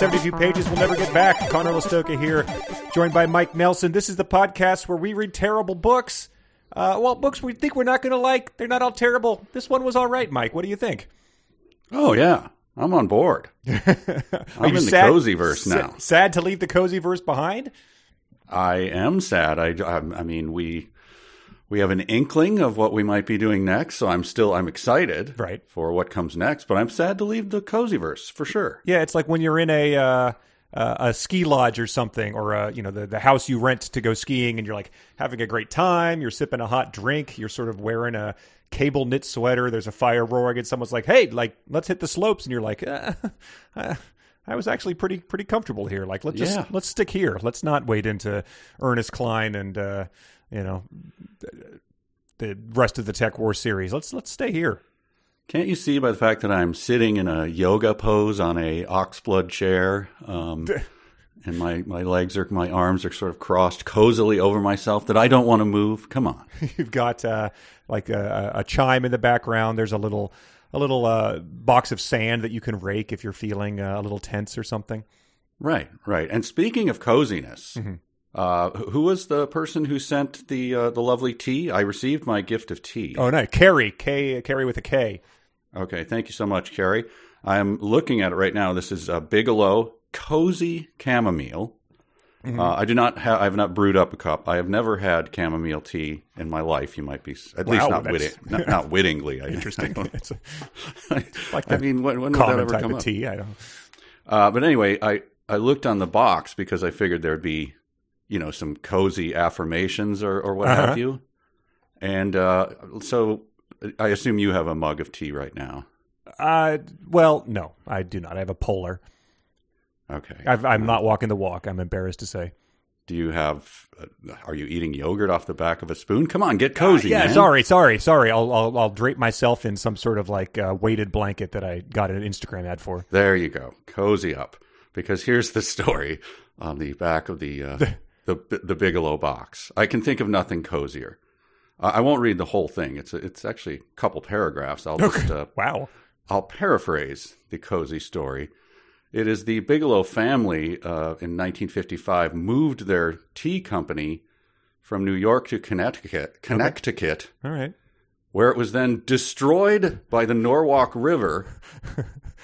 172 pages we'll never get back. Connor Listoka here, joined by Mike Nelson. This is the podcast where we read terrible books. Uh, well, books we think we're not going to like. They're not all terrible. This one was all right, Mike. What do you think? Oh yeah, I'm on board. I'm in the cozy verse now. Sad to leave the cozy verse behind? I am sad. I, I, I mean, we we have an inkling of what we might be doing next, so I'm still I'm excited Right. for what comes next. But I'm sad to leave the cozy verse for sure. Yeah, it's like when you're in a uh, uh, a ski lodge or something, or uh, you know the the house you rent to go skiing, and you're like having a great time. You're sipping a hot drink. You're sort of wearing a cable knit sweater. There's a fire roaring, and someone's like, "Hey, like let's hit the slopes," and you're like, uh, uh, "I was actually pretty pretty comfortable here. Like let's just Yeah. let's stick here. Let's not wade into Ernest Cline and uh, you know." The rest of the TekWar series. Let's let's stay here. Can't you see by the fact that I'm sitting in a yoga pose on a oxblood chair, um, and my my legs are my arms are sort of crossed cozily over myself that I don't want to move? Come on. You've got uh, like a, a chime in the background. There's a little a little uh, box of sand that you can rake if you're feeling uh, a little tense or something. Right, right. And speaking of coziness, uh, who was the person who sent the uh, the lovely tea? I received my gift of tea. Oh no, Carrie, K, Carrie with a K. Okay, thank you so much, Carrie. I'm looking at it right now. This is a Bigelow Cozy Chamomile. Uh, I do not have. I have not brewed up a cup. I have never had chamomile tea in my life. You might be at least not, witting, not, not wittingly. I, Interesting. I, it's a I mean, when, when would that ever type come of up? tea. I don't. Uh, but anyway, I, I looked on the box because I figured there'd be, you know, some cozy affirmations or, or what Uh-huh. have you. And uh, so I assume you have a mug of tea right now. Uh, well, no, I do not. I have a polar. Okay. I've, I'm not walking the walk. I'm embarrassed to say. Do you have? Uh, are you eating yogurt off the back of a spoon? Come on, get cozy. yeah, man. sorry, sorry, sorry. I'll, I'll I'll drape myself in some sort of like uh, weighted blanket that I got an Instagram ad for. There you go. Cozy up. Because here's the story on the back of the uh, the the the Bigelow box. I can think of nothing cozier. Uh, I won't read the whole thing. It's a, it's actually a couple paragraphs. I'll just uh, Wow. I'll paraphrase the cozy story. It is the Bigelow family uh, in 1955 moved their tea company from New York to Connecticut, Connecticut, All right. where it was then destroyed by the Norwalk River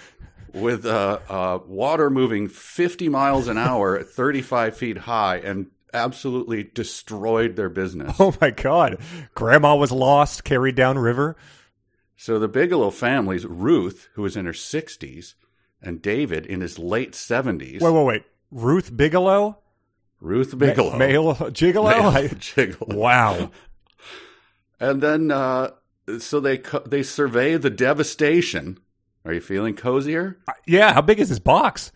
with uh, uh, water moving 50 miles an hour at 35 feet high and absolutely destroyed their business. Oh my God. Grandma was lost, carried down river. So the Bigelow families, Ruth, who was in her 60s, and David in his late 70s. Wait, wait, wait. Ruth Bigelow? Ruth Bigelow. Male gigolo? Male gigolo. wow. And then, uh, so they they survey the devastation. Are you feeling cozier? Yeah, how big is this box?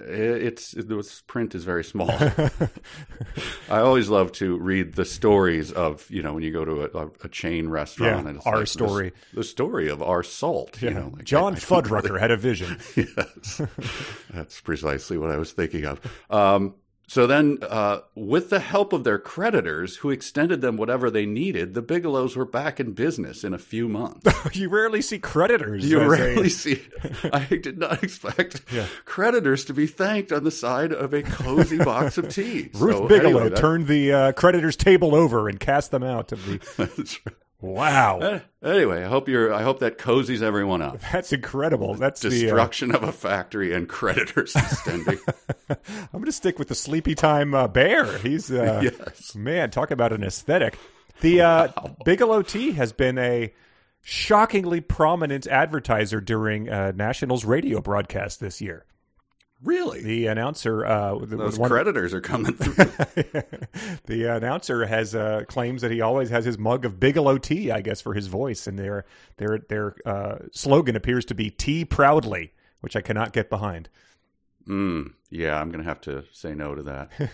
It's this print is very small. I always love to read the stories of you know when you go to a, a chain restaurant Yeah, and it's our like story. the, story of our salt. You know, like, John I- I Fuddrucker had a vision. yes, that's precisely what I was thinking of. Um, so then, uh, with the help of their creditors, who extended them whatever they needed, the Bigelows were back in business in a few months. you rarely see creditors. You rarely see. I did not expect creditors to be thanked on the side of a cozy box of tea. Ruth So, Bigelow anyway, that- turned the uh, creditors' table over and cast them out of the. Wow, Eh, Anyway, I hope you're. I hope that cozies everyone up. that's incredible. That's the. Uh, Destruction of a factory and creditors extending. I'm going to stick with the Sleepytime uh, Bear. He's uh, Yes. man, talk about an aesthetic. The uh, Bigelow Tea has been a shockingly prominent advertiser during uh, Nationals radio broadcast this year. Really, The announcer, uh, the, those one- creditors are coming through. the announcer has uh, claims that he always has his mug of Bigelow tea, I guess, for his voice, and their their their uh, slogan appears to be "Tea proudly," which I cannot get behind. Mm, yeah, I'm going to have to say no to that.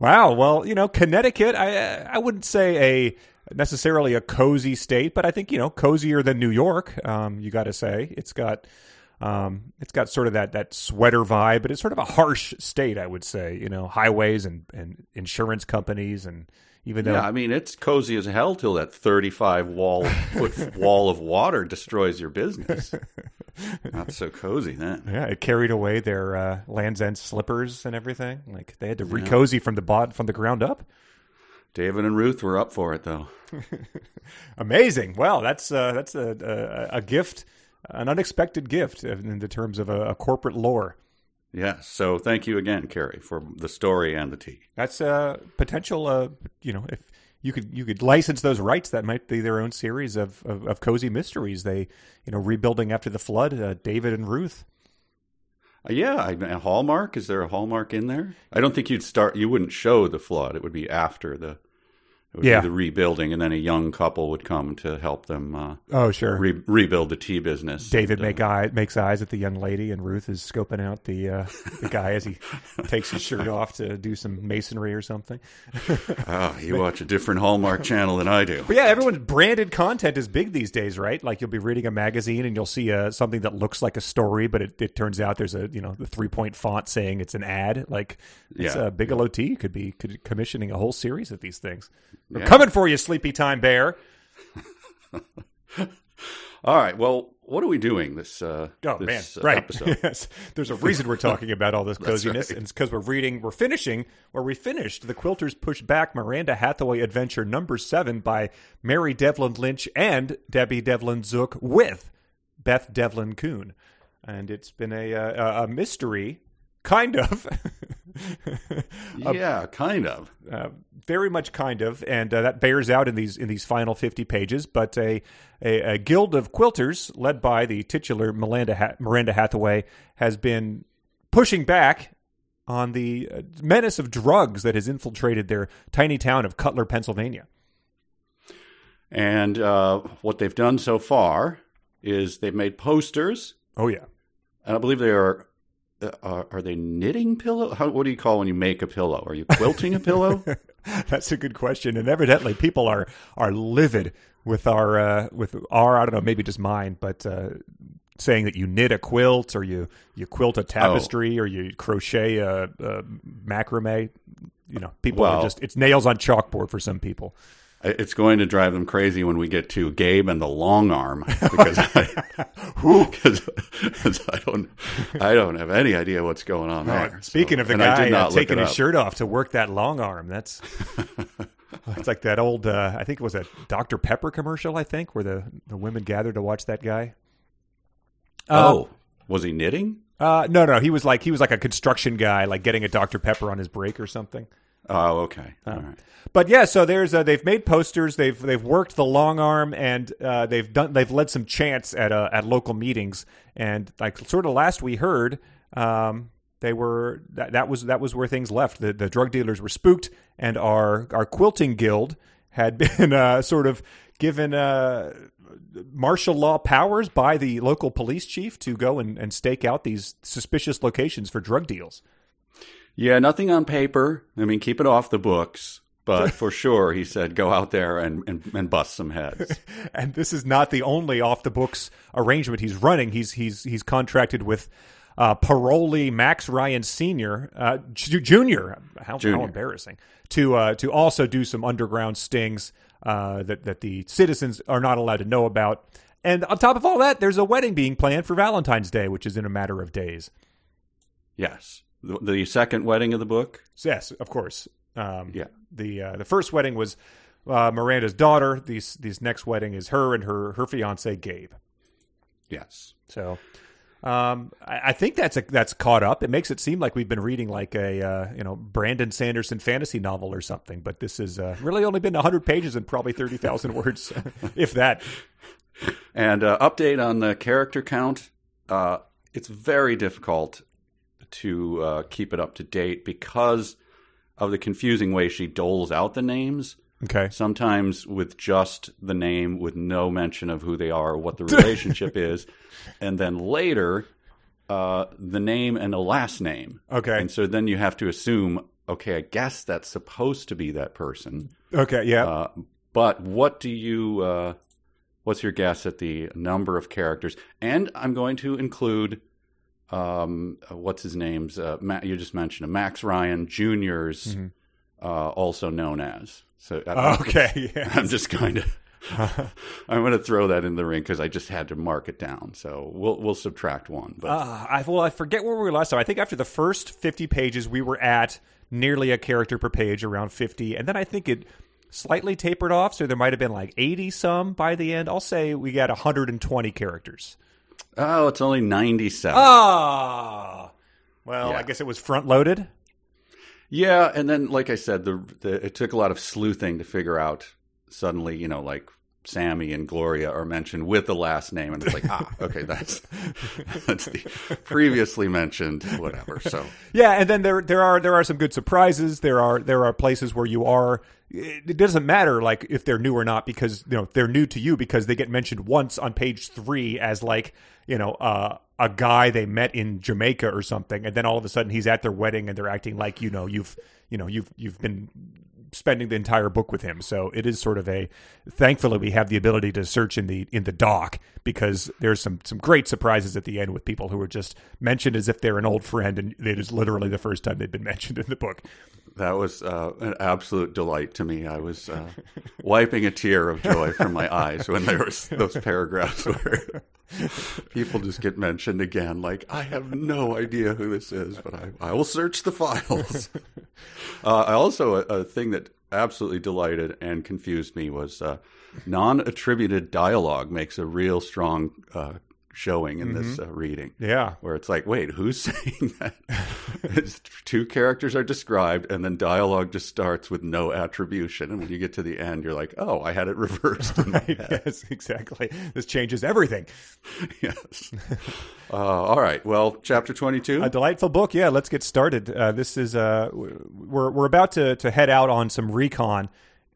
Wow. Well, you know, Connecticut, I I wouldn't say a necessarily a cozy state, but I think you know cozier than New York. Um, you got to say it's got um, it's got sort of that that sweater vibe, but it's sort of a harsh state. I would say, you know, highways and and insurance companies and even though Yeah, I mean it's cozy as hell till that thirty-five wall foot wall of water destroys your business. Not so cozy then. yeah, it carried away their uh, Land's End slippers and everything. Like they had to re-cozy from the bot from the ground up. David and Ruth were up for it though. Amazing. Well, that's uh, that's a, a a gift, an unexpected gift in the terms of a, a corporate lore. Yes. So thank you again, Carrie, for the story and the tea. That's a potential. Uh, you know, if you could you could license those rights, that might be their own series of of, of cozy mysteries. They, you know, rebuilding after the flood. Uh, David and Ruth. Uh, yeah, I, a Hallmark. Is there a Hallmark in there? I don't think you'd start. You wouldn't show the flood. It would be after the. It would Yeah. be the rebuilding, and then a young couple would come to help them uh, Oh, sure. re- rebuild the tea business. David And, uh, make eye, makes eyes at the young lady, and Ruth is scoping out the uh, the guy as he takes his shirt off to do some masonry or something. Oh, you watch a different Hallmark channel than I do. But yeah, everyone's branded content is big these days, right? Like you'll be reading a magazine and you'll see uh, something that looks like a story, but it, it turns out there's a you know the three point font saying it's an ad. Like it's Yeah. uh, Bigelow Tea could be could commissioning a whole series of these things. We're Yeah. coming for you, Sleepytime Bear. All right. Well, what are we doing this? Uh, Oh this, man, uh, right? Episode? yes, there's a reason we're talking about all this coziness, right. and it's because we're reading, we're finishing, or we finished the Quilters Push Back Miranda Hathaway Adventure number seven by Mary Devlin Lynch and Debbie Devlin Zook with Beth Devlin Kuhn, and it's been a uh, a mystery, kind of. yeah, kind of. uh, very much kind of, and uh, that bears out in these in these final fifty pages. But a a, a guild of quilters led by the titular Miranda ha- Miranda Hathaway has been pushing back on the uh, menace of drugs that has infiltrated their tiny town of Cutler, Pennsylvania. And uh, what they've done so far is they've made posters, Oh yeah, and I believe they are. Uh, are, are they knitting pillow? How, what do you call when you make a pillow? Are you quilting a pillow? that's a good question, and evidently people are are livid with our uh, with our I don't know maybe just mine, but. Uh, saying that you knit a quilt or you, you quilt a tapestry or you crochet a, a macrame you know people are just it's nails on chalkboard for some people It's going to drive them crazy when we get to Gabe and the long arm because I, because, because I don't I don't have any idea what's going on there. speaking So- of the guy uh, taking his shirt off to work that long arm that's it's like that old uh, i think it was a dr pepper commercial i think where the, the women gathered to watch that guy Oh, was he knitting? Uh, no, no, he was like he was like a construction guy, like getting a Dr Pepper on his break or something. Oh, okay. All right. But yeah, so there's uh, they've made posters, they've they've worked the long arm, and uh, they've done they've led some chants at uh, at local meetings, and like sort of last we heard, um, they were that, that was that was where things left. The the drug dealers were spooked, and our our quilting guild had been uh, sort of given uh, martial law powers by the local police chief to go and, and stake out these suspicious locations for drug deals. Yeah, nothing on paper. I mean, keep it off the books. But for sure, he said, go out there and, and, and bust some heads. and this is not the only off the books arrangement he's running. He's he's he's contracted with uh, parolee Max Ryan Senior, uh, Ju- Junior. How, Junior. how embarrassing to uh, to also do some underground stings uh, that that the citizens are not allowed to know about. And on top of all that, there's a wedding being planned for Valentine's Day, which is in a matter of days. Yes. The, the second wedding of the book? Yes, of course. Um, Yeah. The uh, the first wedding was uh, Miranda's daughter. These these next wedding is her and her her fiance Gabe. Yes. So um, I, I think that's a, that's caught up. It makes it seem like we've been reading like a uh, you know Brandon Sanderson fantasy novel or something, but this has uh, really only been hundred pages and probably thirty thousand words, if that. And uh, update on the character count. Uh, it's very difficult to uh, keep it up to date because of the confusing way she doles out the names. Okay. Sometimes with just the name, with no mention of who they are or what the relationship is, and then later uh, the name and the last name. Okay. And so then you have to assume, okay, I guess that's supposed to be that person. Okay. Yeah. Uh, but what do you? Uh, what's your guess at the number of characters? And I'm going to include, um, uh, what's his name's? Uh, Ma- you just mentioned him, Max Ryan Junior's uh, also known as. So Okay, yeah. I'm just going to. I'm going to throw that in the ring because I just had to mark it down. So we'll we'll subtract one. But Uh, I well, I forget where we were last time. I think after the first fifty pages, we were at nearly a character per page, around fifty, and then I think it slightly tapered off. So there might have been like eighty some by the end. I'll say we got hundred and twenty characters. Oh, it's only 97. Ah, well, Yeah. I guess it was front loaded. Yeah, and then like I said, the, the it took a lot of sleuthing to figure out. Suddenly, you know, like Sammy and Gloria are mentioned with the last name, and it's like, ah, okay, that's that's the previously mentioned whatever. So Yeah, and then there there are there are some good surprises. There are there are places where you are. It doesn't matter like if they're new or not because you know they're new to you because they get mentioned once on page three as like you know uh, a guy they met in Jamaica or something, and then all of a sudden he's at their wedding and they're acting like you know you've you know you've you've been spending the entire book with him. So it is sort of a thankfully we have the ability to search in the in the doc because there's some some great surprises at the end with people who are just mentioned as if they're an old friend and it is literally the first time they've been mentioned in the book. that was uh, an absolute delight to me. I was uh, wiping a tear of joy from my eyes when there was those paragraphs where people just get mentioned again. Like I have no idea who this is, but I, I will search the files. uh, I also a, a thing that absolutely delighted and confused me was uh, non-attributed dialogue makes a real strong uh, showing in this uh, reading Yeah. where it's like, wait, who's saying that? Two characters are described, and then dialogue just starts with no attribution. And when you get to the end, you're like, oh, I had it reversed. In my head. yes, exactly. This changes everything. yes. Uh, all right. Well, chapter 22. A delightful book. Yeah, let's get started. Uh, this is uh, we're we're about to to head out on some recon,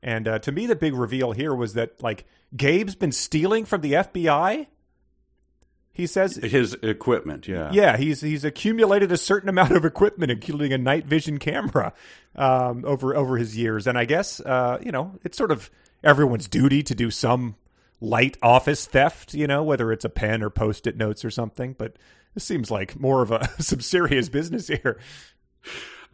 and uh, to me, the big reveal here was that like Gabe's been stealing from the FBI. He says, His equipment, yeah. yeah, he's he's accumulated a certain amount of equipment, including a night vision camera, um, over over his years, and I guess uh, you know it's sort of everyone's duty to do some light office theft, you know, whether it's a pen or post-it notes or something. But this seems like more of a some serious business here.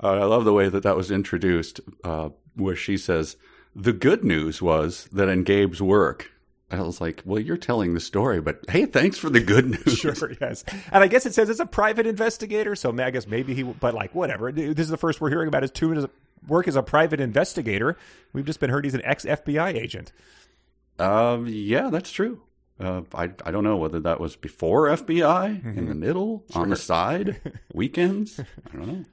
Uh, I love the way that that was introduced, uh, where she says, the good news was that in Gabe's work, I was like, well, you're telling the story, but hey, thanks for the good news. Sure, yes, and I guess it says it's a private investigator, so I guess maybe he. But like, whatever. This is the first we're hearing about his two work as a private investigator. We've just been heard he's an ex FBI agent. Um, yeah, that's true. Uh, I I don't know whether that was before FBI, Mm-hmm. in the middle, on the side, weekends. I don't know.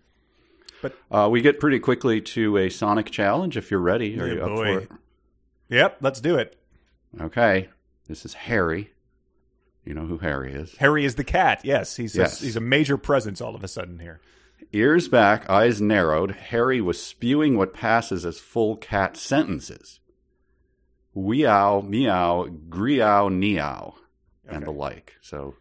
But- uh, we get pretty quickly to a Sonic challenge. If you're ready, are Yeah, you up boy. for it? Yep, let's do it. Okay, this is Harry. You know who Harry is. Harry is the cat. Yes, he's Yes. A, he's a major presence all of a sudden here. Ears back, eyes narrowed, Harry was spewing what passes as full cat sentences. Weow, meow, griow, neow, and the like. So,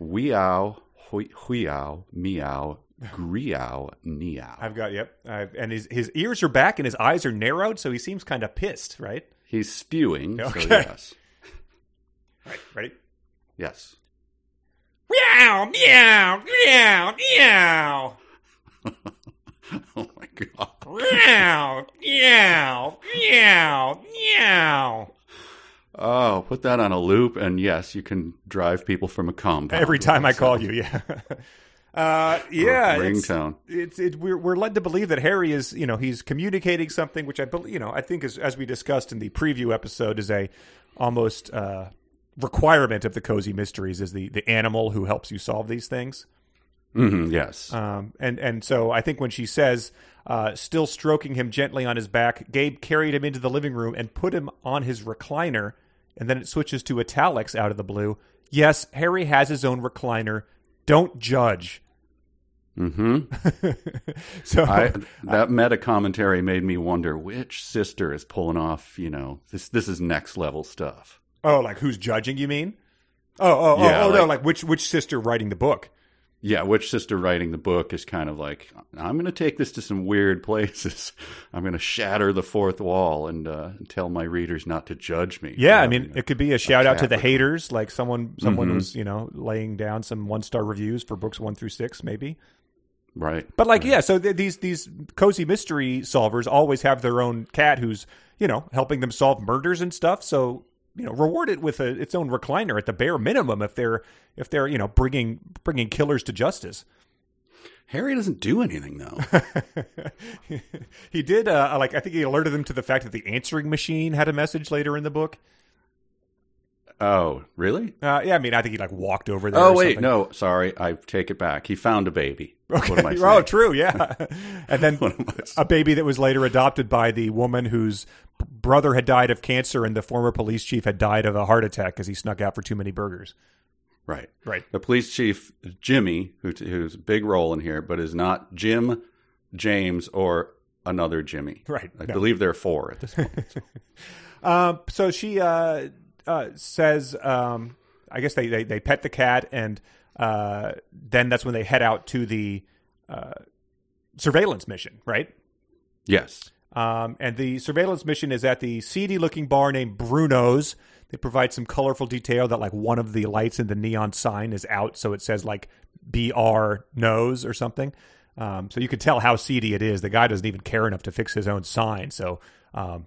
weow, hui- huiow, meow, griow, neow. I've got yep, I've, and his his ears are back and his eyes are narrowed, so he seems kind of pissed, right? He's spewing. So yes. Right, ready? Yes. Meow, meow, meow, meow, Oh my god. meow, meow, meow, meow. Oh, put that on a loop, and yes, you can drive people from a compound. Every time I call you, yeah. Uh, yeah, ringtone. it's it, we're we're led to believe that Harry is you know he's communicating something which I believe you know I think is as we discussed in the preview episode is a almost uh, requirement of the cozy mysteries is the the animal who helps you solve these things. Mhm, yes. Um, and and so I think when she says, uh, still stroking him gently on his back, Gabe carried him into the living room and put him on his recliner. And then it switches to italics out of the blue. Yes, Harry has his own recliner. Don't judge. Hmm so I, that meta commentary made me wonder which sister is pulling off. You know, this this is next level stuff. oh, like who's judging? You mean? Oh, oh, Yeah, oh, oh no! like- Like which which sister writing the book? Yeah, which sister writing the book is kind of like I'm going to take this to some weird places. I'm going to shatter the fourth wall and uh, tell my readers not to judge me. Yeah, I mean, a- it could be a shout out to the haters. Like someone someone Mhm. was you know laying down some one star reviews for books one through six, maybe. Right. But like, yeah, so th- these these cozy mystery solvers always have their own cat who's you know helping them solve murders and stuff. So you know, reward it with a, its own recliner at the bare minimum if they're if they're you know bringing bringing killers to justice. Harry doesn't do anything though. he did uh, like I think he alerted them to the fact that the answering machine had a message later in the book. Oh, really? Uh, yeah, I mean, I think he like walked over there. Oh wait, something. no, sorry, I take it back. He found a baby. Okay. What am I oh, true, yeah. and then What am I saying? a baby that was later adopted by the woman whose brother had died of cancer and the former police chief had died of a heart attack because he snuck out for too many burgers. Right. Right. The police chief Jimmy, who who's a big role in here, but is not Jim, James, or another Jimmy. Right, I no. believe there are four at this point. Um, so she uh, uh, says, um, I guess they, they, they pet the cat, and uh, then that's when they head out to the uh, surveillance mission, right? yes. Um, and the surveillance mission is at the seedy looking bar named Bruno's. They provide some colorful detail that like one of the lights in the neon sign is out, so it says like BR nose or something. Um, so you can tell how seedy it is. The guy doesn't even care enough to fix his own sign. So um,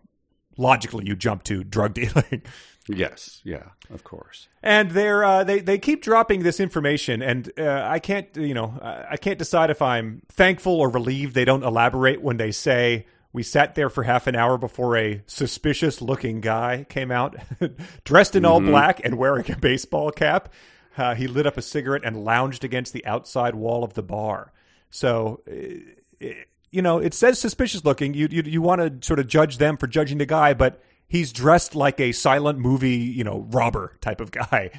logically, you jump to drug dealing. Yes. Yeah. Of course. and they're uh, they they keep dropping this information, and uh, I can't you know I can't decide if I'm thankful or relieved they don't elaborate when they say we sat there for half an hour before a suspicious looking guy came out, dressed in all black and wearing a baseball cap. Uh, he lit up a cigarette and lounged against the outside wall of the bar. So. uh, You know, it says suspicious looking. You you, you want to sort of judge them for judging the guy, but he's dressed like a silent movie, you know, robber type of guy.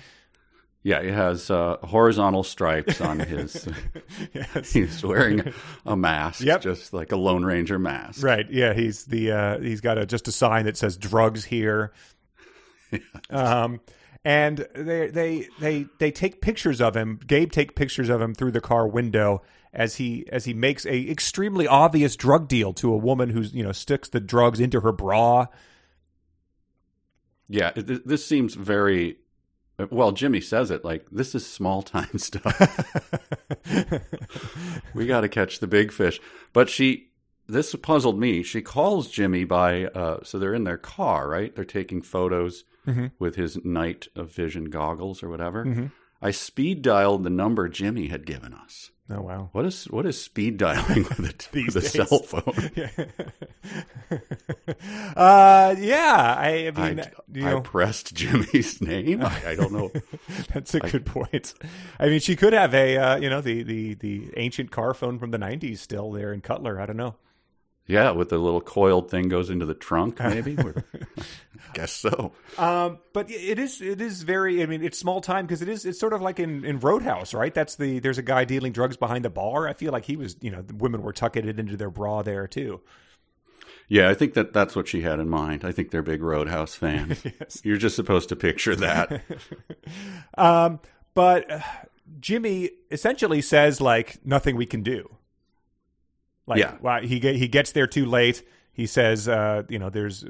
Yeah, he has uh, horizontal stripes on his. Yes. he's wearing a mask, Yep. just like a Lone Ranger mask. Right. Yeah. He's the uh, he's got a just a sign that says drugs here. Um, and they they they they take pictures of him. Gabe take pictures of him through the car window as he as he makes a extremely obvious drug deal to a woman who's you know sticks the drugs into her bra. Yeah, th- this seems very. Uh, well, Jimmy says it like this is small time stuff. we got to catch the big fish. But she, this puzzled me. She calls Jimmy by, uh, so they're in their car, right? They're taking photos mm-hmm. with his night of vision goggles or whatever. Mm-hmm. I speed dialed the number Jimmy had given us. Oh wow. What is what is speed dialing with a, These with a cell phone? uh, yeah. I, I mean, I, you I pressed Jimmy's name. I, I don't know. That's a good point. I mean, she could have a uh, you know the, the the ancient car phone from the '90s still there in Cutler. I don't know. Yeah, with the little coiled thing goes into the trunk, maybe. Guess so. Um, but it is it is very. I mean, it's small time because it is. It's sort of like in, in Roadhouse, right? That's the there's a guy dealing drugs behind the bar. I feel like he was. You know, the women were tucking it into their bra there too. Yeah, I think that that's what she had in mind. I think they're big Roadhouse fans. You're just supposed to picture that. Um, but uh, Jimmy essentially says like nothing we can do. Like, Yeah. why- he get, he gets there too late. He says, uh, you know, there's,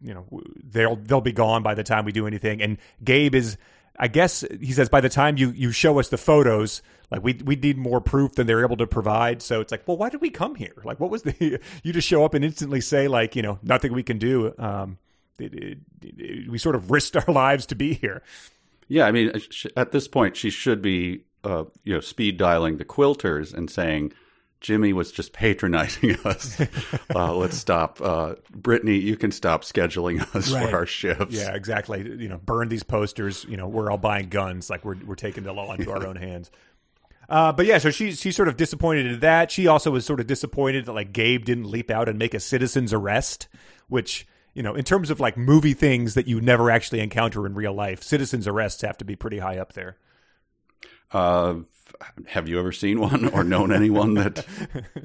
you know, they'll they'll be gone by the time we do anything. And Gabe is, I guess, he says by the time you you show us the photos, like we we need more proof than they're able to provide. So it's like, well, why did we come here? Like, what was the? You just show up and instantly say like, you know, nothing we can do. Um, it, it, it, we sort of risked our lives to be here. yeah, I mean, at this point, she should be, uh, you know, speed dialing the quilters and saying, Jimmy was just patronizing us. uh, let's stop. Uh, Brittany, you can stop scheduling us Right. for our shifts. Yeah, exactly. You know, burn these posters. You know, we're all buying guns. Like we're we're taking the law into our own hands. Uh, but yeah, so she's she's sort of disappointed in that. She also was sort of disappointed that like Gabe didn't leap out and make a citizen's arrest, which you know, in terms of like movie things that you never actually encounter in real life, citizen's arrests have to be pretty high up there. Uh, have you ever seen one or known anyone that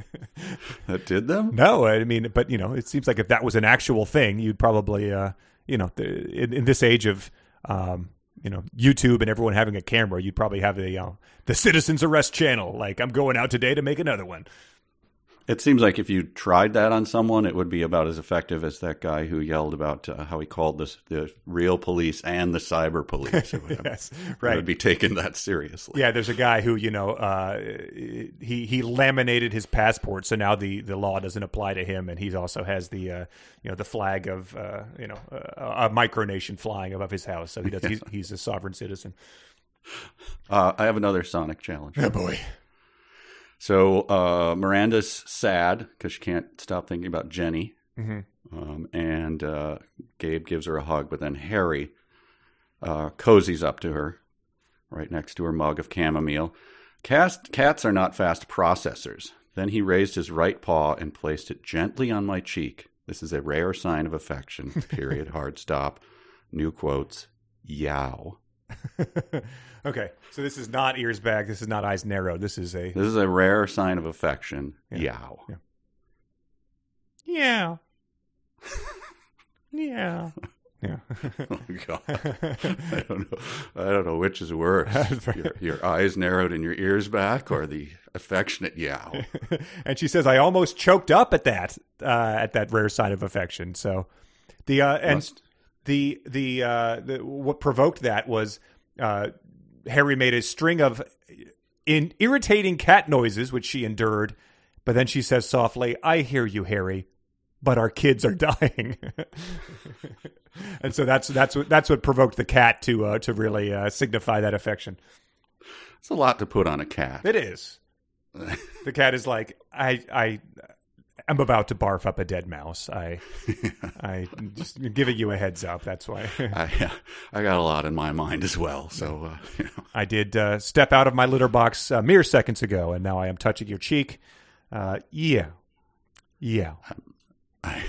that did them? No, I mean, but you know, it seems like if that was an actual thing, you'd probably, uh, you know, in, in this age of, um, you know, YouTube and everyone having a camera, you'd probably have the uh, the citizens arrest channel. Like, I'm going out today to make another one. It seems like if you tried that on someone, it would be about as effective as that guy who yelled about uh, how he called this the real police and the cyber police. It yes, it right. would be taken that seriously. Yeah, there's a guy who you know uh, he he laminated his passport, so now the, the law doesn't apply to him, and he also has the uh, you know the flag of uh, you know a micronation flying above his house, so he does he's, he's a sovereign citizen. Uh, I have another Sonic challenge. Oh boy. So uh, Miranda's sad because she can't stop thinking about Jenny, Mhm. um, and uh, Gabe gives her a hug. But then Harry uh, cozies up to her, right next to her mug of chamomile. Cast, cats are not fast processors. Then he raised his right paw and placed it gently on my cheek. This is a rare sign of affection. Period. Hard stop. New quotes. Yow. okay, so this is not ears back. This is not eyes narrowed. This is a This is a rare sign of affection. Yeah. Yow. yeah, yeah, yeah. Oh God, I don't know. I don't know which is worse. your, your eyes narrowed and your ears back, or the affectionate yow. and she says, "I almost choked up at that uh, at that rare sign of affection." So the uh, and Must- the the uh, the what provoked that was uh, Harry made a string of in irritating cat noises, which she endured. But then she says softly, "I hear you, Harry, but our kids are dying." and so that's that's what that's what provoked the cat to uh, to really uh, signify that affection. It's a lot to put on a cat. It is. the cat is like, I, I, I'm about to barf up a dead mouse. I, I just giving you a heads up. That's why I, I got a lot in my mind as well. So uh, you know, I did uh, step out of my litter box uh, mere seconds ago, and now I am touching your cheek. Uh, yeah, yeah. I,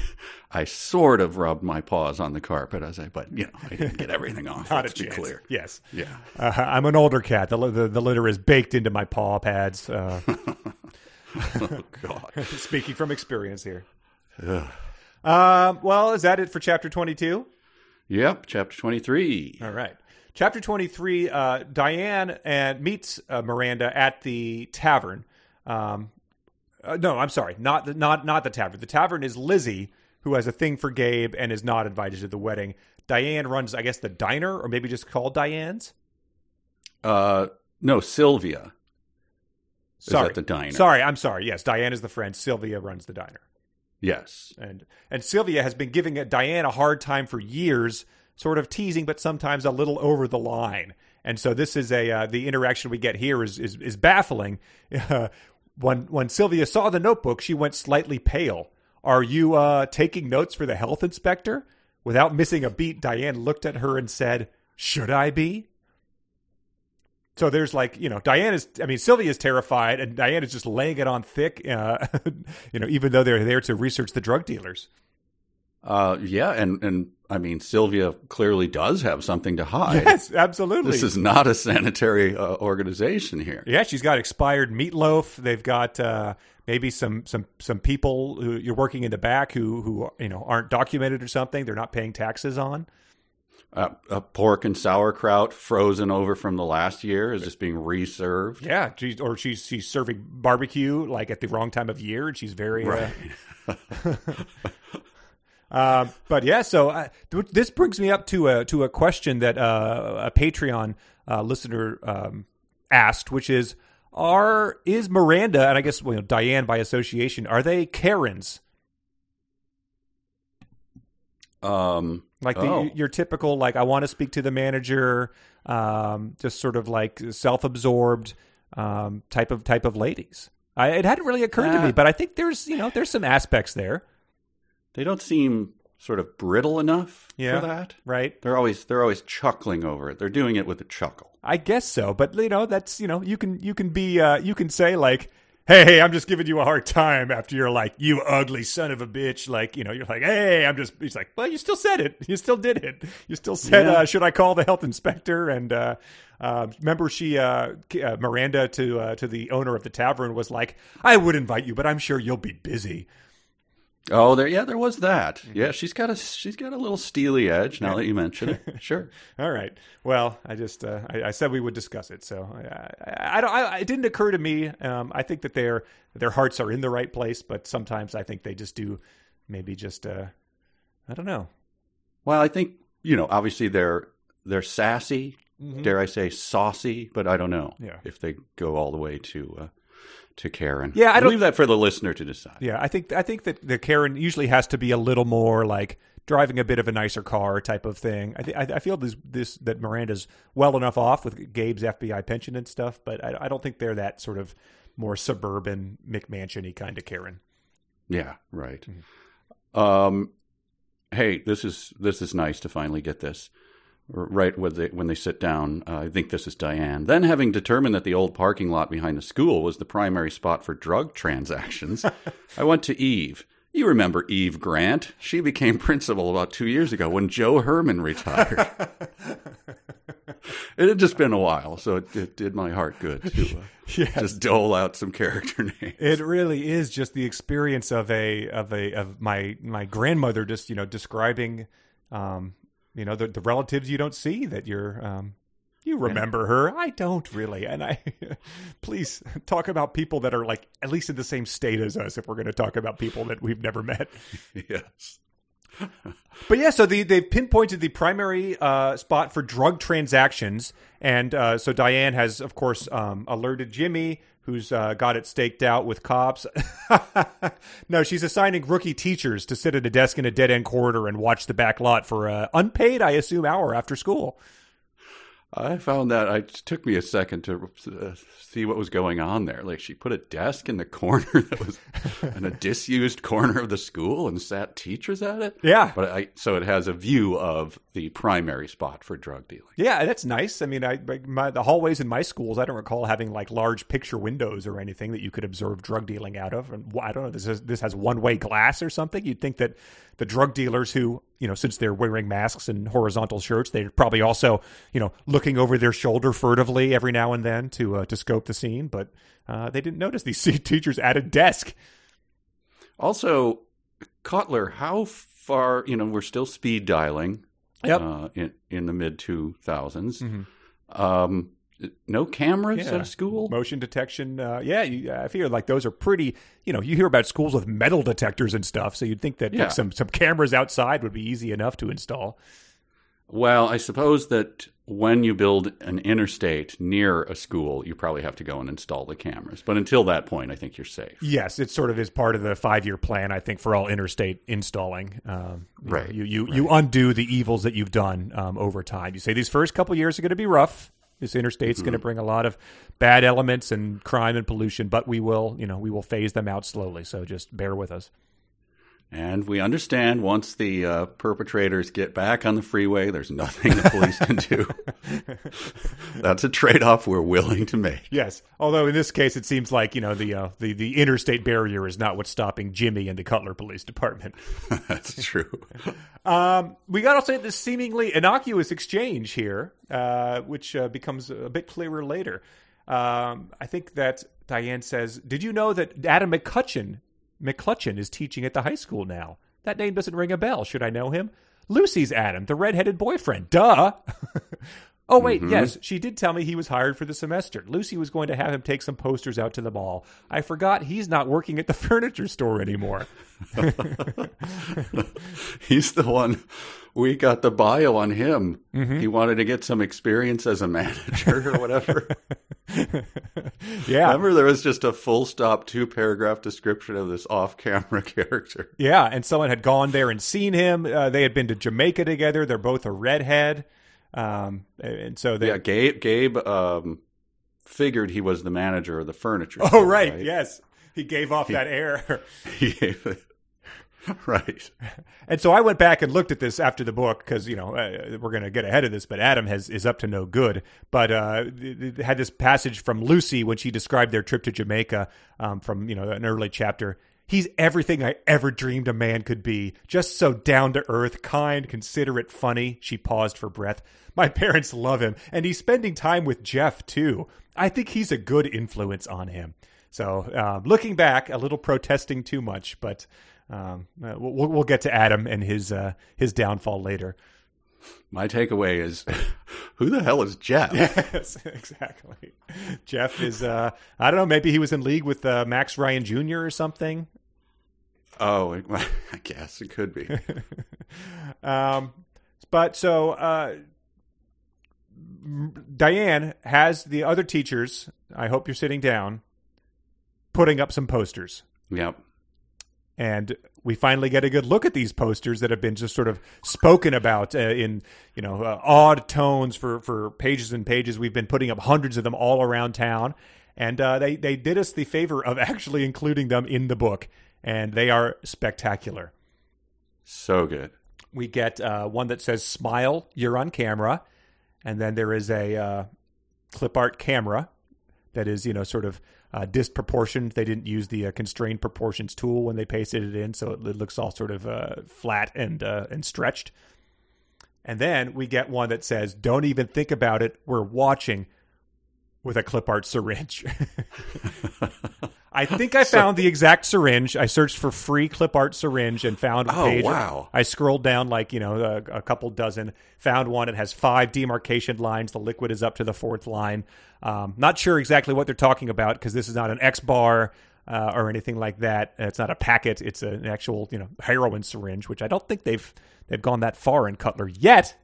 I sort of rubbed my paws on the carpet as I, but you know, I didn't get everything off. Not a let's be chance. clear. Yes, Yeah. uh, I'm an older cat. The, the the litter is baked into my paw pads. Uh, Oh God. speaking from experience here. Ugh. Um, well, is that it for chapter 22? Yep. Chapter twenty-three. All right. Chapter 23, uh, Diane and meets uh, Miranda at the tavern. Um, uh, no, I'm sorry, not the, not not the tavern. The tavern is Lizzie, who has a thing for Gabe and is not invited to the wedding. Diane runs, I guess, the diner, or maybe just called Diane's. Uh, no, Sylvia. Sorry, at the diner. Sorry, I'm sorry. Yes, Diane is the friend. Sylvia runs the diner, Yes. and and Sylvia has been giving uh, Diane a hard time for years, sort of teasing, but sometimes a little over the line. And so this is a uh, the interaction we get here is is, is baffling. Uh, when when Sylvia saw the notebook, she went slightly pale. Are you uh, taking notes for the health inspector? Without missing a beat, Diane looked at her and said, "Should I be?" So there's like you know Diane is I mean Sylvia is terrified and Diane is just laying it on thick. Uh, you know even though they're there to research the drug dealers. Uh, yeah, and and I mean Sylvia clearly does have something to hide. Yes, absolutely. This is not a sanitary uh, organization here. Yeah, she's got expired meatloaf. They've got uh, maybe some some some people who you're working in the back who who you know aren't documented or something. They're not paying taxes on. Uh, uh, pork and sauerkraut frozen over from the last year is just being reserved. Yeah, she's or she's she's serving barbecue like at the wrong time of year, and she's very. Uh, Um, but yeah, so uh, th- this brings me up to a to a question that uh, a Patreon uh, listener um, asked, which is: Are is Miranda and I guess well, you know, Diane by association are they Karens? Um, Like the, oh. your typical, like I want to speak to the manager, um, just sort of like self-absorbed um, type of type of ladies. I, it hadn't really occurred to me, but I think there's you know there's some aspects there, they don't seem sort of brittle enough Yeah. for that. right? They're always they're always chuckling over it. They're doing it with a chuckle. I guess so, but you know that's you know you can you can be uh, you can say like. Hey, hey, I'm just giving you a hard time after you're like, you ugly son of a bitch. Like, you know, you're like, hey, I'm just, he's like, well, you still said it. You still did it. You still said, Yeah. uh, should I call the health inspector? And, uh, uh, remember she, uh, uh, Miranda to, uh, to the owner of the tavern was like, I would invite you, but I'm sure you'll be busy. Oh, there, yeah, there was that. Yeah, she's got a she's got a little steely edge. Now that you mention it, sure. All right. Well, I just uh, I, I, said we would discuss it, so I, I, don't. I, it didn't occur to me. Um, I think that their their hearts are in the right place, but sometimes I think they just do maybe just uh, I don't know. Well, I think you know. Obviously, they're they're sassy. Mm-hmm. Dare I say saucy? But I don't know yeah. if they go all the way to. Uh, to Karen. Yeah, I don't leave that for the listener to decide. Yeah, I think I think that the Karen usually has to be a little more like driving a bit of a nicer car type of thing. I th- I, feel this this that Miranda's well enough off with Gabe's FBI pension and stuff, but I, I don't think they're that sort of more suburban McMansiony kind of Karen. Yeah, right. Mm-hmm. Um, hey, this is this is nice to finally get this right when they, when they sit down. Uh, I think this is Diane. Then, having determined that the old parking lot behind the school was the primary spot for drug transactions, I went to Eve. You remember Eve Grant? She became principal about two years ago when Joe Herman retired. it had just been a while, so it, it did my heart good to uh, yes. just dole out some character names. It really is just the experience of a of a of my my grandmother just you know describing um, you know the, the relatives you don't see that you're um, you remember her. I don't really. And i please talk about people that are like at least in the same state as us if we're going to talk about people that we've never met. Yes but yeah so the, they've pinpointed the primary uh, spot for drug transactions and uh, so diane has of course um, alerted jimmy who's uh, got it staked out with cops. no, she's assigning rookie teachers to sit at a desk in a dead end corridor and watch the back lot for an unpaid, I assume, hour after school. I found that it took me a second to uh, see what was going on there. Like she put a desk in the corner that was in a disused corner of the school and sat teachers at it. Yeah, but I so it has a view of the primary spot for drug dealing. Yeah, that's nice. I mean, I my, the hallways in my schools, I don't recall having like large picture windows or anything that you could observe drug dealing out of. And I don't know, this is, this has one way glass or something. You'd think that the drug dealers who, you know, since they're wearing masks and horizontal shirts, they're probably also, you know, looking over their shoulder furtively every now and then to uh, to scope the scene. But uh, they didn't notice these teachers at a desk. Also, Cutler, how far? You know, we're still speed dialing. Yep. Uh, in in the mid two thousands. Mm-hmm. Um, no cameras yeah. at a school motion detection uh, yeah you, i feel like those are pretty you know you hear about schools with metal detectors and stuff so you'd think that yeah. like, some some cameras outside would be easy enough to install well i suppose that when you build an interstate near a school you probably have to go and install the cameras but until that point i think you're safe yes it sort of is part of the five year plan i think for all interstate installing um, right you you, right. you undo the evils that you've done um, over time you say these first couple years are going to be rough this interstate's mm-hmm. going to bring a lot of bad elements and crime and pollution, but we will, you know, we will phase them out slowly. So just bear with us. And we understand once the uh, perpetrators get back on the freeway, there's nothing the police can do. That's a trade-off we're willing to make. Yes, although in this case, it seems like you know the uh, the the interstate barrier is not what's stopping Jimmy and the Cutler Police Department. That's true. um, we got to say this seemingly innocuous exchange here, uh, which uh, becomes a bit clearer later. Um, I think that Diane says, "Did you know that Adam McCutcheon McClutchin is teaching at the high school now. That name doesn't ring a bell. Should I know him? Lucy's Adam, the redheaded boyfriend. Duh. oh, wait, mm-hmm. yes, she did tell me he was hired for the semester. Lucy was going to have him take some posters out to the mall. I forgot he's not working at the furniture store anymore. he's the one we got the bio on him. Mm-hmm. He wanted to get some experience as a manager or whatever. yeah. Remember, there was just a full stop, two paragraph description of this off camera character. Yeah. And someone had gone there and seen him. Uh, they had been to Jamaica together. They're both a redhead. Um, and so they. Yeah. Gabe, Gabe, um, figured he was the manager of the furniture. Oh, store, right. right. Yes. He gave off he, that air. he gave right. And so I went back and looked at this after the book because you know uh, we're going to get ahead of this, but Adam has is up to no good. But uh, had this passage from Lucy when she described their trip to Jamaica um, from you know an early chapter. He's everything I ever dreamed a man could be. Just so down to earth, kind, considerate, funny. She paused for breath. My parents love him, and he's spending time with Jeff too. I think he's a good influence on him. So, uh, looking back, a little protesting too much, but um, uh, we'll, we'll get to Adam and his uh, his downfall later. My takeaway is, who the hell is Jeff? Yes, exactly. Jeff is uh, I don't know. Maybe he was in league with uh, Max Ryan Jr. or something. Oh, I guess it could be. um, but so uh, Diane has the other teachers. I hope you're sitting down, putting up some posters. Yep. and we finally get a good look at these posters that have been just sort of spoken about uh, in you know uh, odd tones for for pages and pages. We've been putting up hundreds of them all around town, and uh, they they did us the favor of actually including them in the book, and they are spectacular. So good. We get uh, one that says "Smile, you're on camera," and then there is a uh, clip art camera that is you know sort of uh, disproportioned. They didn't use the uh, constrained proportions tool when they pasted it in, so it, looks all sort of uh, flat and uh, and stretched. And then we get one that says, "Don't even think about it. We're watching." With a clip art syringe. I think I found the exact syringe. I searched for free clip art syringe and found a Oh, page. wow. I scrolled down like you know a, a couple dozen, found one. It has five demarcation lines. The liquid is up to the fourth line. Um, not sure exactly what they're talking about because this is not an X bar uh, or anything like that. It's not a packet. It's an actual you know heroin syringe, which I don't think they've they've gone that far in Cutler yet.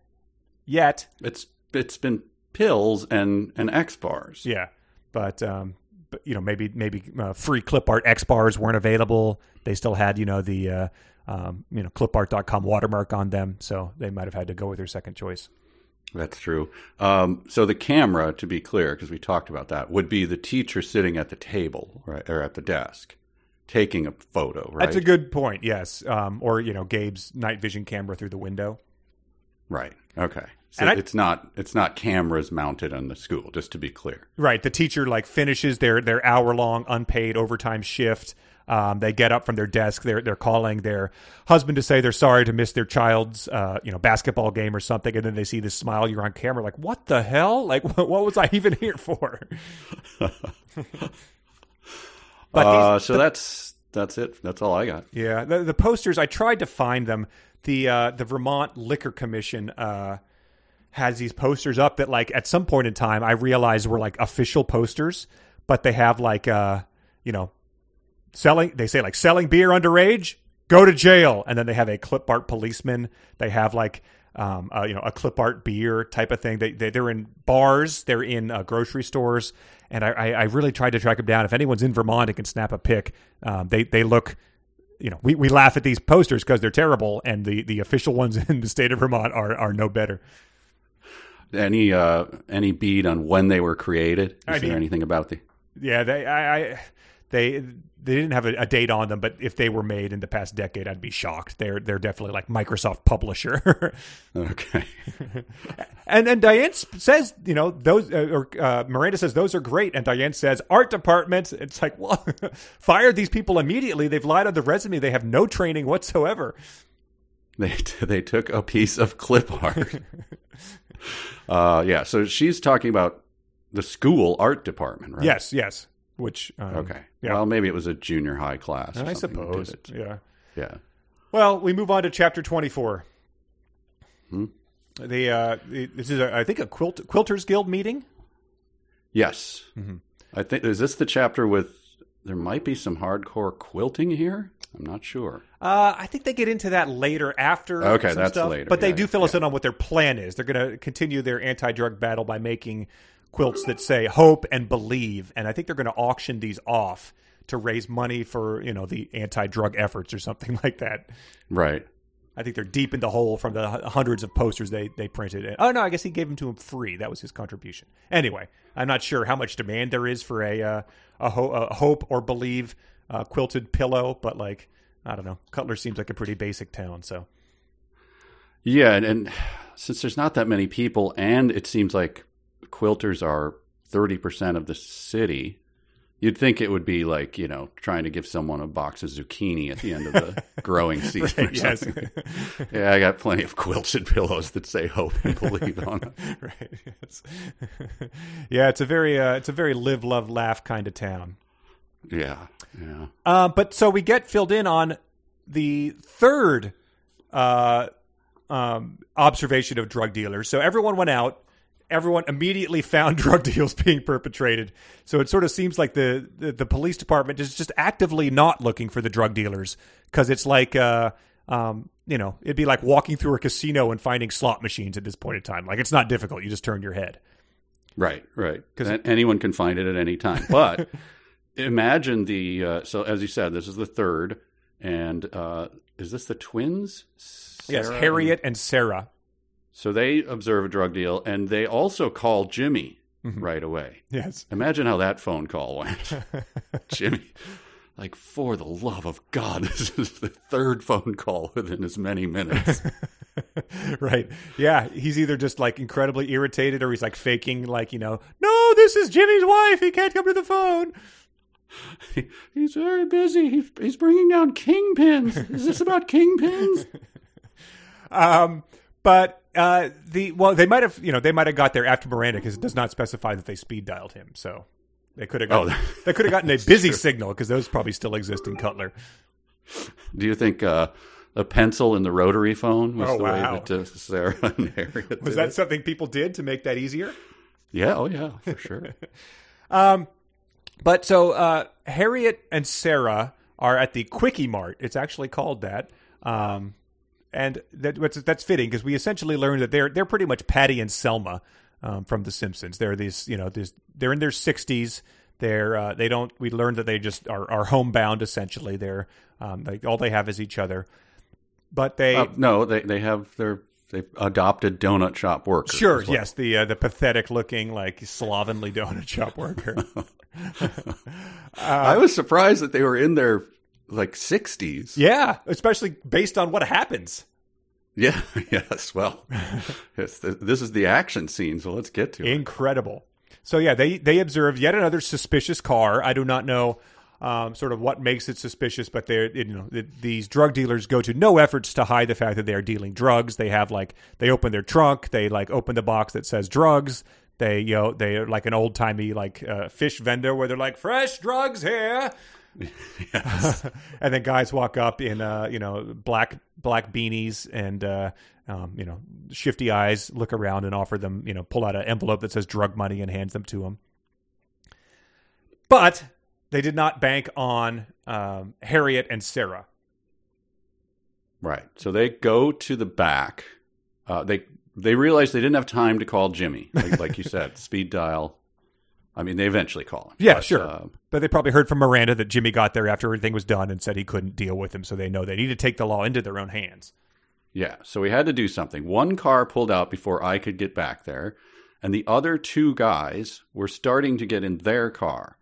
Yet, It's it's been pills and and X bars. yeah, but um, but you know maybe maybe uh, free clip art X bars weren't available. They still had you know the uh, um, you know clipart.com watermark on them, so they might have had to go with their second choice. That's true. Um, so the camera, to be clear, because we talked about that, would be the teacher sitting at the table, right, or at the desk, taking a photo, right? That's a good point. Yes, um, or you know Gabe's night vision camera through the window. right. Okay. So And I- it's not it's not cameras mounted on the school, just to be clear. Right. The teacher like finishes their their hour long unpaid overtime shift. Um, they get up from their desk. They're they're calling their husband to say they're sorry to miss their child's uh, you know basketball game or something, and then they see this smile. You're on camera. Like what the hell? Like what, what was I even here for? but uh, these, so that's that's it. That's all I got. yeah, the, the posters. I tried to find them. The uh, the Vermont Liquor Commission uh, has these posters up that like at some point in time I realized were like official posters, but they have like uh you know selling they say like selling beer underage go to jail. And then they have a clip art policeman. They have like um, uh, you know a clip art beer type of thing. They, they they're in bars. They're in uh, grocery stores. And I, I I really tried to track them down. If anyone's in Vermont and can snap a pic. Um, they they look you know we, we laugh at these posters because they're terrible. And the the official ones in the state of Vermont are are no better Any uh, any bead on when they were created? Is I there mean- anything about the? Yeah, they I, I they they didn't have a, a date on them, but if they were made in the past decade, I'd be shocked. They're they're definitely like Microsoft publisher. Okay. and and Diane says, you know, those uh, or uh, Miranda says those are great, and Diane says art department. It's like, well, fire these people immediately. They've lied on the resume. They have no training whatsoever. They they took a piece of clip art. Uh, yeah. So she's talking about the school art department, right? Yes, yes. Which um, Okay. Yeah. Well, maybe it was a junior high class. or I something that did suppose. Yeah. Yeah. Well, we move on to chapter 24. Hmm. The, uh, the this is a, I think a quilt quilters guild meeting. Yes. Mm-hmm. I think is this the chapter with there might be some hardcore quilting here. I'm not sure. Uh, I think they get into that later after. Okay, that's stuff, later. But they Yeah, do yeah, fill us in on what their plan is. They're going to continue their anti-drug battle by making quilts that say "hope" and "believe," and I think they're going to auction these off to raise money for you know the anti-drug efforts or something like that. Right. I think they're deep in the hole from the hundreds of posters they they printed. Oh no, I guess he gave them to him free. That was his contribution. Anyway, I'm not sure how much demand there is for a uh, a, ho- a hope or believe uh, quilted pillow, but like I don't know, Cutler seems like a pretty basic town. So Yeah, and, and since there's not that many people, and it seems like quilters are thirty percent of the city, you'd think it would be like you know trying to give someone a box of zucchini at the end of the growing season. or yes. Yeah, I got plenty of quilted pillows that say hope and believe on them right. Yes. yeah, it's a very uh, it's a very live, love, laugh kind of town. Yeah, yeah. Uh, but so we get filled in on the third uh, um, observation of drug dealers. So everyone went out. Everyone immediately found drug deals being perpetrated. So it sort of seems like the the, the police department is just actively not looking for the drug dealers because it's like. Uh, um, you know, it'd be like walking through a casino and finding slot machines at this point in time. Like it's not difficult; you just turn your head. Right, right. Because anyone can find it at any time. But imagine the uh, so as you said, this is the third, and uh, is this the twins? yes, Harriet and Sarah. So they observe a drug deal, and they also call Jimmy right away. Yes. Imagine how that phone call went, Jimmy. Like for the love of God, this is the third phone call within as many minutes. right. Yeah. He's either just like incredibly irritated or he's like faking, like, you know, no, this is Jimmy's wife. He can't come to the phone. he's very busy. He's, he's bringing down kingpins. Is this about kingpins? Um, but uh, the well, they might have, you know, they might have got there after Miranda because it does not specify that they speed dialed him. So they could have gotten, Oh, they could have gotten a busy signal because those probably still exist in Cutler. Do you think uh, a pencil in the rotary phone was Oh, the way wow. that uh, Sarah and Harriet Was did that it? something people did to make that easier? Yeah, oh yeah, for sure. But so uh, Harriet and Sarah are at the Quickie Mart. It's actually called that, um, and that, that's, that's fitting because we essentially learned that they're they're pretty much Patty and Selma um, from The Simpsons. They're these you know these they're in their sixties. They're uh, they don't. We learned that they just are, are homebound essentially. They're um, like all they have is each other. But they Uh, no, they they have their they've adopted donut shop workers. sure well. yes the uh, the pathetic looking like slovenly donut shop worker. I was surprised that they were in their like sixties. yeah, especially based on what happens. Yeah, yes. Well, this is the action scene, so let's get to it. Incredible. So yeah, they they observed yet another suspicious car. I do not know um, sort of what makes it suspicious, but they're you know th these drug dealers go to no efforts to hide the fact that they are dealing drugs. They have like they open their trunk, they like open the box that says drugs. They you know they are like an old timey like uh, fish vendor where they're like fresh drugs here. and then guys walk up in uh, you know black black beanies and uh, um, you know shifty eyes, look around and offer them you know pull out an envelope that says drug money and hands them to them. But they did not bank on um, Harriet and Sarah. Right. So they go to the back. Uh, they they realized they didn't have time to call Jimmy, like, like you said, speed dial. I mean, they eventually call him. Yeah, But, sure. uh, But they probably heard from Miranda that Jimmy got there after everything was done and said he couldn't deal with him, so they know they need to take the law into their own hands. Yeah, so we had to do something. One car pulled out before I could get back there, and the other two guys were starting to get in their car.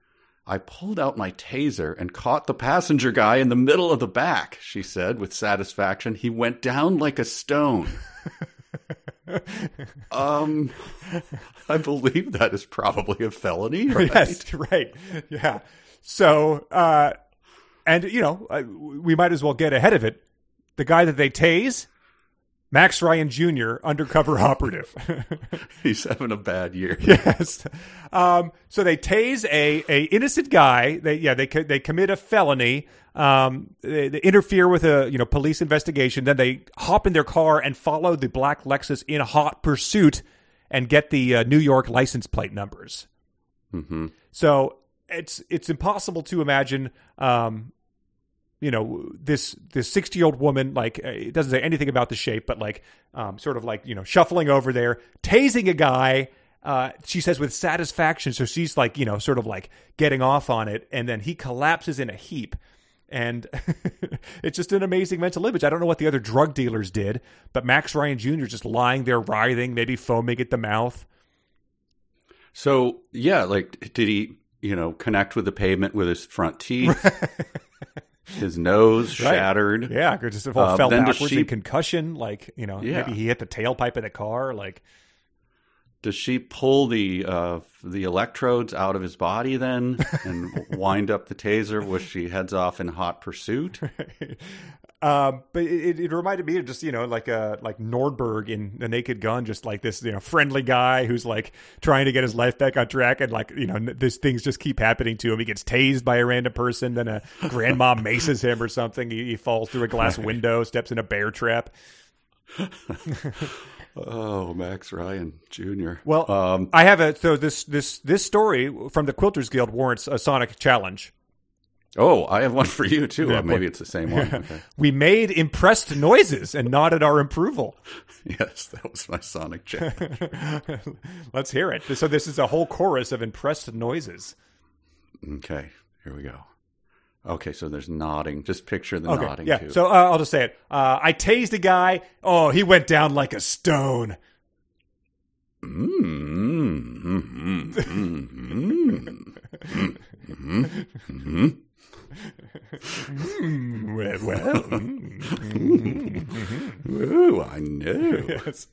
I pulled out my taser and caught the passenger guy in the middle of the back, she said with satisfaction. He went down like a stone. um, I believe that is probably a felony, right? Yes, right. Yeah. So, uh, and you know, we might as well get ahead of it. The guy that they tase, Max Ryan Jr., undercover operative. He's having a bad year. yes. Um, so they tase a, a innocent guy. They yeah they they commit a felony. Um, they, they interfere with a you know police investigation. Then they hop in their car and follow the black Lexus in hot pursuit and get the uh, New York license plate numbers. hmm So it's it's impossible to imagine. Um, you know this this 60 year old woman like uh, it doesn't say anything about the shape but like um, sort of like you know shuffling over there tasing a guy uh, she says with satisfaction. So she's like you know sort of like getting off on it. And then he collapses in a heap. And it's just an amazing mental image. I don't know what the other drug dealers did but max ryan jr just lying there writhing maybe foaming at the mouth. So yeah, like did he, you know, connect with the pavement with his front teeth? his nose Right. shattered. yeah it just all Uh, fell backwards she- in concussion like you know Yeah. maybe he hit the tailpipe of the car like Does she pull the uh, the electrodes out of his body then and wind up the taser, which she heads off in hot pursuit? Um, but it, it reminded me of just you know like uh like Nordberg in The Naked Gun, just like this you know friendly guy who's like trying to get his life back on track, and like you know these things just keep happening to him. He gets tased by a random person, then a grandma maces him or something. He, he falls through a glass window, steps in a bear trap. Oh, Max Ryan Jr. Well, um, I have a so this this this story from the Quilters Guild warrants a Sonic challenge. Oh, I have one for you too. Yeah, maybe it's the same one. Okay. We made impressed noises and nodded our approval. Yes, that was my Sonic check. Let's hear it. So this is a whole chorus of impressed noises. okay, here we go. Okay, so there's nodding. Just picture the Okay, nodding yeah. too. So uh, I'll just say it. Uh, I tased a guy. Oh, he went down like a stone. Mm, mm, mm, mm, mm, mm, mm. Mm, well, well, mm. Ooh, I know. yes.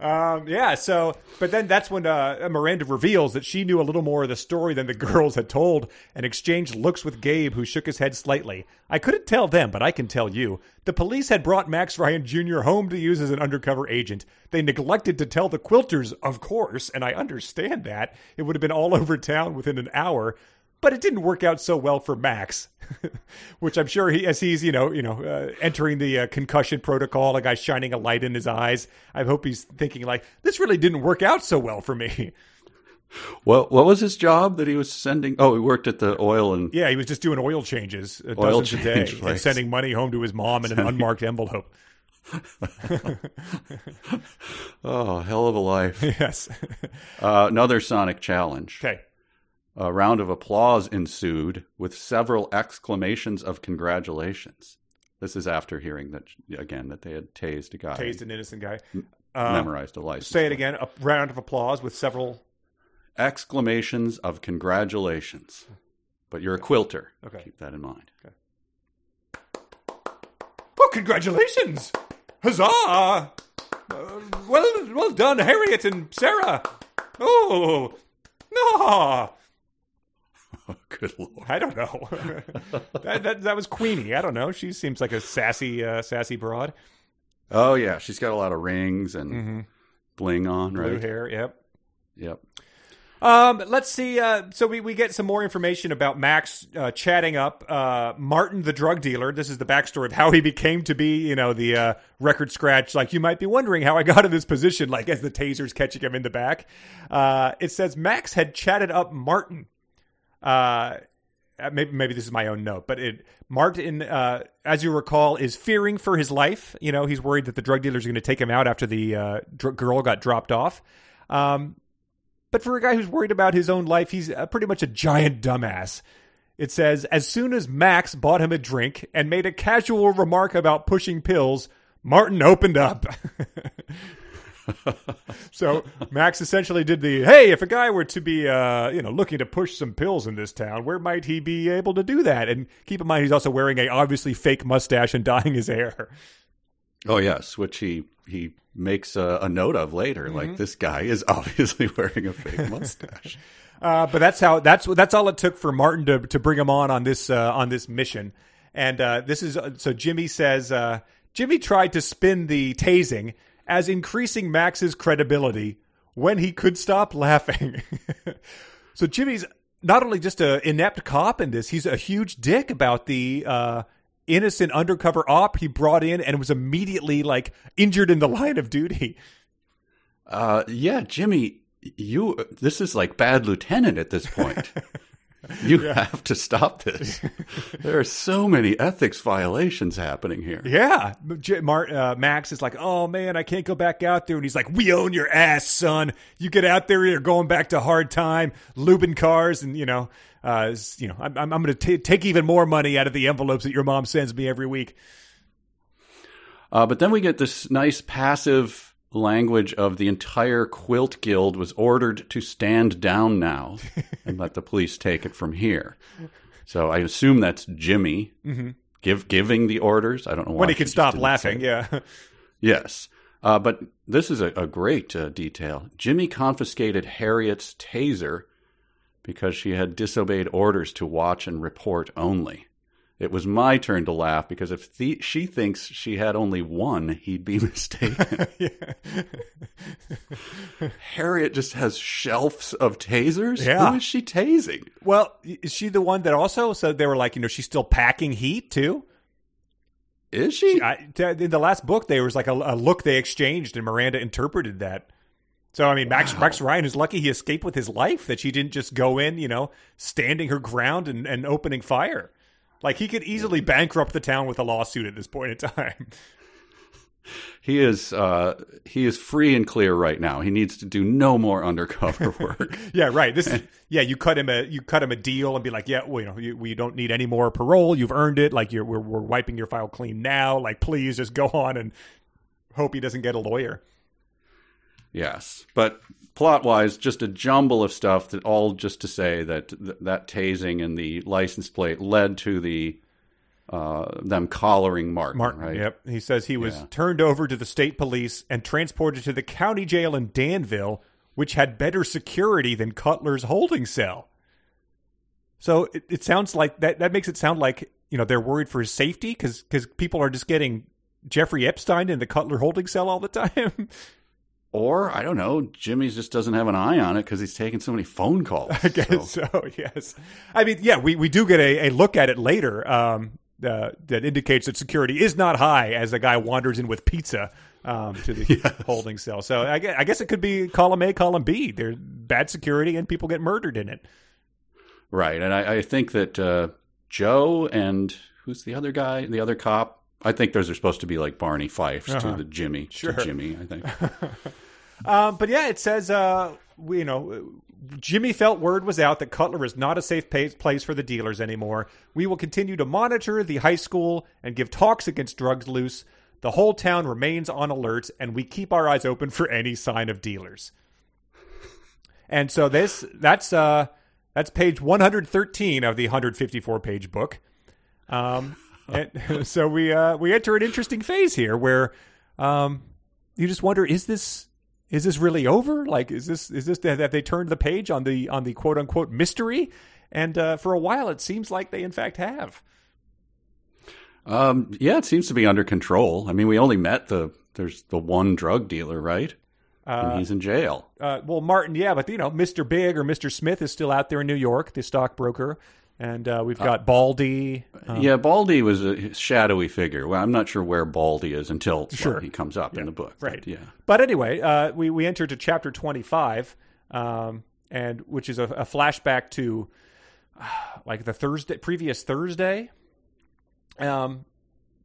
Um, yeah. So, but then that's when uh, Miranda reveals that she knew a little more of the story than the girls had told, and exchanged looks with Gabe, who shook his head slightly. I couldn't tell them, but I can tell you. The police had brought Max Ryan Jr. home to use as an undercover agent. They neglected to tell the Quilters, of course, and I understand that. It would have been all over town within an hour. But it didn't work out so well for Max, which I'm sure he, as he's you know you know uh, entering the uh, concussion protocol, a guy shining a light in his eyes. I hope he's thinking like this really didn't work out so well for me. What what was his job that he was sending? Oh, he worked at the oil and Yeah, he was just doing oil changes, uh, Oil dozens a day, change and sending money home to his mom in an unmarked envelope. oh, hell of a life. yes. Uh, another Sonic challenge. okay. A round of applause ensued with several exclamations of congratulations. This is after hearing that again that they had tased a guy, Tased an innocent guy. and Uh, memorized a license. say it plate. again. A round of applause with several. Exclamations of congratulations. But you're a quilter. Okay. Keep that in mind. Oh, congratulations! Huzzah! Uh, well, well done, Harriet and Sarah. Oh, no. Oh, good lord. I don't know. that, that that was Queenie. I don't know. She seems like a sassy, uh, sassy broad. Oh yeah, she's got a lot of rings and Mm-hmm. bling on, Blue right? hair. Yep. Yep. Um, let's see. Uh, so we, we get some more information about Max uh, chatting up uh, Martin, the drug dealer. This is the backstory of how he became to be, you know, the uh, record scratch. Like you might be wondering how I got in this position. Like as the taser's catching him in the back, uh, it says Max had chatted up Martin. Uh, maybe maybe this is my own note, but it Martin, uh, as you recall, is fearing for his life. You know, he's worried that the drug dealers are going to take him out after the uh, dr- girl got dropped off. Um, but for a guy who's worried about his own life, he's uh, pretty much a giant dumbass. It says, as soon as Max bought him a drink and made a casual remark about pushing pills, Martin opened up. so Max essentially did the, hey, if a guy were to be, uh, you know, looking to push some pills in this town, where might he be able to do that? And keep in mind, he's also wearing a obviously fake mustache and dyeing his hair. Oh yes, which he he makes a, a note of later. Mm-hmm. Like this guy is obviously wearing a fake mustache. Uh, but that's how that's that's all it took for Martin to to bring him on on this uh, on this mission. And uh, this is so Jimmy says uh, Jimmy tried to spin the tasing as increasing Max's credibility when he could stop laughing. so Jimmy's not only just a inept cop in this, he's a huge dick about the uh, innocent undercover op he brought in and was immediately like injured in the line of duty. Uh, yeah, Jimmy, you. This is like bad lieutenant at this point. You have to stop this. there are so many ethics violations happening here. Yeah, J- Mar- uh, Max is like, "Oh man, I can't go back out there," and he's like, "We own your ass, son. You get out there, you're going back to hard time, lubing cars, and you know, uh, you know, I'm, I'm, I'm going to take even more money out of the envelopes that your mom sends me every week." Uh, but then we get this nice passive language of the entire quilt guild was ordered to stand down now and let the police take it from here. So I assume that's Jimmy give giving the orders. I don't know why when he can stop laughing, yeah. Yes. Uh, but this is a, a great uh, detail. Jimmy confiscated Harriet's taser because she had disobeyed orders to watch and report only. It was my turn to laugh because if the, she thinks she had only one, he'd be mistaken. Harriet just has shelves of tasers. Yeah. Who is she tasing? Well, is she the one that also said they were like, you know, she's still packing heat too? Is she? I, in the last book, there was like a, a look they exchanged, and Miranda interpreted that. So I mean, Max Max Ryan is lucky he escaped with his life. That she didn't just go in, you know, standing her ground and, and opening fire. Like he could easily bankrupt the town with a lawsuit at this point in time. he is uh, he is free and clear right now. He needs to do no more undercover work. yeah, right. This is yeah. You cut him a you cut him a deal and be like, yeah, well, you know, you, we don't need any more parole. You've earned it. Like you're we're, we're wiping your file clean now. Like please just go on and hope he doesn't get a lawyer. Yes, but plot wise, just a jumble of stuff that all just to say that th- that tasing and the license plate led to the uh, them collaring Martin. Martin. right? Yep. He says he was Yeah. turned over to the state police and transported to the county jail in Danville, which had better security than Cutler's holding cell. So it, it sounds like that. That makes it sound like you know they're worried for his safety because people are just getting Jeffrey Epstein in the Cutler holding cell all the time. Or I don't know, Jimmy's just doesn't have an eye on it because he's taking so many phone calls. I guess so. Yes. I mean, yeah, we, we do get a, a look at it later um, uh, that indicates that security is not high as a guy wanders in with pizza um, to the holding cell. So I guess, I guess it could be column A, column B. There's bad security and people get murdered in it. Right, and I, I think that uh, Joe and who's the other guy, the other cop. I think those are supposed to be like Barney Fifes Uh-huh. to the Jimmy, Sure. to Jimmy. I think. Um, but yeah, it says, uh, we, you know, Jimmy felt word was out that Cutler is not a safe place for the dealers anymore. We will continue to monitor the high school and give talks against drugs loose. The whole town remains on alert, and we keep our eyes open for any sign of dealers. And so this that's uh that's page 113 of the 154 page book. Um, and so we uh we enter an interesting phase here where um you just wonder is this is this really over? Like is this is this that they turned the page on the on the quote unquote mystery? And uh, for a while, it seems like they in fact have. Um, yeah, it seems to be under control. I mean, we only met the there's the one drug dealer, right? and he's in jail. Uh, well, Martin, yeah, but you know, Mr. Big or Mr. Smith is still out there in New York, the stockbroker, and uh, we've got Baldy. Um, yeah, Baldy was a shadowy figure. Well, I'm not sure where Baldy is until well, Sure. he comes up in the book. but right. yeah. But anyway, uh, we we enter to chapter twenty five, um, and which is a, a flashback to uh, like the Thursday previous Thursday. Um,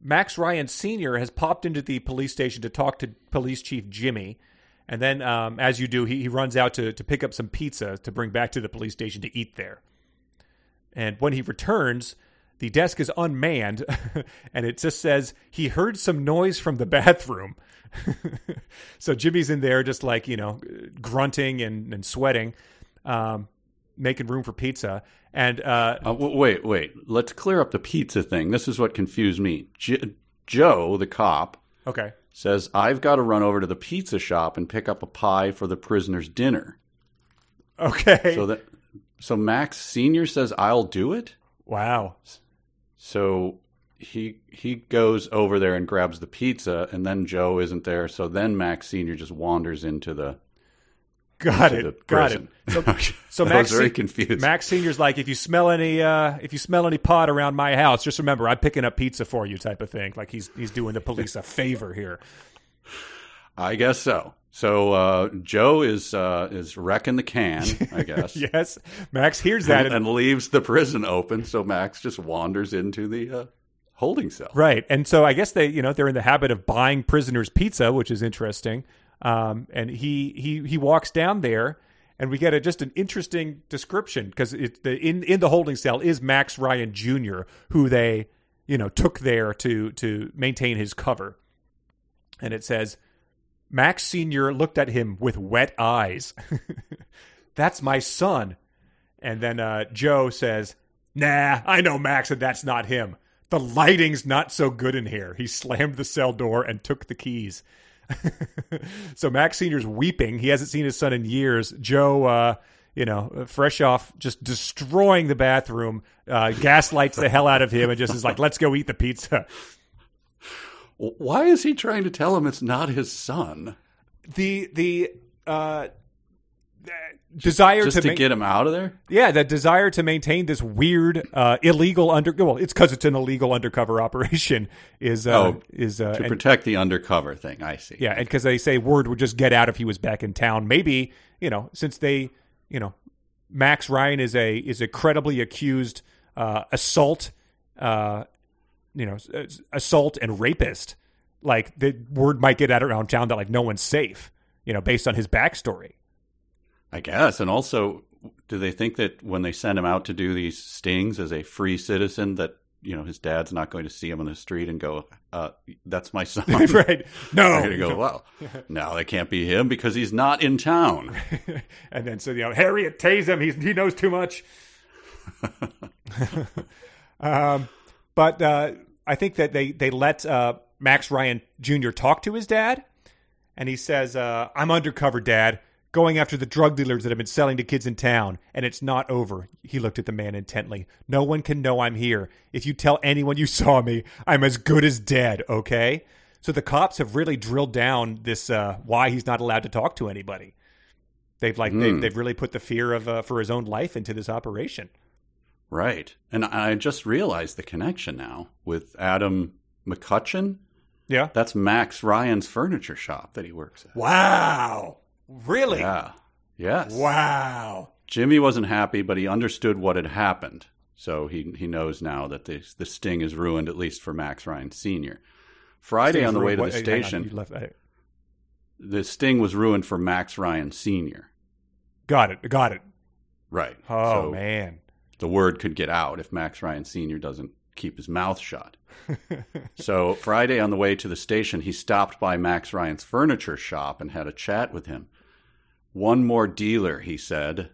Max Ryan Senior has popped into the police station to talk to Police Chief Jimmy. And then, um, as you do, he, he runs out to, to pick up some pizza to bring back to the police station to eat there. And when he returns, the desk is unmanned, and it just says he heard some noise from the bathroom. so Jimmy's in there, just like you know, grunting and, and sweating, um, making room for pizza. And uh, Uh, w- wait, wait. Let's clear up the pizza thing. This is what confused me. J- Joe, the cop, okay, says, I've got to run over to the pizza shop and pick up a pie for the prisoner's dinner. okay, So that so Max Senior says I'll do it. wow, So he he goes over there and grabs the pizza, and then Joe isn't there. So then Max Senior just wanders into the got to it, the got it. So, so I Max was very confused. Max Senior's like, if you smell any, uh, if you smell any pot around my house, just remember I'm picking up pizza for you, type of thing. Like he's he's doing the police a favor here. I guess so. So uh, Joe is uh, is wrecking the can, I guess, Yes, Max hears that, and, and, leaves the prison open. So Max just wanders into the uh, holding cell. right, and so I guess they, you know, they're in the habit of buying prisoners pizza, which is interesting. Um, and he he he walks down there, and we get a, just an interesting description because in in the holding cell is Max Ryan Jr., who they you know took there to to maintain his cover, and it says. Max Sr. looked at him with wet eyes. that's my son. And then uh, Joe says, Nah, I know Max, and that's not him. The lighting's not so good in here. He slammed the cell door and took the keys. so Max Sr.'s weeping. He hasn't seen his son in years. Joe, uh, you know, fresh off just destroying the bathroom, uh, gaslights the hell out of him, and just is like, "Let's go eat the pizza." Why is he trying to tell him it's not his son? The the uh, desire Just to, to, ma- get him out of there? yeah, that desire to maintain this weird uh, illegal under well, it's because it's an illegal undercover operation is uh, Oh, is uh, To and- protect the undercover thing. I see. Yeah, and because they say word would just get out if he was back in town. Maybe you know, since they, you know, Max Ryan is a is a credibly accused uh, assault, uh, you know, assault and rapist. Like the word might get out around town that like no one's safe. You know, based on his backstory. I guess. And also, do they think that when they send him out to do these stings as a free citizen, that you know his dad's not going to see him on the street and go, uh, "That's my son." right? No. To go, "Well, no, that can't be him because he's not in town." and then so you know Harriet tase him. He's he knows too much. um, but uh, I think that they they let uh, Max Ryan Jr. talk to his dad, and he says, uh, "I'm undercover, Dad." Going after the drug dealers that have been selling to kids in town, and it's not over. He looked at the man intently. No one can know I'm here. If you tell anyone you saw me, I'm as good as dead, okay? So the cops have really drilled down this uh, why he's not allowed to talk to anybody. They've like they've, they've really put the fear of uh, for his own life into this operation. Right. And I just realized the connection now with Adam McCutcheon. Yeah. That's Max Ryan's furniture shop that he works at. Wow. Really? Yeah. Yes. Wow. Jimmy wasn't happy, but he understood what had happened. So he he knows now that this the sting is ruined at least for Max Ryan Senior. Friday on the way to the on, station, I- the sting was ruined for Max Ryan Senior. got it. Got it. Right. Oh so man. The word could get out if Max Ryan Senior doesn't keep his mouth shut. so Friday on the way to the station, he stopped by Max Ryan's furniture shop and had a chat with him. One more dealer, he said.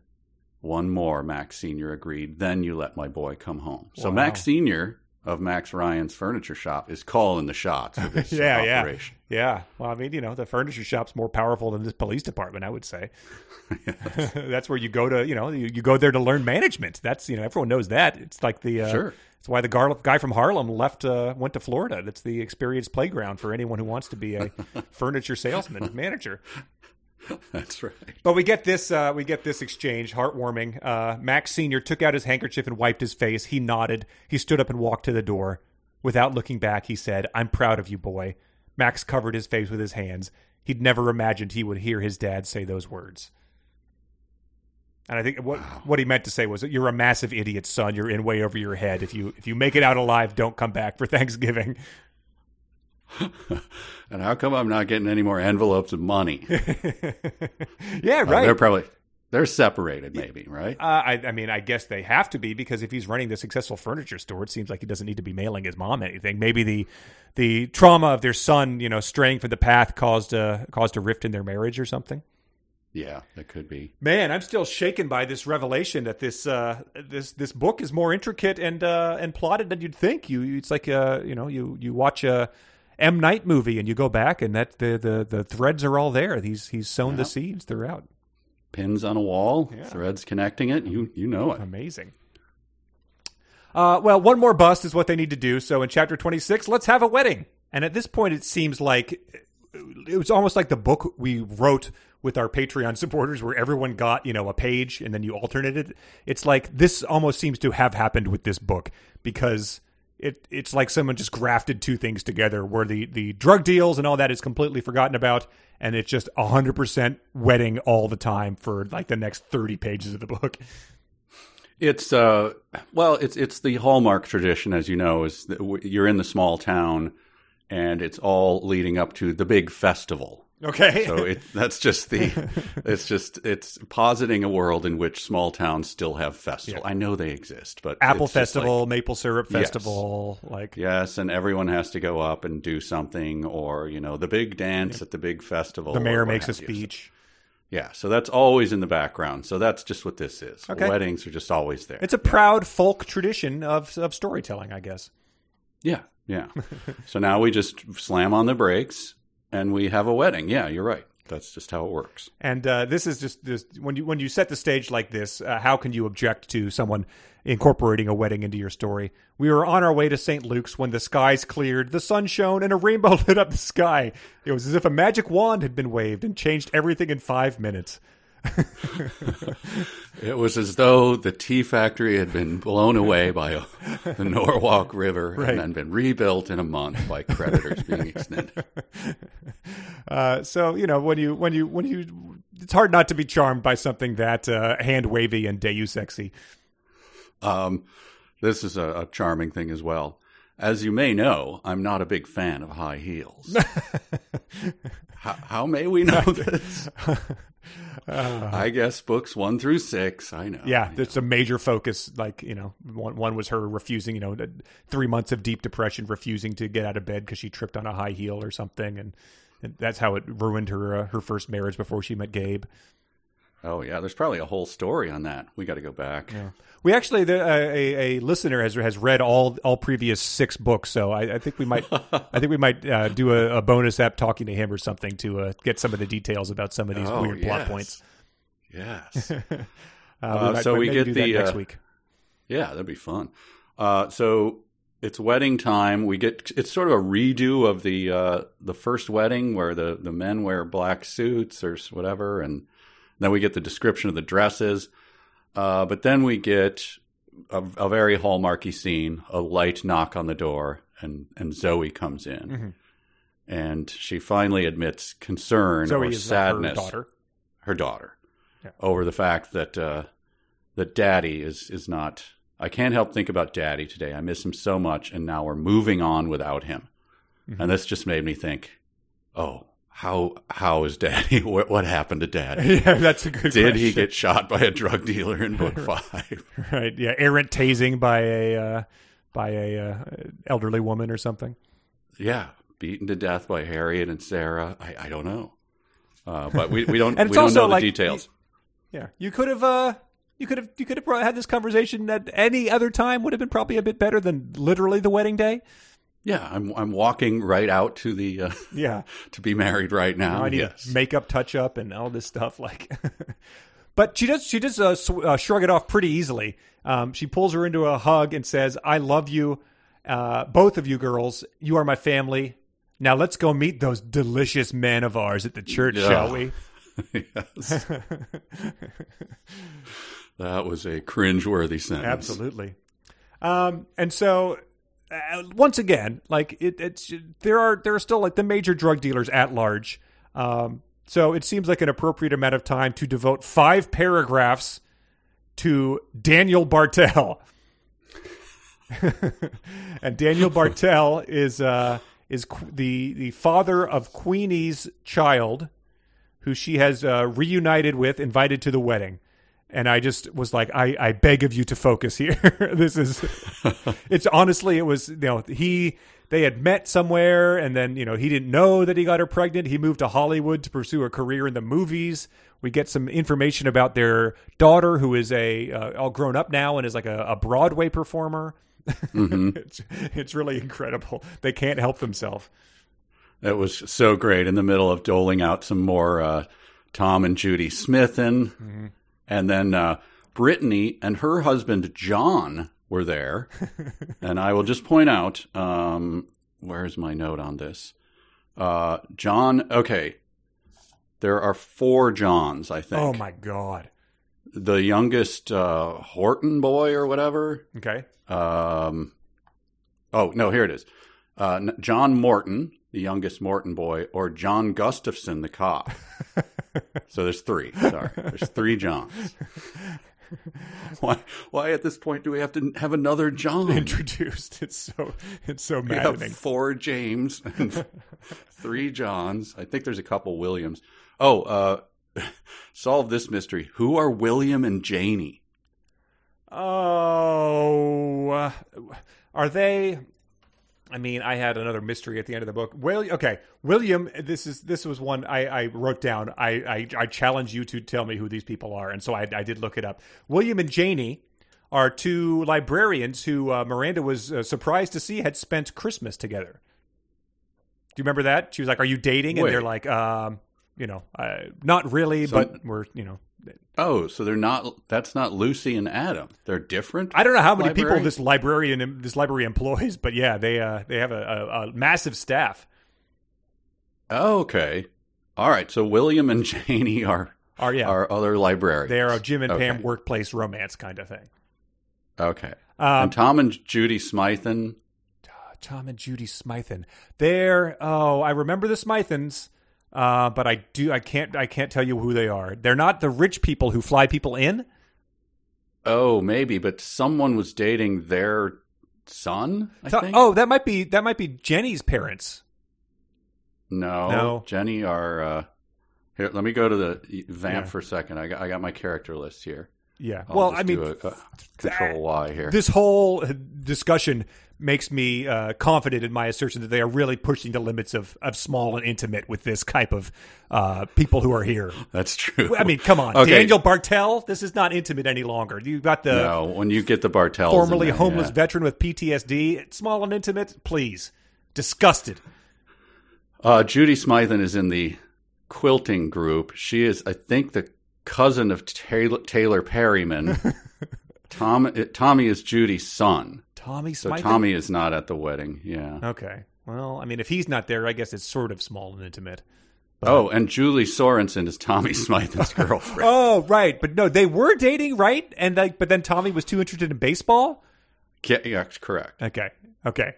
One more, Max Senior agreed. Then you let my boy come home. So Wow. Max Senior of Max Ryan's furniture shop is calling the shots of this Yeah, yeah. operation. Yeah. Well, I mean, you know, the furniture shop's more powerful than this police department, I would say. That's where you go to, you know, you, you go there to learn management. That's, you know, everyone knows that. It's like the, uh, Sure. It's why the gar- guy from Harlem left, uh, went to Florida. That's the experience playground for anyone who wants to be a furniture salesman, manager. That's right. But we get this uh, we get this exchange, heartwarming. Uh, Max Senior took out his handkerchief and wiped his face. He nodded. He stood up and walked to the door. Without looking back, he said, "I'm proud of you, boy." Max covered his face with his hands. He'd never imagined he would hear his dad say those words. And I think what what he meant to say was, "You're a massive idiot, son. You're in way over your head. If you if you make it out alive, don't come back for Thanksgiving." And how come I'm not getting any more envelopes of money? yeah, Uh, right. they're probably they're separated, maybe, right? Uh, I, I mean, I guess they have to be because if he's running the successful furniture store, it seems like he doesn't need to be mailing his mom anything. Maybe the the trauma of their son, you know, straying from the path caused a caused a rift in their marriage or something. Yeah, that could be. Man, I'm still shaken by this revelation that this uh, this this book is more intricate and uh, and plotted than you'd think. You, it's like uh, you know, you you watch a M Night movie and you go back and that the the, the threads are all there. He's he's sown the seeds throughout. Pins on a wall, Yeah. threads connecting it. You you know it. Amazing. Uh, well, one more bust is what they need to do. So in chapter 26, let's have a wedding. And at this point, it seems like it was almost like the book we wrote with our Patreon supporters, where everyone got you know a page and then you alternated. It's like this almost seems to have happened with this book because it it's like someone just grafted two things together, where the the drug deals and all that is completely forgotten about, and it's just hundred percent wedding all the time for like the next thirty pages of the book. It's uh, well, it's it's the hallmark tradition, as you know, is you're in the small town, and it's all leading up to the big festival. Okay. So it, that's just the, it's just it's positing a world in which small towns still have festival. I know they exist, but Apple Festival, like- Maple Syrup Yes. Festival, like yes, and everyone has to go up and do something, or you know, the big dance at the big festival. the mayor makes a have you. speech. Yeah, so that's always in the background. So that's just what this is. Okay. Weddings are just always there. It's a proud folk tradition of of storytelling, I guess. Yeah, yeah. so now we just slam on the brakes and we have a wedding. Yeah, you're right. that's just how it works. And uh, this is just this when you when you set the stage like this, uh, how can you object to someone incorporating a wedding into your story? We were on our way to St. Luke's when the skies cleared, the sun shone, and a rainbow lit up the sky. It was as if a magic wand had been waved and changed everything in five minutes. it was as though the tea factory had been blown away by the Norwalk River right. and then been rebuilt in a month by creditors being extended. Uh, so you know when you when you when you, it's hard not to be charmed by something that uh, hand wavy and deus sexy. Um, this is a, a charming thing as well. As you may know, I'm not a big fan of high heels. how, how, may we know this? Uh, I guess books one through six. I know. Yeah, it's a major focus. Like you know, one one was her refusing. You know, three months of deep depression, refusing to get out of bed because she tripped on a high heel or something, and, and that's how it ruined her uh, her first marriage before she met Gabe. Oh yeah, there's probably a whole story on that. We got to go back. Yeah. We actually, the, uh, a, a listener has has read all all previous six books, so I, I think we might I think we might uh, do a, a, bonus app talking to him or something to uh, get some of the details about some of these oh, weird yes. plot points. Yes. Uh, we might, so we get the next uh, week. Yeah, that'd be fun. Uh, so it's wedding time. We get it's sort of a redo of the the first wedding where the the men wear black suits or whatever, and then we get the description of the dresses. Uh, but then we get a, a, very hallmarky scene, a light knock on the door, and, and Zoe comes in. Mm-hmm. And she finally admits concern Zoe or sadness. Her daughter. Her daughter. Yeah. Over the fact that uh, that daddy is, is not. I can't help think about daddy today. I miss him so much, and now we're moving on without him. Mm-hmm. And this just made me think, oh, how how is daddy what, what happened to daddy yeah that's a good did question. he get shot by a drug dealer in book five? Right yeah errant tasing by a uh, by a uh, elderly woman or something. Yeah beaten to death by harriet and sarah. I, I don't know. Uh, but we, we don't we don't know like, the details. you, yeah you could have uh you could have you could have had this conversation at any other time would have been probably a bit better than literally the wedding day yeah, I'm I'm walking right out to the uh, yeah to be married right now. I need yes. makeup touch up and all this stuff like. but she does she does uh, sw- uh, shrug it off pretty easily. Um, she pulls her into a hug and says, "I love you, uh, both of you girls. You are my family. Now let's go meet those delicious men of ours at the church, yeah. shall we?" yes. that was a cringeworthy sentence. Absolutely. Um, and so uh, once again, like it, it's there are there are still like the major drug dealers at large. Um, so it seems like an appropriate amount of time to devote five paragraphs to Daniel Bartel. and Daniel Bartel is uh, is the the father of Queenie's child, who she has uh, reunited with, invited to the wedding and I just was like, I, I beg of you to focus here. this is, it's honestly, it was, you know, he, they had met somewhere and then, you know, he didn't know that he got her pregnant. He moved to Hollywood to pursue a career in the movies. We get some information about their daughter, who is a, uh, all grown up now and is like a, a Broadway performer. Mm-hmm. it's, it's really incredible. They can't help themselves. It was so great in the middle of doling out some more, uh, Tom and Judy Smythen. Mm-hmm and then uh, Brittany and her husband John were there. and I will just point out um, where's my note on this? Uh, John, okay. There are four Johns, I think. Oh my God. The youngest uh, Horton boy or whatever. Okay. Um, oh, no, here it is. Uh, John Morton, the youngest Morton boy, or John Gustafson, the cop. so there's three. Sorry, there's three Johns. Why? Why at this point do we have to have another John introduced? It's so it's so maddening. We have four James and three Johns. I think there's a couple Williams. Oh, uh, solve this mystery. Who are William and Janie? Oh, uh, are they? I mean, I had another mystery at the end of the book. Well, okay, William. This is this was one I, I wrote down. I, I, I challenge you to tell me who these people are, and so I, I did look it up. William and Janie are two librarians who uh, Miranda was uh, surprised to see had spent Christmas together. Do you remember that? She was like, "Are you dating?" And Wait. they're like, um, you know, uh, not really, but we're you know, Oh, so they're not. That's not Lucy and Adam. They're different. I don't know how many people this librarian this library employs, but yeah, they uh, they have a, a, a massive staff. Oh, okay. All right. So William and Janie are Are yeah, are other librarians. they are a Jim and Pam workplace romance kind of thing. Okay. Um, and Tom and Judy Smythen. Tom and Judy Smythen. They're oh, I remember the Smythens, uh, but I do I can't I can't tell you who they are. They're not the rich people who fly people in. Oh, maybe, but someone was dating their son. Think. oh, that might be that might be Jenny's parents. no, No. Jenny are. Uh, here, let me go to the vamp Yeah. for a second. I got, I got my character list here. Yeah. I'll well, I mean, a, a control Y here. this whole discussion makes me uh, confident in my assertion that they are really pushing the limits of, of small and intimate with this type of uh, people who are here. That's true. I mean, come on, Okay. Daniel Bartel. This is not intimate any longer. You got the no, when you get the Bartels, in formerly there, homeless yeah. veteran with PTSD. Small and intimate, please. Disgusted. Uh, Judy Smythen is in the quilting group. She is, I think, the cousin of Taylor, Taylor Perryman. Tom, Tommy is Judy's son. Tommy So Smythe. Tommy is not at the wedding. Yeah. Okay. Well, I mean, if he's not there, I guess it's sort of small and intimate. Oh, and Julie Sorensen is Tommy Smythen's girlfriend. Oh, right. But no, they were dating, right? And like, but then Tommy was too interested in baseball. yeah, yeah, correct. Okay. Okay.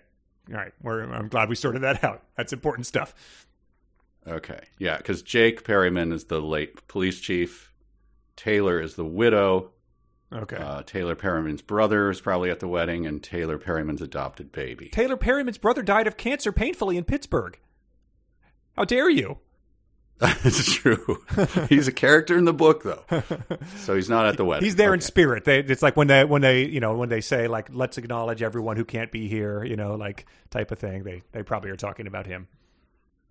All right. We're, I'm glad we sorted that out. That's important stuff. Okay. Yeah, because Jake Perryman is the late police chief. Taylor is the widow. Okay. Uh, Taylor Perryman's brother is probably at the wedding, and Taylor Perryman's adopted baby. Taylor Perryman's brother died of cancer painfully in Pittsburgh. How dare you? That's true. he's a character in the book, though, so he's not at the wedding. He's there in spirit. They, it's like when they when they you know when they say like let's acknowledge everyone who can't be here, you know, like type of thing. They they probably are talking about him.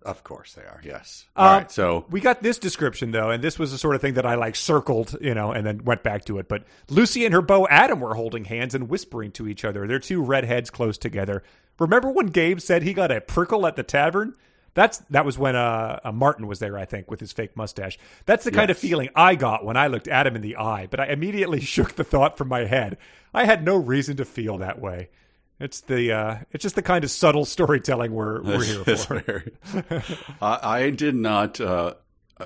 Of course they are. Yes. Uh, All right. So We got this description though, and this was the sort of thing that I like circled, you know, and then went back to it. But Lucy and her beau Adam were holding hands and whispering to each other. They're two redheads close together. Remember when Gabe said he got a prickle at the tavern? That's that was when uh, uh, Martin was there, I think, with his fake mustache. That's the kind of feeling I got when I looked Adam in the eye. But I immediately shook the thought from my head. I had no reason to feel that way. It's the uh, it's just the kind of subtle storytelling we're we're here for. I, I did not. Uh,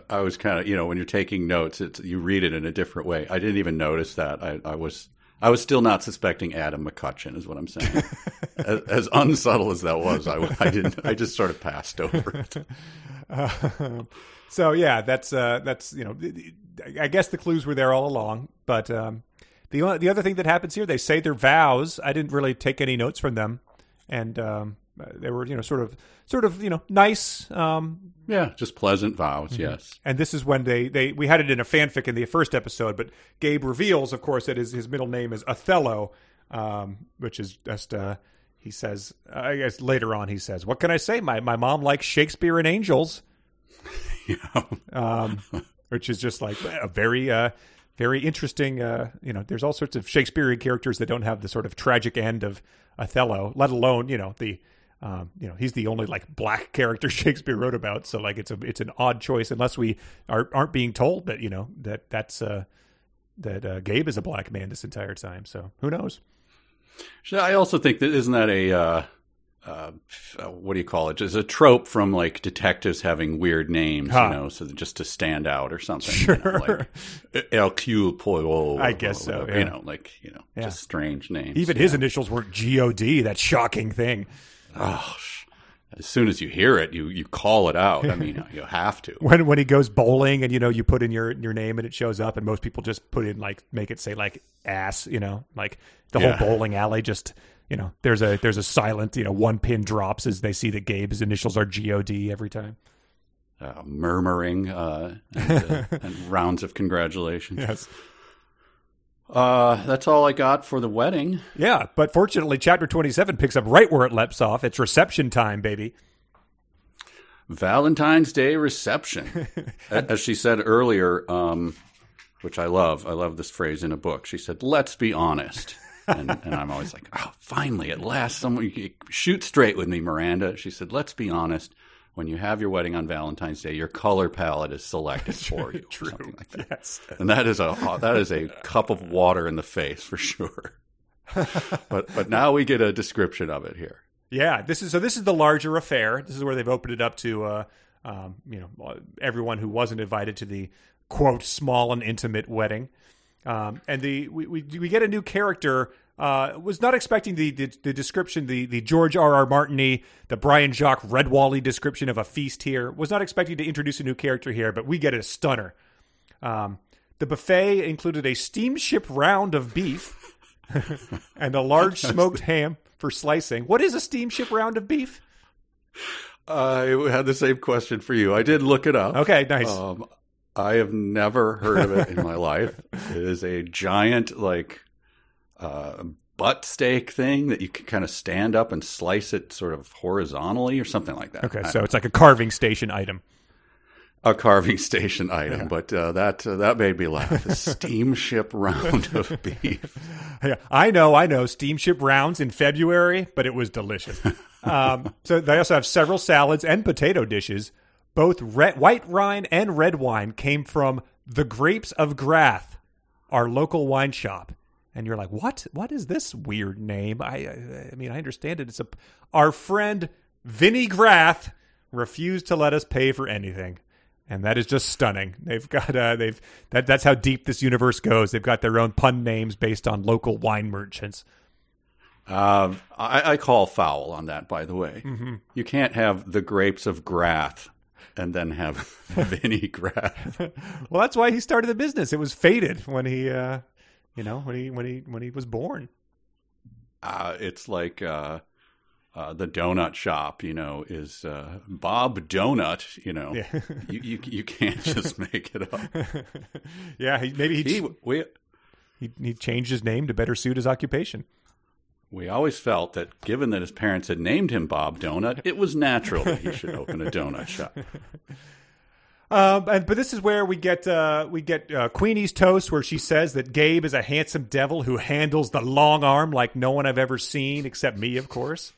I was kind of, you know, when you're taking notes, it's you read it in a different way. I didn't even notice that. I, I was, I was still not suspecting Adam McCutcheon, is what I'm saying. as, as unsubtle as that was, I, I didn't. I just sort of passed over it. so yeah, that's uh, that's you know, I guess the clues were there all along. But um, the the other thing that happens here, they say their vows. I didn't really take any notes from them, and um, they were you know sort of sort of you know nice. Um, Yeah, just pleasant vows. Yes. and this is when they, they we had it in a fanfic in the first episode, but Gabe reveals, of course, that his his middle name is Othello, um, which is just uh, he says I guess later on he says, "What can I say? My my mom likes Shakespeare and angels." Yeah. um, which is just like a very, uh, very interesting. Uh, you know, there's all sorts of Shakespearean characters that don't have the sort of tragic end of Othello, let alone you know the. Um, you know, he's the only like black character Shakespeare wrote about, so like it's a it's an odd choice unless we are, aren't being told that you know that that's uh, that uh, Gabe is a black man this entire time. So who knows? I also think that isn't that a uh, uh, what do you call it? Just a trope from like detectives having weird names, Huh. you know, so just to stand out or something. Sure. You know, like Hercule Poirot. I guess so, yeah. You know, like you know, Yeah. just strange names. Even yeah. his initials weren't G O D. That shocking thing. Oh, sh- as soon as you hear it, you you call it out. I mean, you have to. when when he goes bowling and you know you put in your your name and it shows up and most people just put in like make it say like ass you know like the whole bowling alley just you know there's a there's a silent you know one pin drops as they see that Gabe's initials are G O D every time. Uh, murmuring uh, and, uh, and rounds of congratulations. Yes. Uh, that's all I got for the wedding. Yeah, but fortunately, chapter twenty seven picks up right where it leaps off. It's reception time, baby. Valentine's Day reception. As she said earlier, um, which I love, I love this phrase in a book. She said, "Let's be honest," and, and I'm always like, "Oh, finally, at last, someone shoot straight with me, Miranda." She said, "Let's be honest. when you have your wedding on Valentine's Day, your color palette is selected for you. True. something like that. Yes. And that is a that is a cup of water in the face for sure. but but now we get a description of it here. Yeah, this is so. This is the larger affair. This is where they've opened it up to, uh, um, you know, everyone who wasn't invited to the quote small and intimate wedding. Um, and the we, we we get a new character. Uh, was not expecting the, the the description, the the George R. R. Martini, the Brian Jacques Redwally description of a feast here. Was not expecting to introduce a new character here, but we get a stunner. Um, the buffet included a steamship round of beef and a large smoked ham for slicing. What is a steamship round of beef? I had the same question for you. I did look it up. Okay, nice. Um, I have never heard of it in my life. It is a giant like uh, butt steak thing that you can kind of stand up and slice it sort of horizontally or something like that. okay, I- so it's like a carving station item. a carving station item, but uh, that uh, that made me laugh. A steamship round of beef. Yeah, I know, I know. Steamship rounds in February, but it was delicious. Um, so they also have several salads and potato dishes. Both red, white wine and red wine came from the Grapes of Grath, our local wine shop. And you're like, what? What is this weird name? I, I, I mean, I understand it. It's a our friend Vinny Grath refused to let us pay for anything. And that is just stunning. They've got uh, they've that that's how deep this universe goes. They've got their own pun names based on local wine merchants. Um, I, I call foul on that. By the way, you can't have the grapes of Grath and then have Vinny Grath. Well, that's why he started the business. It was fated when he, uh, you know, when he when he when he was born. Uh, it's like uh, uh, the donut shop, you know, is uh, Bob Donut. You know, Yeah, you, you you can't just make it up. yeah. He, maybe he, He, we he he changed his name to better suit his occupation. We always felt that given that his parents had named him Bob Donut, it was natural that he should open a donut shop. Um, and, but this is where we get uh, we get uh, Queenie's toast, where she says that Gabe is a handsome devil who handles the long arm like no one I've ever seen, except me, of course.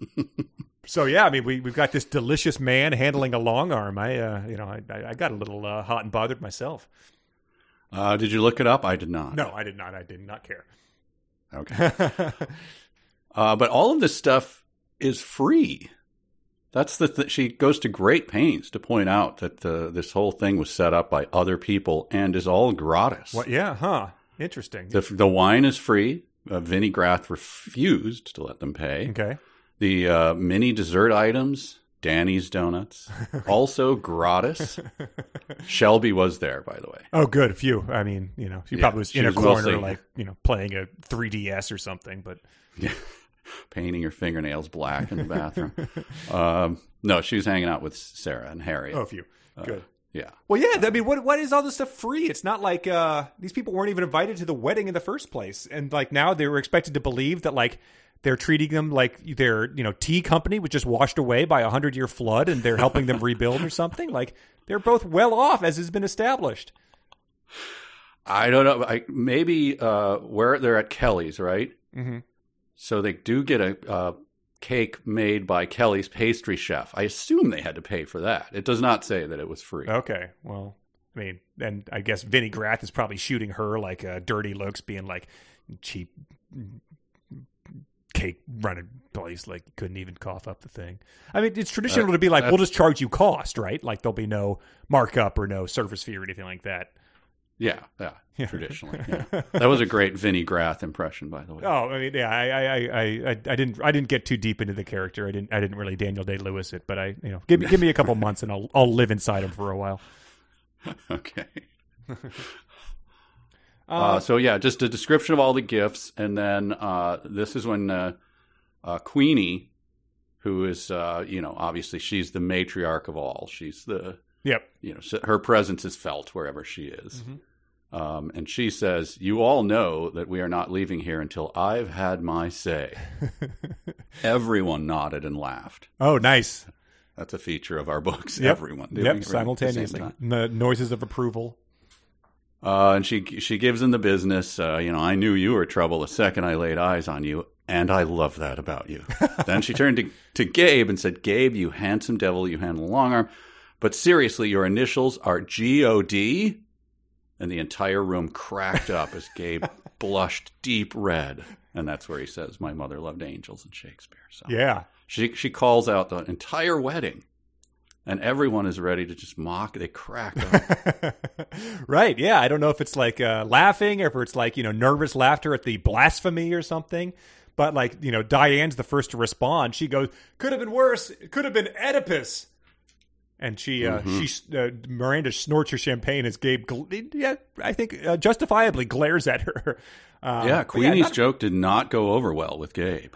so yeah, I mean, we we've got this delicious man handling a long arm. I uh, you know I, I I got a little uh, hot and bothered myself. Uh, did you look it up? I did not. No, I did not. I did not care. Okay. Uh, but all of this stuff is free. That's the th- she goes to great pains to point out that uh, this whole thing was set up by other people and is all gratis. what? Yeah, huh? Interesting. The, the wine is free. Uh, Vinnie Grath refused to let them pay. okay. The uh, mini dessert items, Danny's Donuts, also gratis. Shelby was there, by the way. Oh, good. A few. I mean, you know, she Yeah, probably was she in a corner, mostly- like you know, playing a 3ds or something. But Painting her fingernails black in the bathroom. um, no, she was hanging out with Sarah and Harry. oh, a few. Good. Yeah. Well, yeah. I mean, what what is all this stuff free? It's not like uh, these people weren't even invited to the wedding in the first place, and like now they were expected to believe that like they're treating them like their you know tea company was just washed away by a hundred year flood, and they're helping them rebuild or something. Like they're both well off, as has been established. I don't know. I, maybe uh, where they're at Kelly's, right? Mhm. So they do get a, uh cake made by Kelly's pastry chef. I assume they had to pay for that. It does not say that it was free. Okay, well, I mean, and I guess Vinnie Grath is probably shooting her like uh, dirty looks, being like cheap cake running place, like couldn't even cough up the thing. I mean, it's traditional Uh, to be like, we'll just charge you cost, right? Like there'll be no markup or no service fee or anything like that. Yeah, yeah, traditionally. Yeah. That was a great Vinnie Grath impression, by the way. Oh, I mean, yeah, I, I, I, I, I didn't, I didn't get too deep into the character. I didn't, I didn't really Daniel Day Lewis it, but I, you know, give me, give me a couple months and I'll, I'll live inside him for a while. Okay. Uh, Uh, so yeah, just a description of all the gifts, and then uh, this is when uh, uh, Queenie, who is uh, you know obviously she's the matriarch of all. She's the yep. you know her presence is felt wherever she is, Mhm. um, and she says, "You all know that we are not leaving here until I've had my say." Everyone nodded and laughed. Oh, nice. That's a feature of our books. Yep. Everyone, doing Yep, at the simultaneously. The noises of approval. Uh, and she she gives him the business. Uh, you know, I knew you were trouble the second I laid eyes on you. And I love that about you. then she turned to, to Gabe and said, Gabe, you handsome devil, you handle a long arm. But seriously, your initials are G O D? And the entire room cracked up as Gabe blushed deep red. And that's where he says, My mother loved angels and Shakespeare. So Yeah. she, she calls out the entire wedding. And everyone is ready to just mock. They crack up. right. Yeah. I don't know if it's like uh, laughing or if it's like, you know, nervous laughter at the blasphemy or something. But like, you know, Diane's the first to respond. She goes, could have been worse. Could have been Oedipus. And she, uh, she, uh, Miranda snorts her champagne as Gabe, gl- yeah, I think uh, justifiably glares at her. Um, yeah, Queenie's not- joke did not go over well with Gabe.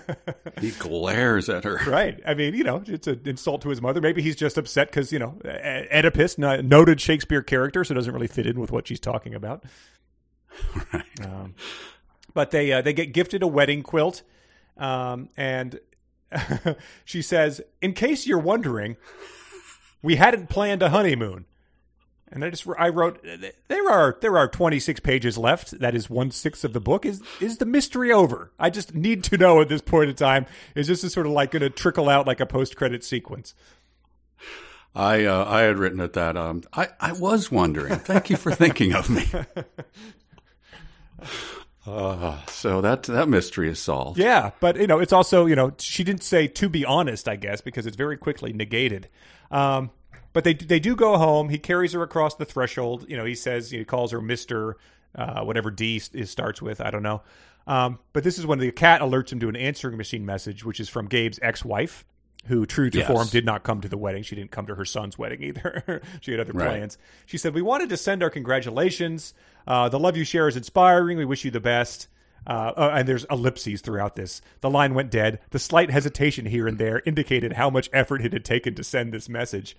he glares at her. Right. I mean, you know, it's an insult to his mother. Maybe he's just upset because, you know, Oedipus, noted Shakespeare character, so it doesn't really fit in with what she's talking about. Um, but they uh, they get gifted a wedding quilt, um, and she says, "In case you're wondering, we hadn't planned a honeymoon." And I just I wrote there are there are 26 pages left. That is one sixth of the book. Is is the mystery over? I just need to know at this point in time. Is this is sort of like going to trickle out like a post credit sequence? I uh, I had written at that um I, I was wondering. Thank you for thinking of me. Uh, so that that mystery is solved. Yeah, but you know, it's also you know she didn't say to be honest, I guess, because it's very quickly negated. Um, but they they do go home. He carries her across the threshold. You know, he says he calls her Mister uh, whatever D is, starts with. I don't know. Um, but this is when the cat alerts him to an answering machine message, which is from Gabe's ex-wife, who, true to Yes. form, did not come to the wedding. She didn't come to her son's wedding either. she had other Right. plans. She said, "We wanted to send our congratulations. Uh, the love you share is inspiring. We wish you the best." Uh, uh, and there's ellipses throughout this. The line went dead. The slight hesitation here and there indicated how much effort it had taken to send this message.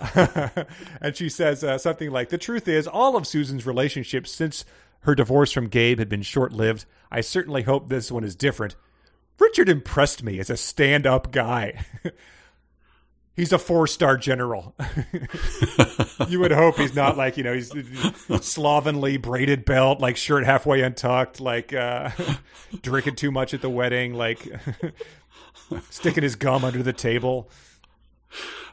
and she says uh, something like, "The truth is, all of Susan's relationships since her divorce from Gabe had been short-lived. I certainly hope this one is different. Richard impressed me as a stand-up guy." He's a four-star general. you would hope he's not like you know he's slovenly braided belt, like shirt halfway untucked, like uh, drinking too much at the wedding, like sticking his gum under the table.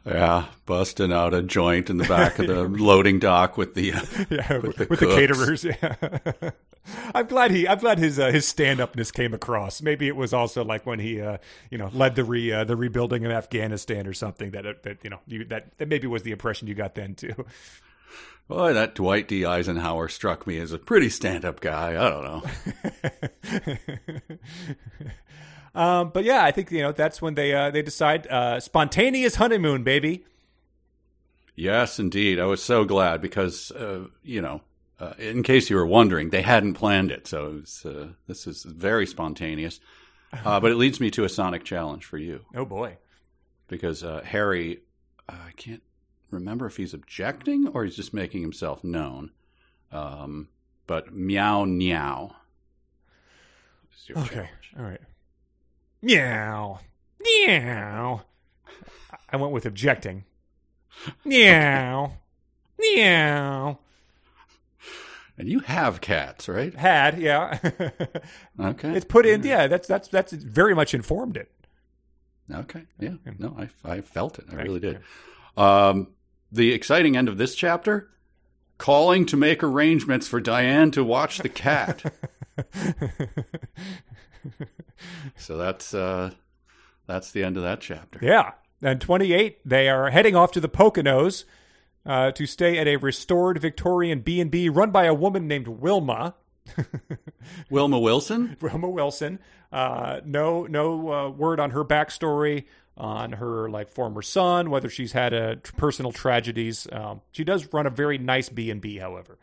Yeah, busting out a joint in the back of the loading dock with the. yeah, with, the the, cooks. caterers. Yeah. I'm glad he. I'm glad his uh, his stand upness came across. Maybe it was also like when he, uh, you know, led the re uh, the rebuilding of Afghanistan or something. That uh, that you know you, that that maybe was the impression you got then too. Boy, that Dwight D. Eisenhower struck me as a pretty stand-up guy. I don't know. Um, but yeah, I think you know that's when they uh, they decide uh, spontaneous honeymoon, baby. Yes, indeed. I was so glad because, uh, you know, uh, in case you were wondering, they hadn't planned it. So it was, uh, this is very spontaneous. Uh, but it leads me to a sonic challenge for you Oh boy. because uh, Harry, I can't remember if he's objecting or he's just making himself known. Um, but meow meow. Okay. challenge. All right. Meow. Meow. I went with objecting. Meow. Meow. And you have cats, right? Had, yeah. Okay. it's put in, yeah, that's that's that's very much informed it. Okay. Yeah. No, I, I felt it. I Right. really did. Um, the exciting end of this chapter calling to make arrangements for Diane to watch the cat. so that's uh, that's the end of that chapter. Yeah. And 28, they are heading off to the Poconos uh, to stay at a restored Victorian B&B run by a woman named Wilma. Wilma Wilson. Wilma Wilson. Uh, no, no uh, word on her backstory, on her like former son, whether she's had a t- personal tragedies. Um, she does run a very nice B and B, however.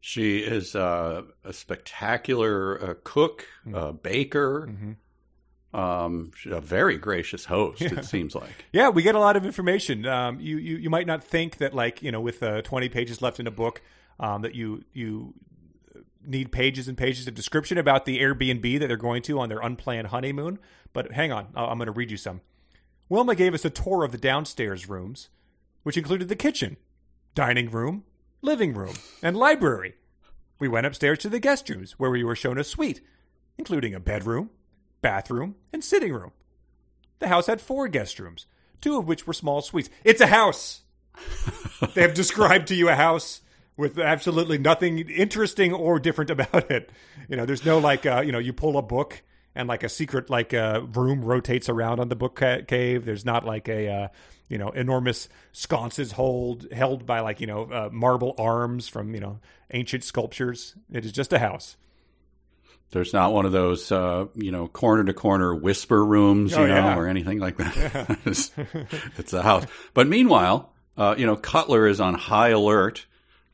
She is uh, a spectacular uh, cook, uh, baker, Mm-hmm. um, a very gracious host. It seems like. Yeah, we get a lot of information. Um, you, you you might not think that like you know with uh, 20 pages left in a book um, that you you need pages and pages of description about the Airbnb that they're going to on their unplanned honeymoon. But hang on, I'm going to read you some. Wilma gave us a tour of the downstairs rooms, which included the kitchen, dining room, living room, and library. We went upstairs to the guest rooms, where we were shown a suite, including a bedroom, bathroom, and sitting room. The house had four guest rooms, two of which were small suites. It's a house. they have described to you a house with absolutely nothing interesting or different about it. You know, there's no like, uh, you know, you pull a book and like a secret like uh, room rotates around on the book ca- cave. There's not like a uh, you know enormous sconces hold held by like you know uh, marble arms from you know ancient sculptures. It is just a house. There's not one of those, uh, you know, corner to corner whisper rooms, you Oh, know, yeah. or anything like that. it's, it's a house. But meanwhile, uh, you know, Cutler is on high alert.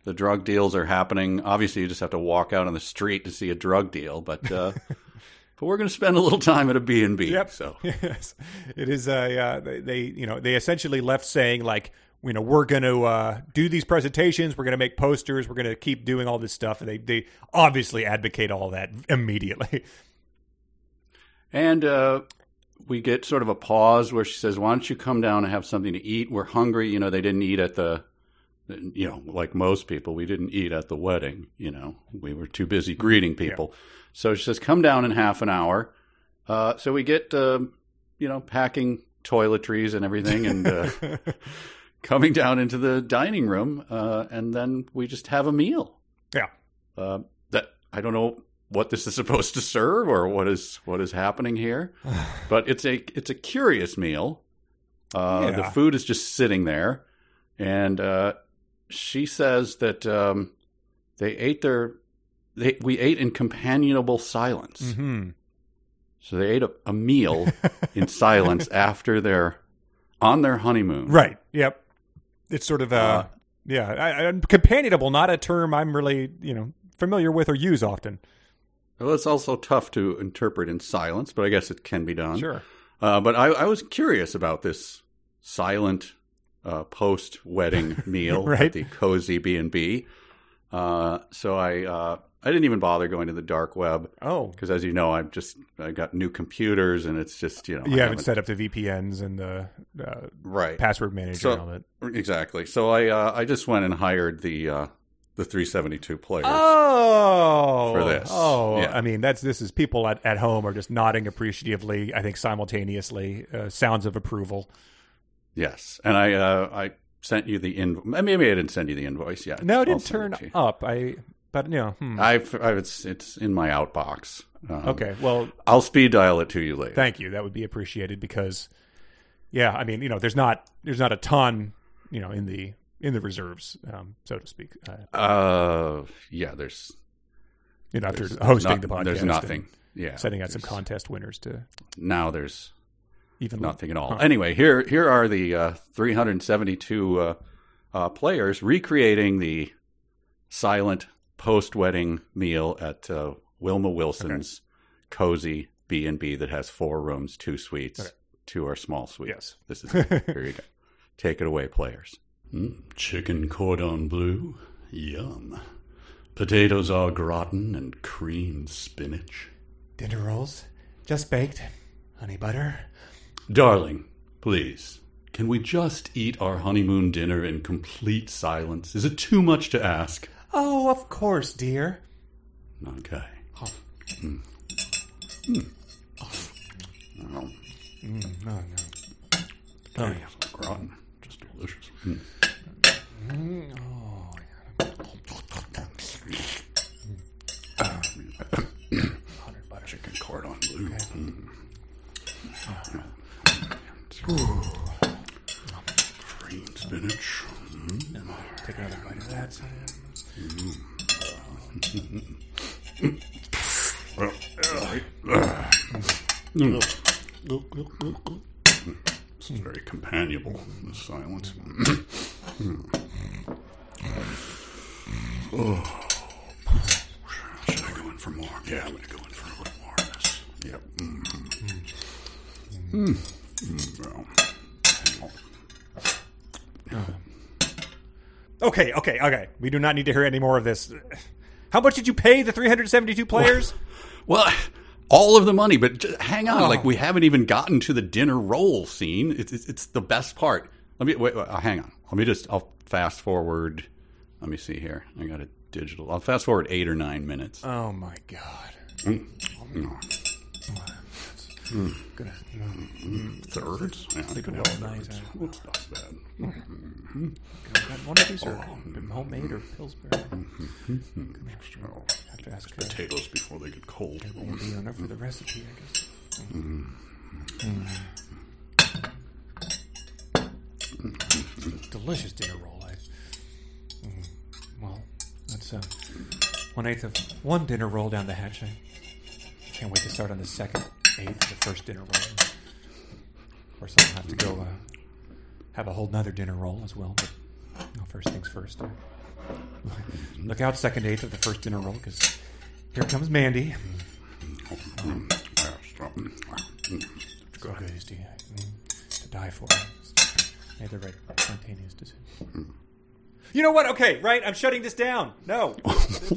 The drug deals are happening. Obviously, you just have to walk out on the street to see a drug deal, but uh, but we're going to spend a little time at a B and B. Yep. So yes, it is. a, uh, they, they, you know, they essentially left saying like, you know, we're going to uh, do these presentations. We're going to make posters. We're going to keep doing all this stuff. And they, they obviously advocate all that immediately. And uh, we get sort of a pause where she says, "Why don't you come down and have something to eat? We're hungry." You know, they didn't eat at the, you know, like most people, we didn't eat at the wedding. You know, we were too busy greeting people. So she says, "Come down in half an hour." Uh, so we get, uh, you know, packing toiletries and everything, and uh, coming down into the dining room, uh, and then we just have a meal. yeah. Uh, that I don't know what this is supposed to serve or what is what is happening here, but it's a it's a curious meal. Uh, The food is just sitting there, and uh, she says that um, they ate their they we ate in companionable silence. hmm So they ate a, a meal in silence after their on their honeymoon. Right. Yep. It's sort of uh, Uh, yeah, I, I, companionable, not a term I'm really you know familiar with or use often. Well, it's also tough to interpret in silence, but I guess it can be done. Sure. Uh, but I, I was curious about this silent uh, post wedding meal Right. at the cozy B and B. Uh, So I uh, I didn't even bother going to the dark web Oh, because, as you know, I've just I got new computers and it's just you know you haven't haven't- set up the VPNs and the uh, right password manager So- and all that. exactly. So I uh, I just went and hired the uh, the 372 players. Oh, for this. Oh, Yeah. I mean, that's this is people at, at home are just nodding appreciatively. I think simultaneously, uh, sounds of approval. Yes, and I uh, I sent you the invoice. Maybe I didn't send you the invoice yet. No, it didn't turn it up. I, but you know, hmm. I've, I've it's it's in my outbox. Um, okay. Well, I'll speed dial it to you later. thank you. That would be appreciated because, yeah, I mean, you know, there's not there's not a ton, you know, in the in the reserves, um, so to speak. Uh, Uh, yeah. There's you know, after there's, hosting not- the podcast, There's nothing. Yeah. setting out some contest winners to Now there's even nothing at all. Huh. Anyway, here here are the uh, 372 uh, uh, players recreating the silent post wedding meal at uh, Wilma Wilson's cozy B and B that has four rooms, two suites. Okay. Two are small suites. Yes. This is here you go. Take it away, players. Mm, chicken cordon bleu, yum. Potatoes au gratin and creamed spinach. dinner rolls, just baked, honey butter. Darling, please, can we just eat our honeymoon dinner in complete silence? Is it too much to ask? Oh, of course, dear. Okay. Oh. Mm. Mm. Oh, No, no. okay. Gratin. Just delicious. Mm. Honey butter. Chicken cordon bleu. Mm. Creamed spinach. Mm. Take another bite of that. This is very companionable, the silence. oh. Should I go in for more? Yeah, I'm going to go in for a little more of this. Yep. Mm. Mm. Well, Okay, okay, okay. We do not need to hear any more of this. How much did you pay the 372 players? Well, all of the money, but just hang on. Oh. Like we haven't even gotten to the dinner roll scene. It's, it's it's the best part. Let me wait, wait. uh, Hang on. Let me just. I'll fast forward. Let me see here. I got a digital. I'll fast forward eight or nine minutes. Oh my god. Mm. Gonna, Thirds? Yeah, Sleep yeah, well at night, thirds. uh. That's not bad. got one of these are homemade or Pillsbury. Oh, Have to ask uh, potatoes before they get cold. the owner for the recipe, I guess. Mm. Delicious dinner roll. I, mm, well, that's uh, one eighth of one dinner roll down the hatch. I can't wait to start on the second eighth of the first dinner roll. Of course, I'll have to go uh, have a whole nother dinner roll as well. But first things first. Look out, second eighth of the first dinner roll, because here comes Mandy. So good to die for. Made the right spontaneous decision. You know what? Okay, right. I'm shutting this down. No.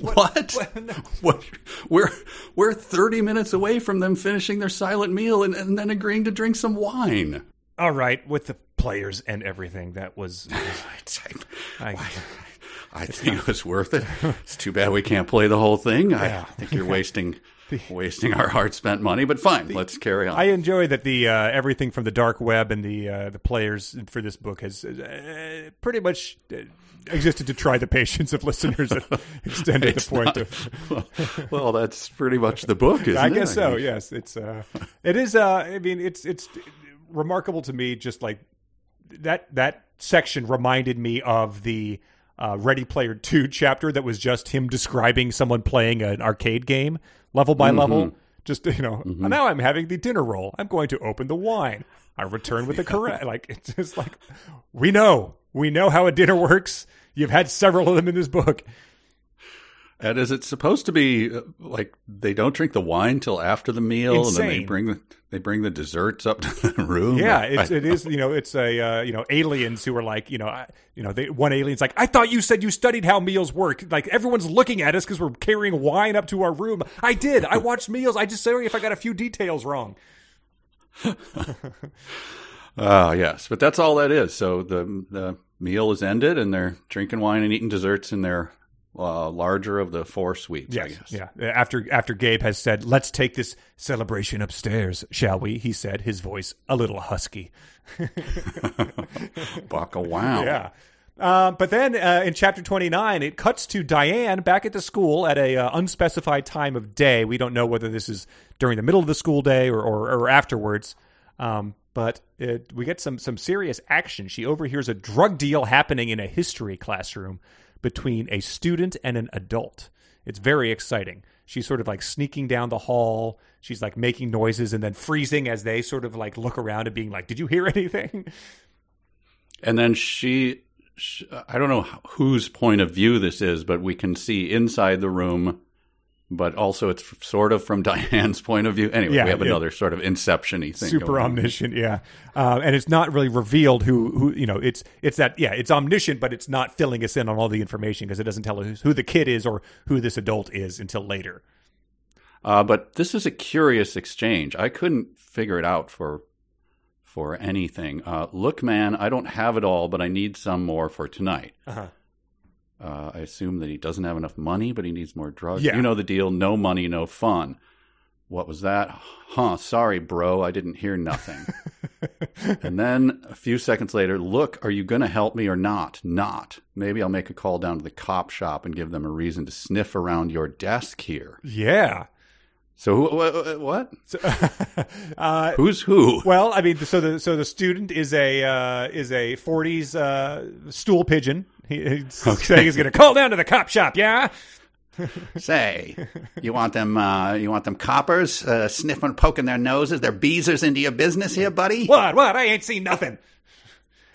What? what- no. What? We're we're thirty minutes away from them finishing their silent meal and, and then agreeing to drink some wine. All right, with the players and everything, that was. I, I think it was worth it. It's too bad we can't play the whole thing. Yeah. I think you're wasting wasting our hard spent money. But fine, let's carry on. I enjoy that the uh, everything from the dark web and the uh, the players for this book has uh, pretty much uh, existed to try the patience of listeners and extended the point not- of. well, that's pretty much the book, isn't it? I it? guess so. mean, Yes, it's uh, it is. Uh, I mean, it's it's remarkable to me. Just like that that section reminded me of the uh, Ready Player Two chapter that was just him describing someone playing an arcade game level by level. Just you know, now I'm having the dinner roll. I'm going to open the wine. I return with the correct. Like it's just like we know, we know how a dinner works. You've had several of them in this book. And is it supposed to be uh, like they don't drink the wine till after the meal, and then they bring the they bring the desserts up to the room? Yeah, it's it is you know it's a uh, you know aliens who are like you know I, you know they, one alien's like I thought you said you studied how meals work like everyone's looking at us because we're carrying wine up to our room. I did. I watched meals. I just sorry if I got a few details wrong. Ah, yes, but that's all that is. So the the meal is ended, and they're drinking wine and eating desserts in their uh, larger of the four suites. I Yes, guess. yeah. After after Gabe has said, "Let's take this celebration upstairs, shall we?" He said, his voice a little husky. Baka wow. Yeah. Um, but then uh, in chapter 29, it cuts to Diane back at the school at a uh, unspecified time of day. We don't know whether this is during the middle of the school day or, or, or afterwards. Um, but it, we get some, some serious action. She overhears a drug deal happening in a history classroom between a student and an adult. It's very exciting. She's sort of like sneaking down the hall. She's like making noises and then freezing as they sort of like look around and being like, Did you hear anything? And then she, sh I don't know whose point of view this is, but we can see inside the room. But also, it's sort of from Diane's point of view. Anyway, Yeah, we have another sort of inception-y thing. super going on. omniscient yeah uh, and it's not really revealed who who you know it's it's that yeah it's omniscient but it's not filling us in on all the information because it doesn't tell us who the kid is or who this adult is until later Uh, but this is a curious exchange. I couldn't figure it out for for anything. Uh, Look, man, I don't have it all, but I need some more for tonight. uh-huh. Uh, I assume that he doesn't have enough money, but he needs more drugs. Yeah. You know the deal. No money, no fun. What was that? Huh, sorry, bro. I didn't hear nothing. and then a few seconds later, look, are you going to help me or not? Not. Maybe I'll make a call down to the cop shop and give them a reason to sniff around your desk here. yeah So, who, wha- what? so, uh, Who's who? well i mean so the so the student is a uh, is a 40s uh, stool pigeon he, he's saying he's going to call down to the cop shop yeah Say, you want them? Uh, you want them coppers uh, sniffing, poking their noses, their beezers into your business here, buddy? what what i ain't seen nothing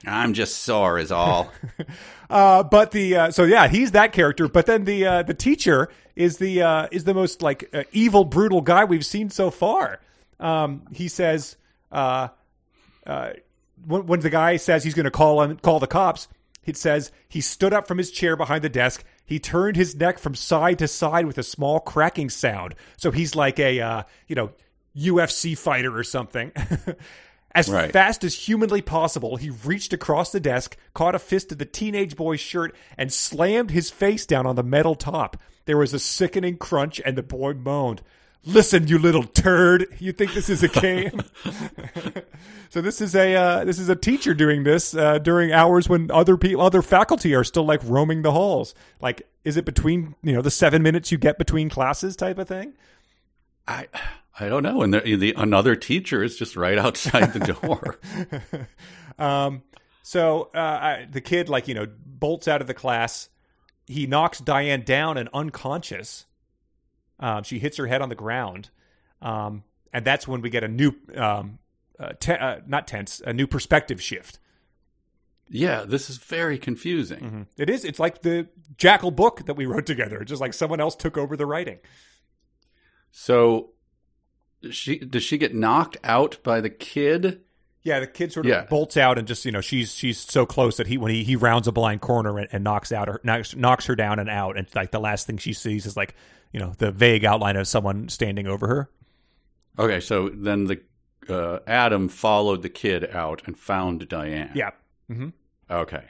I'm just sore, is all. Uh, but the uh, so yeah, he's that character. But then the uh, the teacher is the uh, is the most like uh, evil, brutal guy we've seen so far. Um, he says uh, uh, when, when the guy says he's going to call on, call the cops, it says he stood up from his chair behind the desk. He turned his neck from side to side with a small cracking sound. So he's like a uh, you know UFC fighter or something. As Right. fast as humanly possible, he reached across the desk, caught a fist of the teenage boy's shirt, and slammed his face down on the metal top. There was a sickening crunch, and the boy moaned. Listen, you little turd. You think this is a game? so this is a uh, this is a teacher doing this uh, during hours when other people, other faculty are still like roaming the halls. Like, is it between you know the seven minutes you get between classes type of thing? I I don't know. And the, the another teacher is just right outside the door. um, so uh, I, the kid, like you know, bolts out of the class. He knocks Diane down and unconscious. Um, she hits her head on the ground, um, and that's when we get a new, um, uh, te- uh, not tense, a new perspective shift. Yeah, this is very confusing. Mm-hmm. It is. It's like the Jackal book that we wrote together. It's just like someone else took over the writing. So, she does she get knocked out by the kid? Yeah, the kid sort of Yeah. bolts out and just you know she's she's so close that he when he, he rounds a blind corner and, and knocks out her knocks, knocks her down and out and like the last thing she sees is like you know the vague outline of someone standing over her. Okay, so then the uh, Adam followed the kid out and found Diane. Yeah. hmm Okay,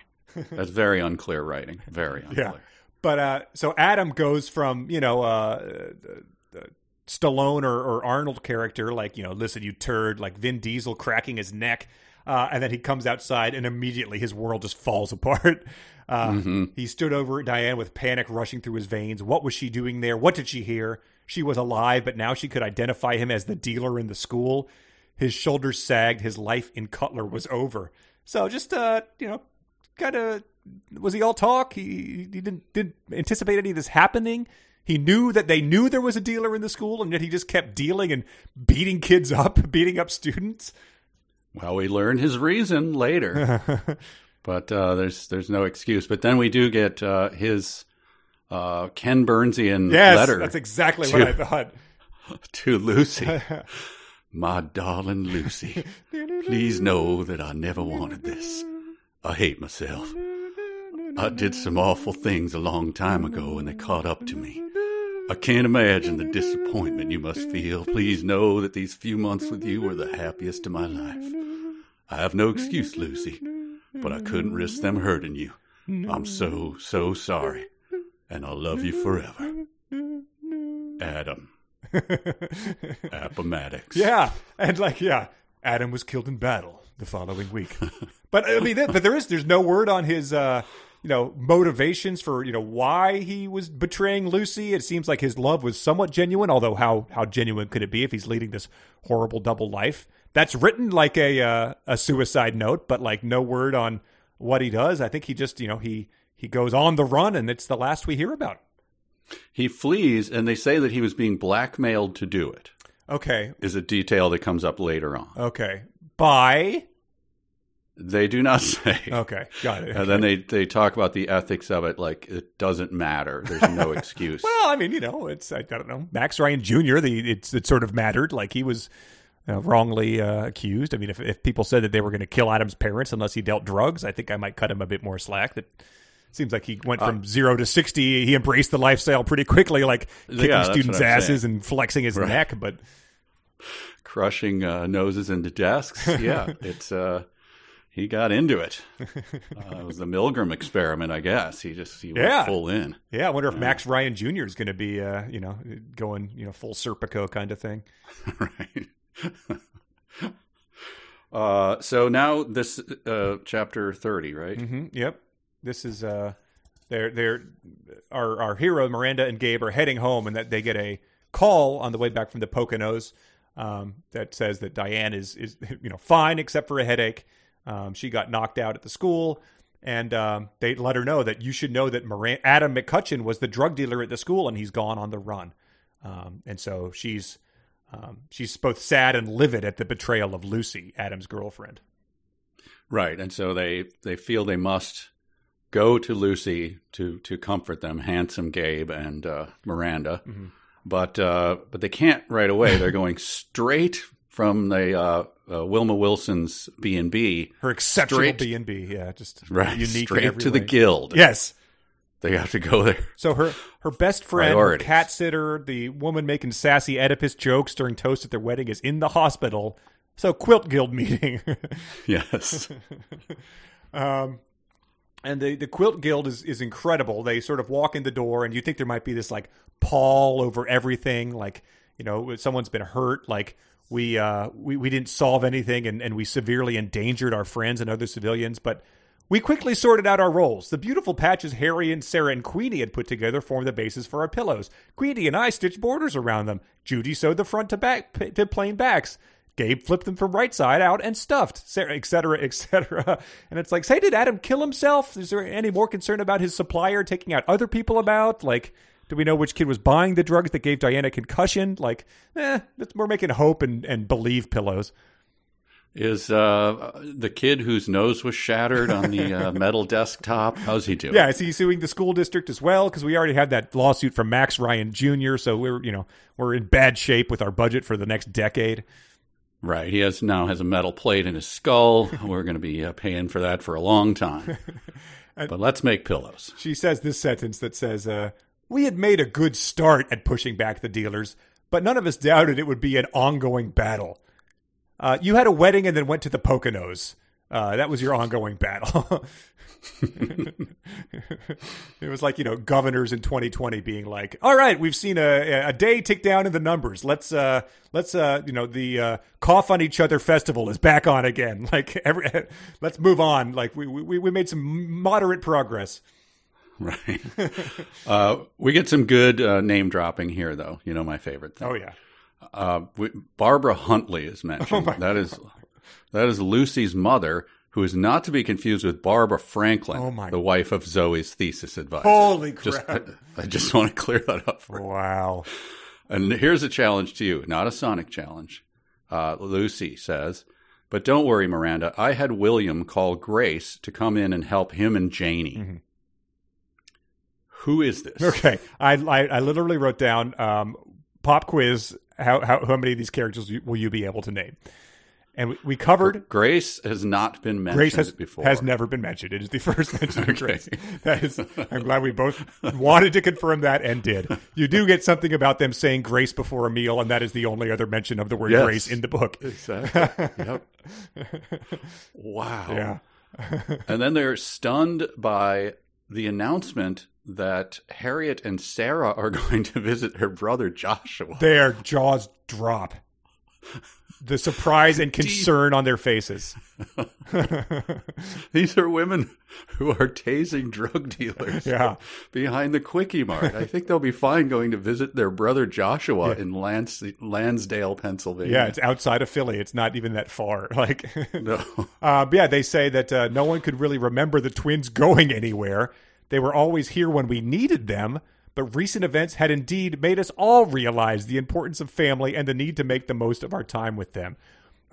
that's very unclear writing. Very unclear. Yeah. But uh, so Adam goes from you know uh, the, the Stallone or, or Arnold character, like you know, listen, you turd, like Vin Diesel cracking his neck, uh, and then he comes outside, and immediately his world just falls apart. Uh, Mm-hmm. He stood over Diane with panic rushing through his veins. What was she doing there? What did she hear? She was alive, but now she could identify him as the dealer in the school. His shoulders sagged. His life in Cutler was over. So just uh, you know, kind of was he all talk? He he didn't didn't anticipate any of this happening. He knew that they knew there was a dealer in the school, and yet he just kept dealing and beating kids up, beating up students. Well, we learn his reason later, but uh, there's there's no excuse. But then we do get uh, his uh, Ken Burnsian Yes, letter that's exactly to- what I thought. to Lucy. My darling Lucy, please know that I never wanted this. I hate myself. I did some awful things a long time ago and they caught up to me. I can't imagine the disappointment you must feel. Please know that these few months with you were the happiest of my life. I have no excuse, Lucy, but I couldn't risk them hurting you. I'm so, so sorry, and I'll love you forever. Adam. Appomattox. Yeah, and like yeah, Adam was killed in battle the following week. but I mean, but there is there's no word on his uh, you know motivations for you know why he was betraying Lucy. It seems like his love was somewhat genuine, although how how genuine could it be if he's leading this horrible double life? That's written like a uh, a suicide note, but like no word on what he does. I think he just you know he he goes on the run, and it's the last we hear about. He flees, and they say that he was being blackmailed to do it. Okay, Is a detail that comes up later on. okay, bye. They do not say. Okay, got it. And then they, they talk about the ethics of it, like it doesn't matter. There's no excuse. Well, I mean, you know, it's I, I don't know Max Ryan Jr. The it's it sort of mattered. Like he was uh, wrongly uh, accused. I mean, if if people said that they were going to kill Adam's parents unless he dealt drugs, I think I might cut him a bit more slack. That seems like he went Uh, from zero to sixty. He embraced the lifestyle pretty quickly, like kicking Yeah, students' asses and flexing his neck. But Crushing uh, noses into desks. Yeah, it's uh, he got into it. Uh, it was the Milgram experiment, I guess. He just he went Yeah. full in. yeah, I wonder if Max Ryan Jr. is going to be, uh, you know, going you know full Serpico kind of thing. right. uh, so now this uh, chapter thirty, right? hmm Yep. This is uh, they're they're our our hero Miranda and Gabe are heading home, and that they get a call on the way back from the Poconos um, that says that Diane is is you know fine except for a headache. Um, she got knocked out at the school, and um, they let her know that you should know that Moran- Adam McCutcheon was the drug dealer at the school, and he's gone on the run. Um, and so she's um, she's both sad and livid at the betrayal of Lucy, Adam's girlfriend. Right, and so they they feel they must go to Lucy to to comfort them, handsome Gabe and uh, Miranda, but uh, but they can't right away. They're going straight from the uh, uh, Wilma Wilson's B and B, Her exceptional B and B, yeah, just right, unique straight to the guild. Yes. They have to go there. So her her best friend, her cat sitter, the woman making sassy Oedipus jokes during toast at their wedding, is in the hospital. So quilt guild meeting, Yes, um, and the the quilt guild is is incredible. They sort of walk in the door, and you think there might be this like pall over everything, like you know someone's been hurt, like we uh, we we didn't solve anything and, and we severely endangered our friends and other civilians, but we quickly sorted out our roles. The beautiful patches Harry and Sarah and Queenie had put together formed the basis for our pillows. Queenie and I stitched borders around them. Judy sewed the front to back to plain backs. Gabe flipped them from right side out and stuffed, Sarah etc., etc. And it's like, say, did Adam kill himself? Is there any more concern about his supplier taking out other people about? Like, do we know which kid was buying the drugs that gave Diana concussion? Like, eh, we're making hope and, and believe pillows. Is uh, the kid whose nose was shattered on the uh, metal desktop? How's he doing? Yeah, is he suing the school district as well? Because we already had that lawsuit from Max Ryan Jr. So we're you know we're in bad shape with our budget for the next decade. Right. He has now has a metal plate in his skull. We're going to be uh, paying for that for a long time. but let's make pillows. She says this sentence that says, uh, "We had made a good start at pushing back the dealers, but none of us doubted it would be an ongoing battle." Uh, you had a wedding and then went to the Poconos. Uh, that was your ongoing battle. it was like you know governors in 2020 being like, "All right, we've seen a, a day tick down in the numbers. Let's uh, let's uh, you know the uh, cough on each other festival is back on again. Like every, let's move on. Like we we we made some moderate progress." Right. uh, we get some good uh, name dropping here, though. You know my favorite thing. Oh yeah. Uh, we, Barbara Huntley is mentioned. Oh that is that is Lucy's mother, who is not to be confused with Barbara Franklin, Oh, the wife of Zoe's thesis advisor. Holy Just, crap! I, I just want to clear that up for you. wow. And here's a challenge to you, not a Sonic challenge. Uh, Lucy says, but don't worry, Miranda. I had William call Grace to come in and help him and Janie. Mm-hmm. Who is this? Okay, I, I I literally wrote down um, pop quiz. How, how how many of these characters will you be able to name? And we, we covered. Grace has not been mentioned Grace has before. has never been mentioned. It is the first mention of Grace. That is, I'm glad we both wanted to confirm that and did. You do get something about them saying grace before a meal, and that is the only other mention of the word Yes. grace in the book. Exactly. yep. Wow. Yeah. And then they're stunned by the announcement that Harriet and Sarah are going to visit her brother Joshua. Their jaws drop. The surprise and concern on their faces. These are women who are tasing drug dealers Yeah. behind the Quickie Mart. I think they'll be fine going to visit their brother Joshua in Lans- Lansdale, Pennsylvania. Yeah, it's outside of Philly. It's not even that far. Like, no. uh, but yeah, they say that uh, no one could really remember the twins going anywhere. They were always here when we needed them, but recent events had indeed made us all realize the importance of family and the need to make the most of our time with them.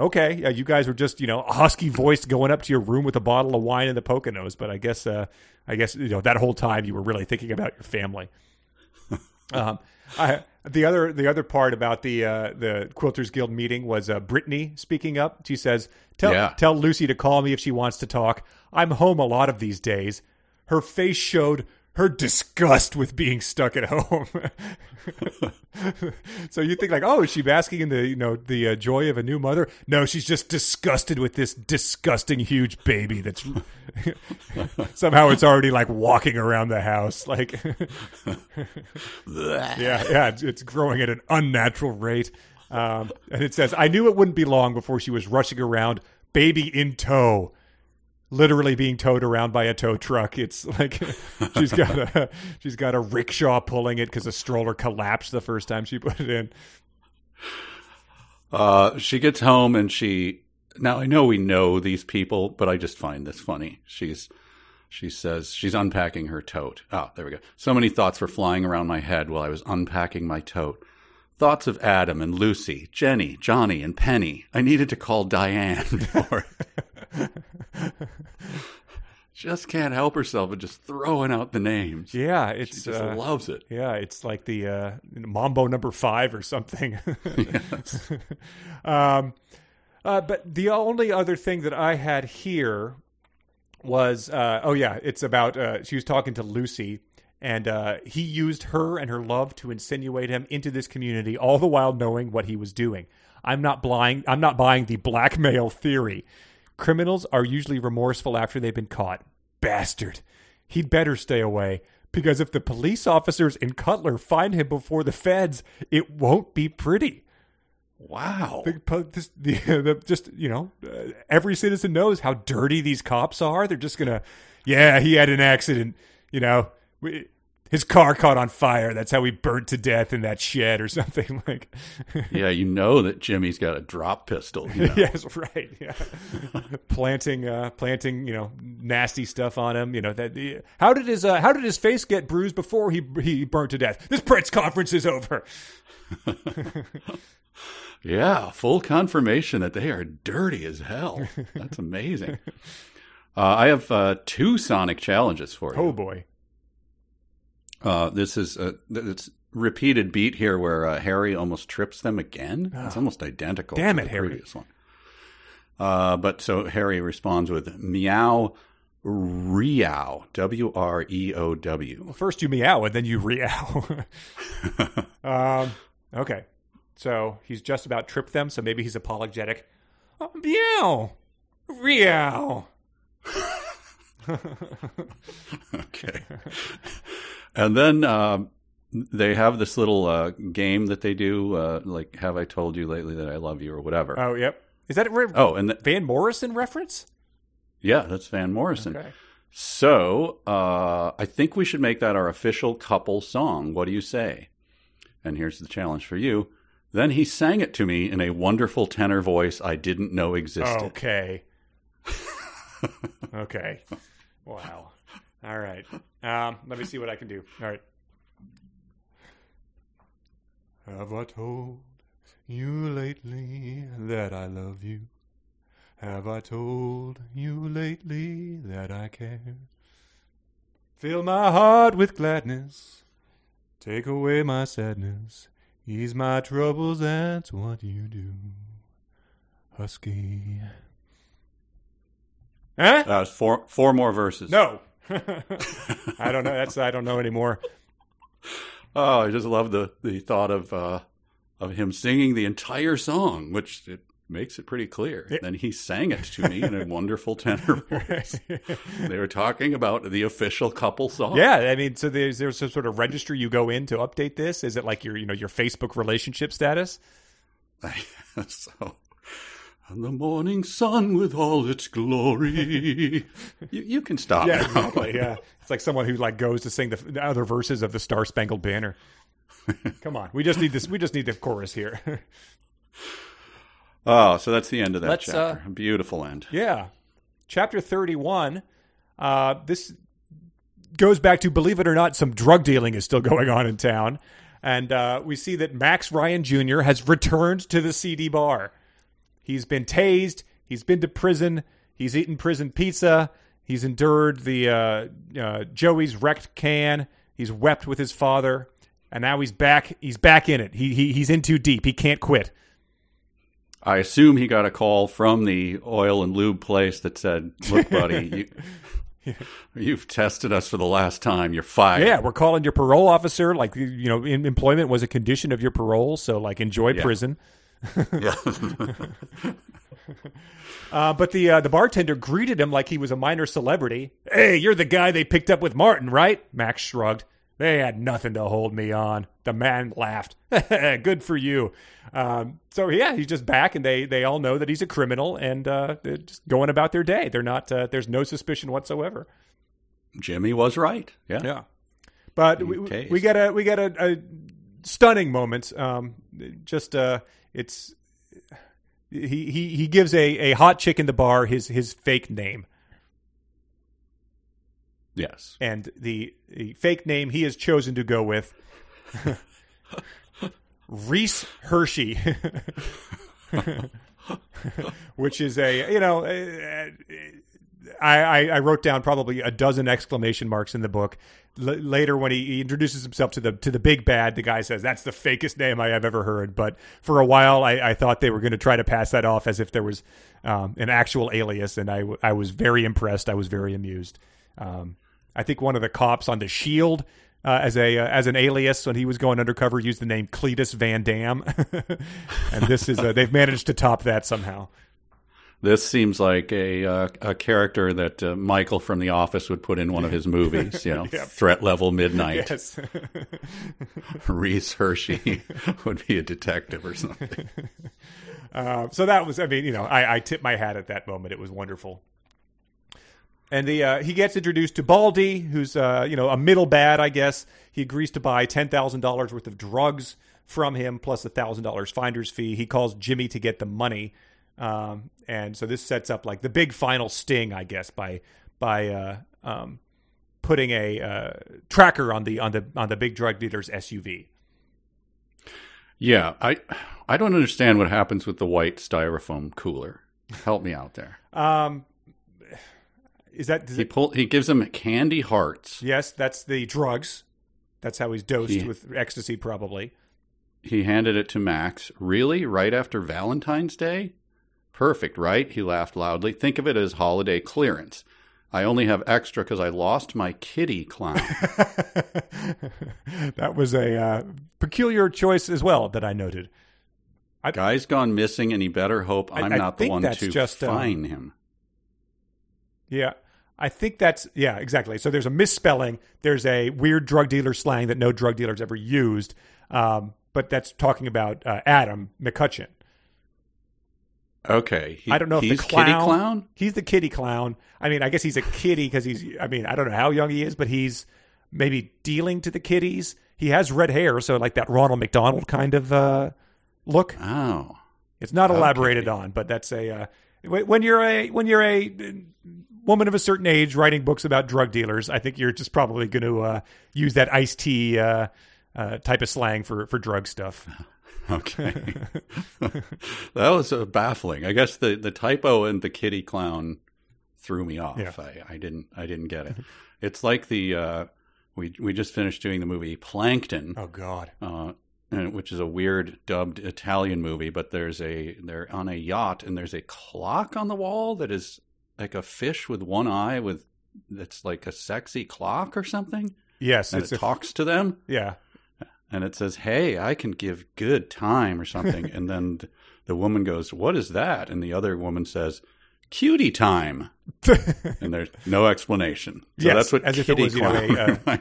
Okay, yeah, you guys were just you know a husky voiced going up to your room with a bottle of wine and the Poconos, but I guess uh, I guess you know that whole time you were really thinking about your family. Um, I, the other the other part about the uh, the Quilters Guild meeting was uh, Brittany speaking up. She says, "Tell Yeah. tell Lucy to call me if she wants to talk. I'm home a lot of these days." Her face showed her disgust with being stuck at home. so you think like, oh, is she basking in the you know the uh, joy of a new mother? No, she's just disgusted with this disgusting huge baby that's somehow it's already like walking around the house like yeah, yeah, it's, growing at an unnatural rate. Um, and it says, I knew it wouldn't be long before she was rushing around, baby in tow, literally being towed around by a tow truck. It's like she's got a she's got a rickshaw pulling it because a stroller collapsed the first time she put it in. Uh, she gets home and she. Now I know we know these people, but I just find this funny. She's she says she's unpacking her tote. Oh, there we go. So many thoughts were flying around my head while I was unpacking my tote. Thoughts of Adam and Lucy, Jenny, Johnny, and Penny. I needed to call Diane before. just can't help herself and just throwing out the names. Yeah, She just uh, loves it. Yeah, it's like the uh, Mambo number five or something. um, uh, but the only other thing that I had here was uh, oh yeah, it's about uh, she was talking to Lucy. And uh, he used her and her love to insinuate him into this community, all the while knowing what he was doing. I'm not blind. I'm not buying the blackmail theory. Criminals are usually remorseful after they've been caught. Bastard. He'd better stay away. because if the police officers in Cutler find him before the feds, it won't be pretty. Wow. The, this, the, the, just you know, uh, every citizen knows how dirty these cops are. They're just gonna, yeah, he had an accident. You know, we, his car caught on fire. That's how he burnt to death in that shed or something like. yeah, you know that Jimmy's got a drop pistol. You know? yes, right. Yeah, planting, uh, planting, you know, nasty stuff on him. You know that. The, how did his uh, How did his face get bruised before he he burnt to death? This press conference is over. Yeah, full confirmation that they are dirty as hell. That's amazing. Uh, I have uh, two Sonic challenges for you. Oh boy. Uh, this is a it's repeated beat here where uh, Harry almost trips them again. It's almost identical. Damn to it, the Harry. Previous one. Uh, but so Harry responds with meow Reow. W R E O W. Well, first you meow and then you reow. um, okay. So he's just about tripped them, so maybe he's apologetic. Oh, meow. Reow. Okay. and then um, they have this little uh, game that they do, uh, like "Have I told you lately that I love you?" or whatever. Oh, yep. Is that a re- oh, and th- Van Morrison reference? yeah, that's Van Morrison. Okay. So uh, I think we should make that our official couple song. What do you say? And here's the challenge for you. Then he sang it to me in a wonderful tenor voice I didn't know existed. Okay. okay. Wow. All right. Um, let me see what I can do. All right. Have I told you lately that I love you? Have I told you lately that I care? Fill my heart with gladness. Take away my sadness. Ease my troubles, that's what you do. Husky. Huh? Uh, four four more verses. No. I don't know. That's I don't know anymore. Oh, I just love the the thought of uh, of him singing the entire song, which it makes it pretty clear. Then he sang it to me in a wonderful tenor voice. they were talking about the official couple song. Yeah, I mean, so there's there's some sort of register you go in to update this. Is it like your you know your Facebook relationship status? so, and the morning sun with all its glory. you, you can stop. Yeah, exactly. Yeah, it's like someone who like goes to sing the, the other verses of the Star Spangled Banner. Come on, we just need this. We just need the chorus here. Oh, so that's the end of that Let's, uh, chapter. A beautiful end. Yeah. Chapter 31. Uh, this goes back to, believe it or not, some drug dealing is still going on in town. And uh, we see that Max Ryan Jr. has returned to the CD bar. He's been tased. He's been to prison. He's eaten prison pizza. He's endured the uh, uh, Joey's wrecked can. He's wept with his father, and now he's back. He's back in it. He, he he's in too deep. He can't quit. I assume he got a call from the oil and lube place that said, "Look, buddy, you, you've tested us for the last time. You're fired." Yeah, we're calling your parole officer. Like you know, in, employment was a condition of your parole, so like enjoy Yeah. prison. Yeah. Uh, but the uh, the bartender greeted him like he was a minor celebrity. Hey, you're the guy they picked up with Martin, right? Max shrugged. They had nothing to hold me on. The man laughed. Good for you. Um, so yeah, he's just back, and they they all know that he's a criminal, and uh, they're just going about their day. They're not. Uh, there's no suspicion whatsoever. Jimmy was right. Yeah. Yeah, but we, tased. we get a we get a, a stunning moment. Um, just uh, it's he he he gives a, a hot chick in the bar his his fake name, Yes. and the, the fake name he has chosen to go with Reese Hershey. Which is a you know I, I, wrote down probably a dozen exclamation marks in the book. L- later, when he, he introduces himself to the to the big bad, the guy says, "That's the fakest name I have ever heard." But for a while, I, I thought they were going to try to pass that off as if there was um, an actual alias, and I, w- I was very impressed. I was very amused. Um, I think one of the cops on the Shield. Uh, as a uh, as an alias when he was going undercover, used the name Cletus Van Damme, and this is uh, they've managed to top that somehow. This seems like a uh, a character that uh, Michael from The Office would put in one of his movies. You know, threat level midnight. Yes. Reese Hershey would be a detective or something. Uh, so that was, I mean, you know, I, I tip my hat at that moment. It was wonderful. And the uh, he gets introduced to Baldy, who's uh, you know a middle bad, I guess. He agrees to buy ten thousand dollars worth of drugs from him, plus a thousand dollars finder's fee. He calls Jimmy to get the money, um, and so this sets up like the big final sting, I guess, by by uh, um, putting a uh, tracker on the on the on the big drug dealer's SUV. Yeah, I I don't understand what happens with the white styrofoam cooler. Help me out there. Um, is that does He it, pull he gives him candy hearts. yes? That's the drugs. That's how he's dosed He- with ecstasy, probably. He handed it to Max. Really? Right after Valentine's Day? Perfect, right? He laughed loudly. Think of it as holiday clearance. I only have extra because I lost my kitty clown. that was a uh, peculiar choice as well that I noted. I, Guy's gone missing, and he better hope I- I'm I not the one to just, um, find him. Yeah. I think that's yeah, exactly. So there's a misspelling. There's a weird drug dealer slang that no drug dealer's ever used, um, but that's talking about uh, Adam McCutcheon. Okay, he- I don't know if he's the clown, kitty clown. He's the kitty clown. I mean, I guess he's a kitty because he's. I mean, I don't know how young he is, but he's maybe dealing to the kitties. He has red hair, so like that Ronald McDonald kind of uh, look. Oh, It's not Okay. elaborated on, but that's a uh, when you're a when you're a uh, woman of a certain age writing books about drug dealers. I think you're just probably going to uh, use that iced tea uh, uh, type of slang for for drug stuff. okay. that was uh, baffling. I guess the, the typo in the kitty clown threw me off. Yeah. I, I didn't I didn't get it. it's like the uh, we we just finished doing the movie Plankton. Oh God. uh, and- which is a weird dubbed Italian movie. But there's a they're on a yacht and there's a clock on the wall that is like a fish with one eye with that's like a sexy clock or something, Yes, and it a, talks to them yeah. And it says, "Hey, I can give good time" or something. and then the woman goes, "What is that?" And the other woman says, "Cutie time." and there's no explanation. So Yes, that's what as if it was, you know, a, uh,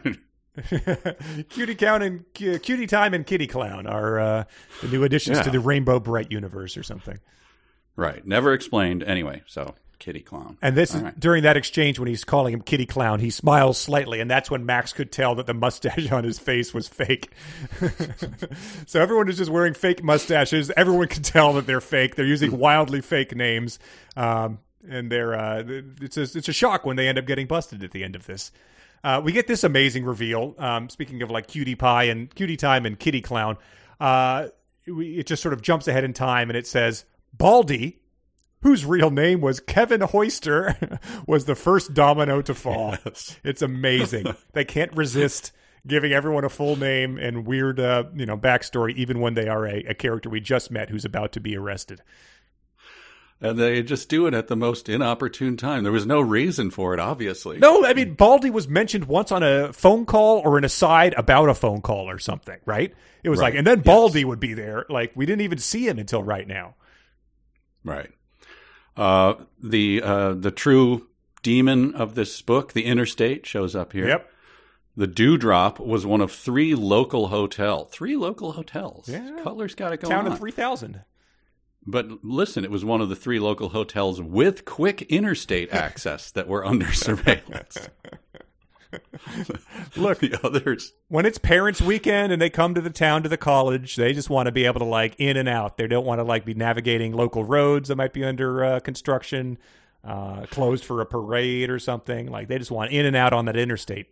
cutie clown and cu- cutie time and kitty clown are uh, the new additions Yeah. to the Rainbow Brite universe or something. right, never explained. Anyway, so kitty clown. And this is right. during that exchange when he's calling him kitty clown, he smiles slightly, and that's when Max could tell that the mustache on his face was fake. so everyone is just wearing fake mustaches. Everyone can tell that they're fake. They're using wildly fake names, um, and they're uh, it's a, it's a shock when they end up getting busted at the end of this. Uh, we get this amazing reveal. Um, speaking of like cutie pie and cutie time and kitty clown, uh, we, it just sort of jumps ahead in time and it says Baldy, whose real name was Kevin Hoister, was the first domino to fall. It's amazing. they can't resist giving everyone a full name and weird, uh, you know, backstory, even when they are a, a character we just met who's about to be arrested. And they just do it at the most inopportune time. There was no reason for it, obviously. No, I mean Baldy was mentioned once on a phone call or an aside about a phone call or something, right? It was Right. like, and then Baldy would be there. Like we didn't even see him until right now. Right. Uh, the uh, the true demon of this book, the Interstate, shows up here. Yep. The Dewdrop was one of three local hotel. Three local hotels. Yeah. Cutler's got it going Town on. of three thousand. But listen, it was one of the three local hotels with quick interstate access that were under surveillance. Look, the others, when it's parents' weekend and they come to the town to the college, they just want to be able to like in and out. They don't want to like be navigating local roads that might be under uh, construction, uh, closed for a parade or something. Like they just want in and out on that interstate.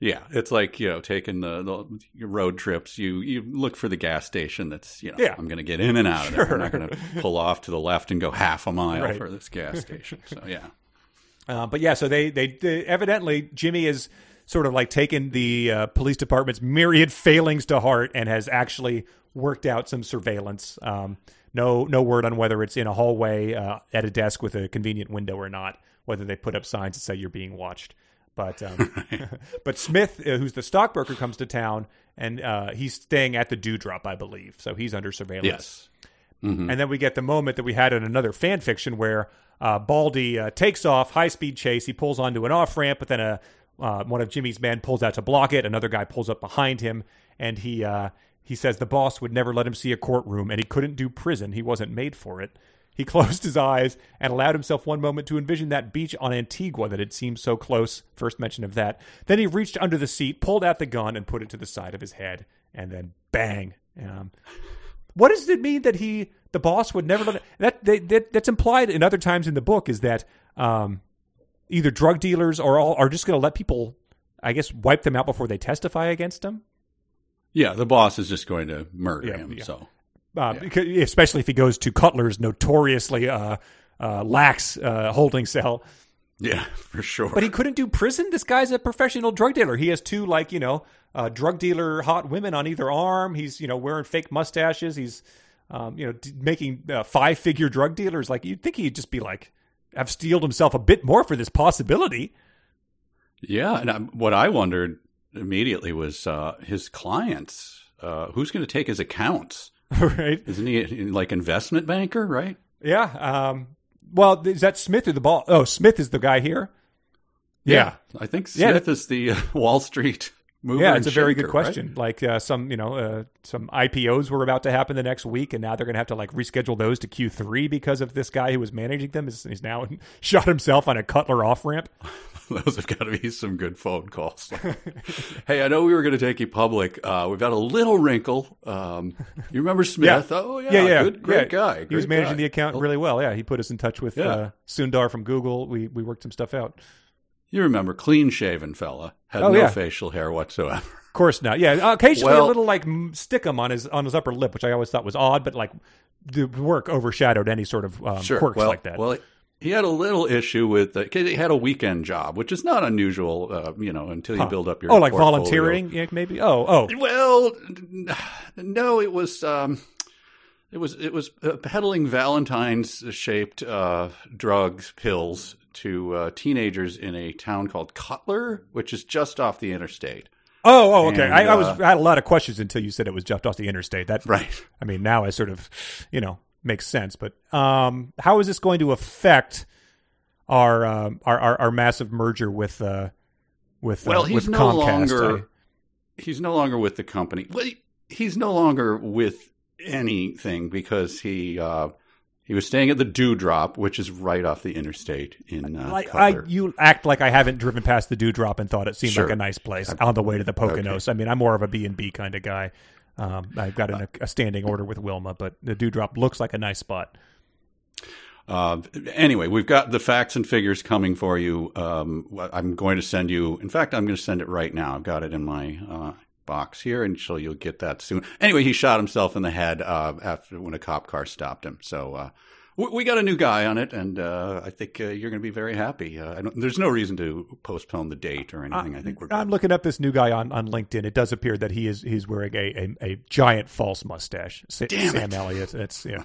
yeah, it's like you know taking the, the road trips. You you look for the gas station that's you know Yeah. I'm going to get in and out of there. I'm not going to pull off to the left and go half a mile Right. for this gas station. So yeah. Uh, but yeah, so they, they they evidently Jimmy is sort of like taken the uh, police department's myriad failings to heart and has actually worked out some surveillance. Um, no no word on whether it's in a hallway uh, at a desk with a convenient window or not. Whether they put up signs that say you're being watched. But um, but Smith, uh, who's the stockbroker, comes to town and uh, he's staying at the Dewdrop, I believe. So he's under surveillance. Yes. and then we get the moment that we had in another fan fiction where uh, Baldy uh, takes off, high speed chase. He pulls onto an off ramp, but then a uh, one of Jimmy's men pulls out to block it. Another guy pulls up behind him, and he uh, he says the boss would never let him see a courtroom, and he couldn't do prison. He wasn't made for it. He closed his eyes and allowed himself one moment to envision that beach on Antigua that had seemed so close. First mention of that. Then he reached under the seat, pulled out the gun, and put it to the side of his head, and then bang. Um, what does it mean that he, the boss, would never let it, that, they, that that's implied in other times in the book is that um, either drug dealers or all are just going to let people, I guess, wipe them out before they testify against them. Yeah, the boss is just going to murder Yeah, him. yeah. So uh, because, especially if he goes to Cutler's notoriously uh, uh, lax uh, holding cell. yeah, for sure. But he couldn't do prison. This guy's a professional drug dealer. He has two, like you know, uh, drug dealer hot women on either arm. He's you know wearing fake mustaches. He's um, you know d- making uh, five figure drug dealers. Like you'd think he'd just be like have steeled himself a bit more for this possibility. Yeah, and I, what I wondered immediately was uh, his clients. Uh, who's going to take his accounts? right? Isn't he like investment banker? Right? Yeah. Um, well, is that Smith or the ball? Oh, Smith is the guy here. Yeah. I think Yeah. Smith is the uh, Wall Street mover. Yeah, it's a very shaker, good question. Like uh, some, you know, uh, some IPOs were about to happen the next week, and now they're going to have to like reschedule those to Q3 because of this guy who was managing them. Is he's now shot himself on a Cutler off ramp. Those have got to be some good phone calls. hey, I know we were going to take you public. Uh, we've got a little wrinkle. Um, you remember Smith? Oh, yeah, yeah, yeah, good, great yeah. guy. He was managing guy. the account really well. Yeah, he put us in touch with Yeah. uh, Sundar from Google. We we worked some stuff out. You remember, clean shaven fella, had Oh, no yeah. facial hair whatsoever. Of course not. Yeah, occasionally a little like stickum on his on his upper lip, which I always thought was odd, but like the work overshadowed any sort of um, quirks well, like that. Well, he had a little issue with the, 'cause he had a weekend job, which is not unusual, uh, you know, until you build up your oh, like portfolio. volunteering, yeah, maybe. Oh, oh, Well, no, it was um, it was it was uh, peddling Valentine's shaped uh, drugs pills to uh, teenagers in a town called Cutler, which is just off the interstate. Oh, oh, okay. And, I, I was uh, I had a lot of questions until you said it was just off the interstate. That Right. I mean, now I sort of, you know, makes sense. But um, how is this going to affect our um, our, our our massive merger with uh, with uh, Well, he's with no Comcast? longer I- he's no longer with the company. Well, he- he's no longer with anything because he uh, he was staying at the Dewdrop, which is right off the interstate in uh, like I, you act like I haven't driven past the Dewdrop and thought it seemed Sure. like a nice place on the way to the Poconos. I mean, I'm more of a B and B kind of guy. Um, I've got an, a standing order with Wilma, but the Dewdrop looks like a nice spot. Uh, anyway, we've got the facts and figures coming for you. Um, I'm going to send you. In fact, I'm going to send it right now. I've got it in my uh, box here, and so you'll get that soon. Anyway, he shot himself in the head uh, after when a cop car stopped him. So uh, we, we got a new guy on it, and uh, I think uh, you're going to be very happy. Uh, I don't, there's no reason to postpone the date or anything. I think we're. I'm looking up this new guy on, on LinkedIn. It does appear that he is he's wearing a a, a giant false mustache. Sa- Damn Sam it. Elliott. It's yeah.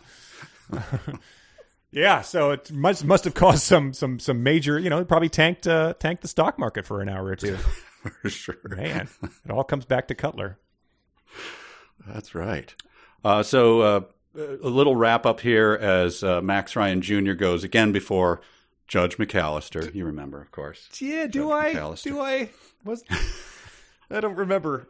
yeah, so it must must have caused some some some major, you know, it probably tanked uh, tanked the stock market for an hour or two. for sure. Man, it all comes back to Cutler. That's right. Uh, so uh, a little wrap up here as uh, Max Ryan Jr. goes again before Judge McAllister. You remember, of course. Yeah, do Judge I? McAllister. Do I? Was I don't remember.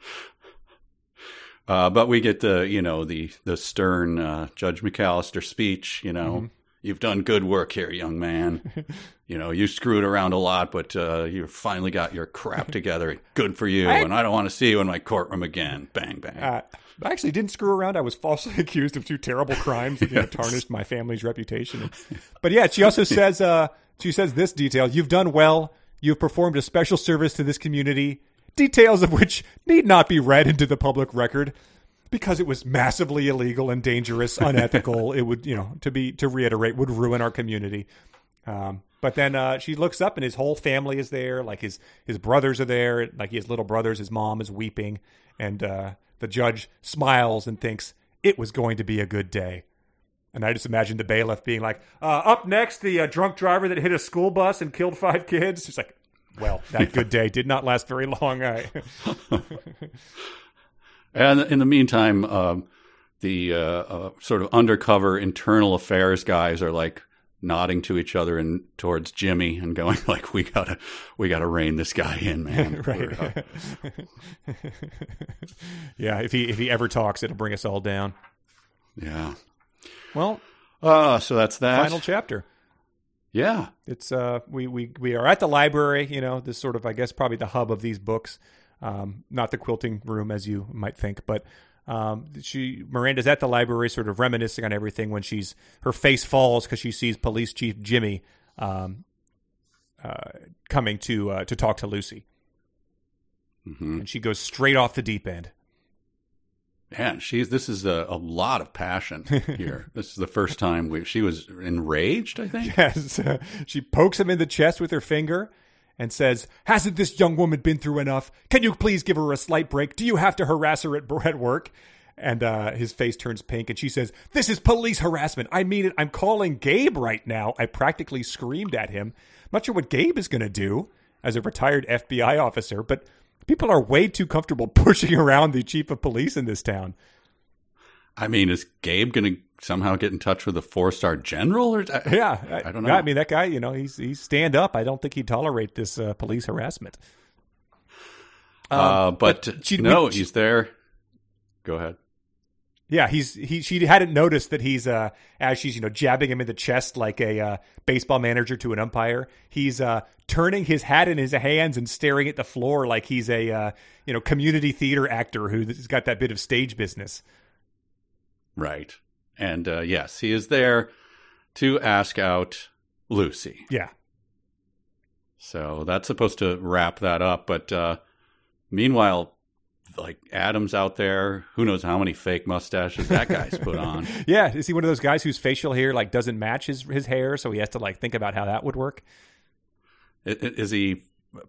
Uh, but we get the you know the the stern uh, Judge McAllister speech. You know, Mm-hmm. You've done good work here, young man. you know, you screwed around a lot, but uh, you finally got your crap together. Good for you. I- and I don't want to see you in my courtroom again. Bang bang. Uh, I actually didn't screw around. I was falsely accused of two terrible crimes that you know, tarnished my family's reputation. But yeah, she also says uh, she says this detail: "You've done well. You've performed a special service to this community. Details of which need not be read into the public record." Because it was massively illegal and dangerous, unethical, it would, you know, to be to reiterate, would ruin our community. Um, but then uh, she looks up and his whole family is there. Like his his brothers are there. Like he has little brothers. His mom is weeping, and uh, the judge smiles and thinks it was going to be a good day. And I just imagine the bailiff being like, uh, "Up next, the uh, drunk driver that hit a school bus and killed five kids." She's like, "Well, that good day did not last very long." I And in the meantime, um, the uh, uh, sort of undercover internal affairs guys are like nodding to each other and towards Jimmy and going like, "We gotta, we gotta rein this guy in, man." right. Uh, yeah. If he if he ever talks, it'll bring us all down. yeah. Well, Uh, so that's that. final chapter. yeah. It's uh we we we are at the library. You know, this sort of I guess probably the hub of these books. Um, not the quilting room as you might think, but um, she Miranda's at the library, sort of reminiscing on everything when she's her face falls because she sees Police Chief Jimmy um, uh, coming to uh, to talk to Lucy, hmm and she goes straight off the deep end. Man, she's this is a, a lot of passion here. this is the first time we, she was enraged. I think. Yes, she pokes him in the chest with her finger and says, "Hasn't this young woman been through enough? Can you please give her a slight break? Do you have to harass her at, at work?" And uh, his face turns pink, and she says, "This is police harassment. I mean it. I'm calling Gabe right now." I practically screamed at him. I'm not sure what Gabe is going to do as a retired FBI officer, but people are way too comfortable pushing around the chief of police in this town. I mean, is Gabe going to somehow get in touch with a four star general? Or Yeah, I don't know. I mean, that guy, you know, he's he's stand up. I don't think he'd tolerate this uh, police harassment. uh, but, Um, she- no, we- he's there. Go ahead. Yeah, he's he. She hadn't noticed that he's uh as she's you know jabbing him in the chest like a uh, baseball manager to an umpire. He's uh turning his hat in his hands and staring at the floor like he's a uh, you know community theater actor who's got that bit of stage business. Right. And uh, yes, he is there to ask out Lucy. Yeah, So that's supposed to wrap that up. But uh, meanwhile, like Adam's out there. Who knows how many fake mustaches that guy's put on? yeah. Is he one of those guys whose facial hair like doesn't match his his hair, so he has to like think about how that would work? I- I- Is he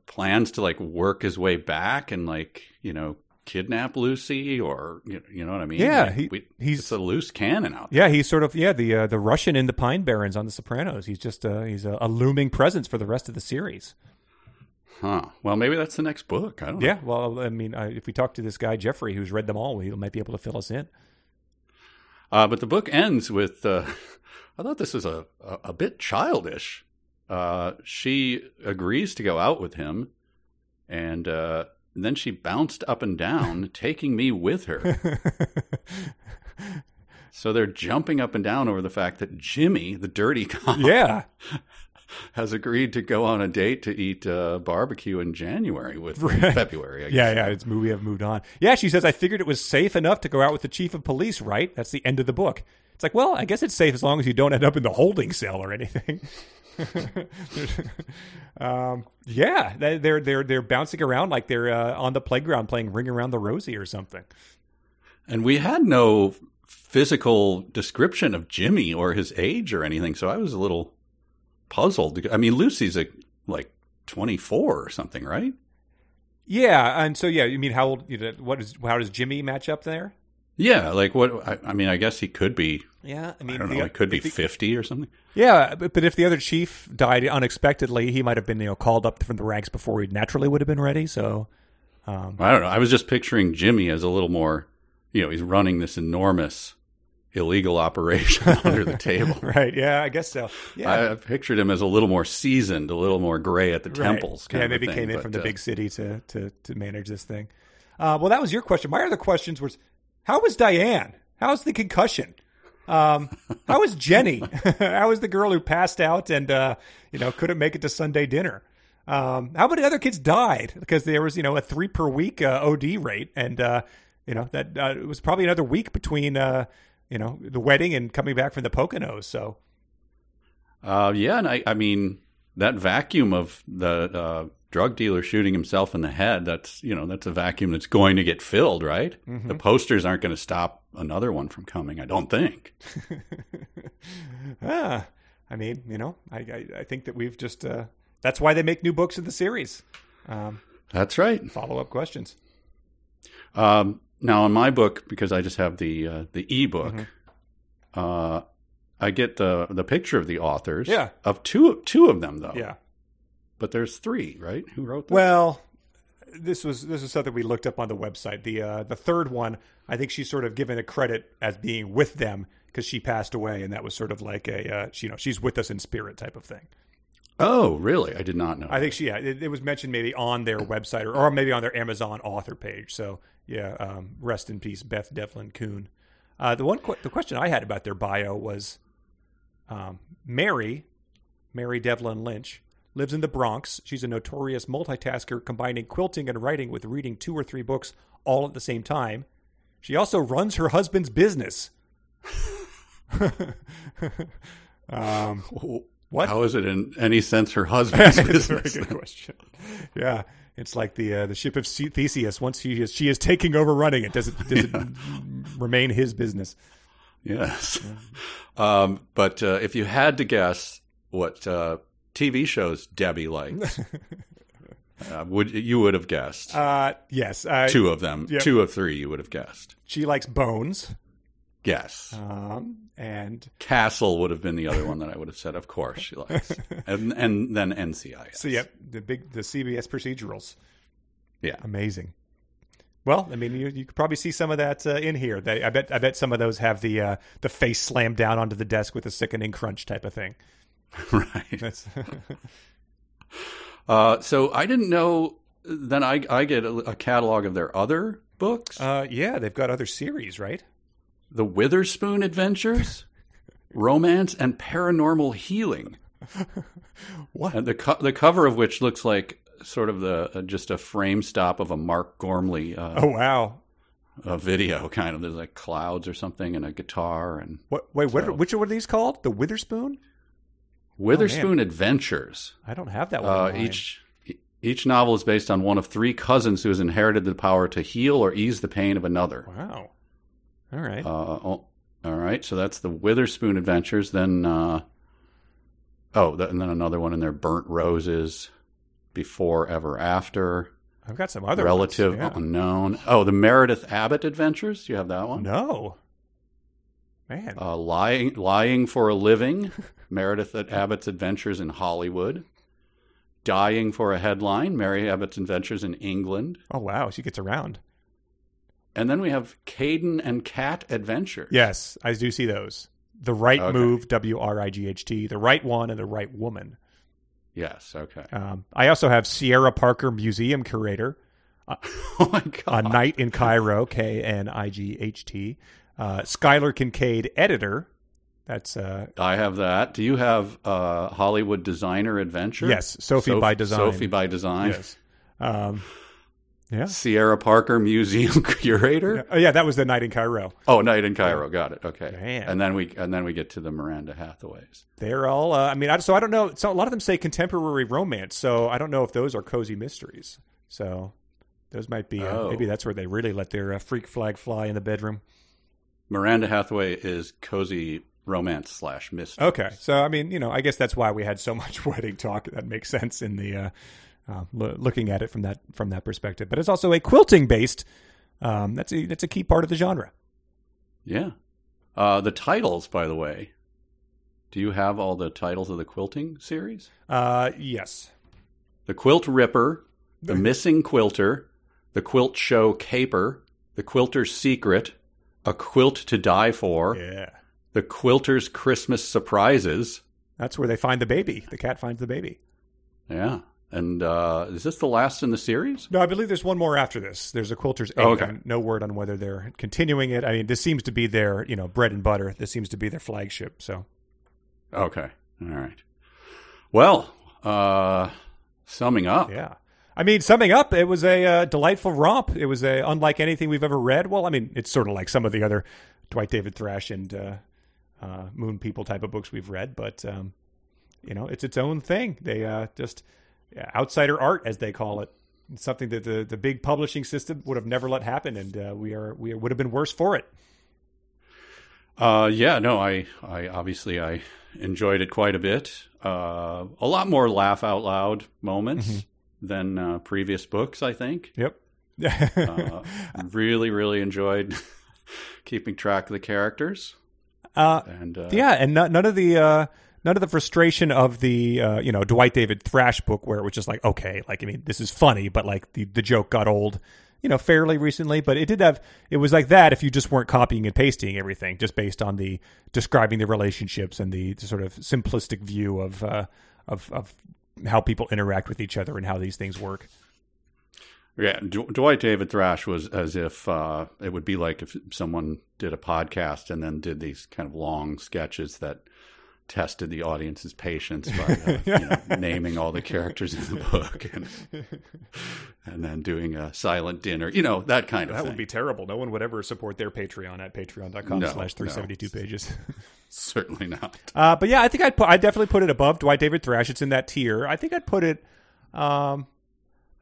plans to like work his way back and like you know kidnap Lucy or you you know what I mean? Yeah, Like, he- we, he's- it's a loose cannon out there. Yeah, he's sort of yeah the uh, the Russian in the Pine Barrens on The Sopranos. He's just uh, he's a, a looming presence for the rest of the series. Huh. Well, maybe that's the next book. I don't know. Yeah, well, I mean, uh, if we talk to this guy Jeffrey, who's read them all, he might be able to fill us in. Uh, but the book ends with uh, I thought this was a, a, a bit childish. Uh, she agrees to go out with him, and, uh, then she bounced up and down, taking me with her. So they're jumping up and down over the fact that Jimmy, the dirty cop, yeah, has agreed to go on a date to eat uh, barbecue in January with Right. February. I guess. yeah, yeah. It's we have moved on. Yeah, she says I figured it was safe enough to go out with the chief of police. Right? That's the end of the book. It's like, well, I guess it's safe as long as you don't end up in the holding cell or anything. um, yeah, they- they're they're they're bouncing around like they're uh, on the playground playing Ring Around the Rosie or something. And we had no physical description of Jimmy or his age or anything, so I was a little puzzled. I mean, Lucy's a, like 24 or something, right? Yeah, and so yeah, you mean how old? You know, what is how does Jimmy match up there? Yeah, like what? I, I mean, I guess he could be. Yeah, I mean, I don't know. the- He could be the- 50 or something. Yeah, but, but if the other chief died unexpectedly, he might have been you know called up from the ranks before he naturally would have been ready. So, um, I don't know. I was just picturing Jimmy as a little more. You know, he's running this enormous illegal operation under the table. right? Yeah, I guess so. Yeah, I, pictured him as a little more seasoned, a little more gray at the right. temples. kind Yeah, maybe thing, came in but, from the uh, big city to to to manage this thing. Uh, well, that was your question. My other questions was, how was Diane? How's the concussion? Um, how was Jenny? how was the girl who passed out and uh, you know couldn't make it to Sunday dinner? Um, how many other kids died because there was you know a three per week uh, OD rate, and uh, you know that uh, it was probably another week between uh, you know the wedding and coming back from the Poconos. So Uh, yeah, and I, I mean that vacuum of the uh, drug dealer shooting himself in the head—that's you know that's a vacuum that's going to get filled, right? Mm-hmm. The posters aren't going to stop another one from coming. I don't think. ah, I mean, you know, I, I, I think that we've just uh, that's why they make new books in the series. Um, That's right. Follow up questions. Um, now, in my book, because I just have the uh, the ebook, Mm-hmm. uh, I get the the picture of the authors. Yeah. Of two two of them though. Yeah. But there's three, right? Who wrote them? Well, this was this was something we looked up on the website. The uh, the third one, I think she's sort of given a credit as being with them because she passed away, and that was sort of like a uh, she, you know she's with us in spirit type of thing. Oh, really? I did not know. I think she yeah, it, it was mentioned maybe on their website or, or maybe on their Amazon author page. So yeah, um, rest in peace, Beth Devlin Coon. Uh, the one qu- the question I had about their bio was um, Mary, Mary Devlin Lynch lives in the Bronx. She's a notorious multitasker, combining quilting and writing with reading two or three books all at the same time. She also runs her husband's business. um, what? How is it in any sense her husband's That's a business? very good question. Yeah, it's like the uh, the ship of Theseus. Once she is she is taking over running it, does it does it remain his business? Yes. Um, but uh, if you had to guess what uh, TV shows Debbie likes, uh, would you would have guessed Uh, yes, uh, two of them, yep. two of three you would have guessed. she likes bones, Yes. um, and Castle would have been the other one that I would have said. Of course, she likes, and and then NCIS. so yep, the big the CBS procedurals. Yeah. amazing. Well, I mean, you, you could probably see some of that uh, in here. They, I bet, I bet some of those have the uh, the face slammed down onto the desk with a sickening crunch type of thing. right. Uh, so I didn't know. Then I I get a, a catalog of their other books, uh, yeah, they've got other series, right? The Witherspoon Adventures, Romance and Paranormal Healing. What? And the co- the cover of which looks like sort of the uh, just a frame stop of a Mark Gormley uh, Oh wow! a video kind of. There's like clouds or something and a guitar and What? Wait, what? So- Which one are these called? The Witherspoon? Witherspoon Adventures. I don't have that one. Uh, each each novel is based on one of three cousins who has inherited the power to heal or ease the pain of another. Wow. All right. Uh, oh, all right, so that's the Witherspoon Adventures. Then, uh, oh, th- and then another one in there, Burnt Roses, Before Ever After, I've got some other Relative ones. Yeah. Unknown. Oh, the Meredith Abbott Adventures. Do you have that one? No. Man. Uh, lying, lying for a living. Meredith Abbott's Adventures in Hollywood. Dying for a headline. Mary Abbott's Adventures in England. oh wow, she gets around. And then we have Caden and Cat Adventures. Yes, I do see those. The right Okay. move, W R I G H T. The right one and the right woman. Yes. Okay. Um, I also have Sierra Parker, museum curator. oh my God. A night in Cairo, K N I G H T. Uh, Skylar Kincaid, editor. That's uh, I have that. Do you have uh, Hollywood Designer Adventure? yes, Sophie Soph- by design. Sophie by Design. Yes. Um, yeah. Sierra Parker Museum Curator. Oh, yeah, that was the night in Cairo. Oh, Night in Cairo. Got it. Okay. Man. And then we and then we get to the Miranda Hathaways. They're all. Uh, I mean, I, so I don't know. So a lot of them say contemporary romance. So I don't know if those are cozy mysteries. So those might be. Uh, Oh. maybe that's where they really let their uh, freak flag fly in the bedroom. Miranda Hathaway is cozy romance slash mystery. Okay, so I mean, you know, I guess that's why we had so much wedding talk. That makes sense in the uh, uh, lo- looking at it from that from that perspective. But it's also a quilting based. Um, that's a that's a key part of the genre. Yeah. Uh, the titles, by the way. Do you have all the titles of the quilting series? Uh, yes. The Quilt Ripper, The Missing Quilter, The Quilt Show Caper, The Quilter's Secret, A Quilt to Die For, Yeah. The Quilter's Christmas Surprises. That's where they find the baby. The cat finds the baby. Yeah. And uh, is this the last in the series? No, I believe there's one more after this. There's a Quilter's eight. Oh, okay. No word on whether they're continuing it. I mean, this seems to be their, you know, bread and butter. This seems to be their flagship. So Okay. All right. Well, uh, summing up. yeah. I mean, summing up, it was a uh, delightful romp. It was a unlike anything we've ever read. Well, I mean, it's sort of like some of the other Dwight David Thrash and uh, uh, Moon People type of books we've read, but um, you know, it's its own thing. They uh, just yeah, outsider art, as they call it. It's something that the the big publishing system would have never let happen, and uh, we are we would have been worse for it. Uh, yeah, no, I, I obviously I enjoyed it quite a bit. Uh, a lot more laugh out loud moments than uh, previous books, I think. Yep. Uh, really, really enjoyed keeping track of the characters. uh, And uh, yeah, and no, none of the uh, none of the frustration of the uh, you know Dwight David Thrash book where it was just like okay, like I mean this is funny, but like the the joke got old, you know, fairly recently. But it did have it was like that if you just weren't copying and pasting everything just based on the describing the relationships and the, the sort of simplistic view of uh, of of how people interact with each other and how these things work. Yeah, Dwight David Thrash was as if uh, it would be like if someone did a podcast and then did these kind of long sketches that tested the audience's patience by uh, you know, naming all the characters in the book and, and then doing a silent dinner, you know, that kind of that thing. would be terrible. No one would ever support their Patreon at patreon.com No, slash 372 no. pages. Certainly not. Uh, but yeah, I think I'd put, I'd definitely put it above Dwight David Thrash. It's in that tier. I think I'd put it, um,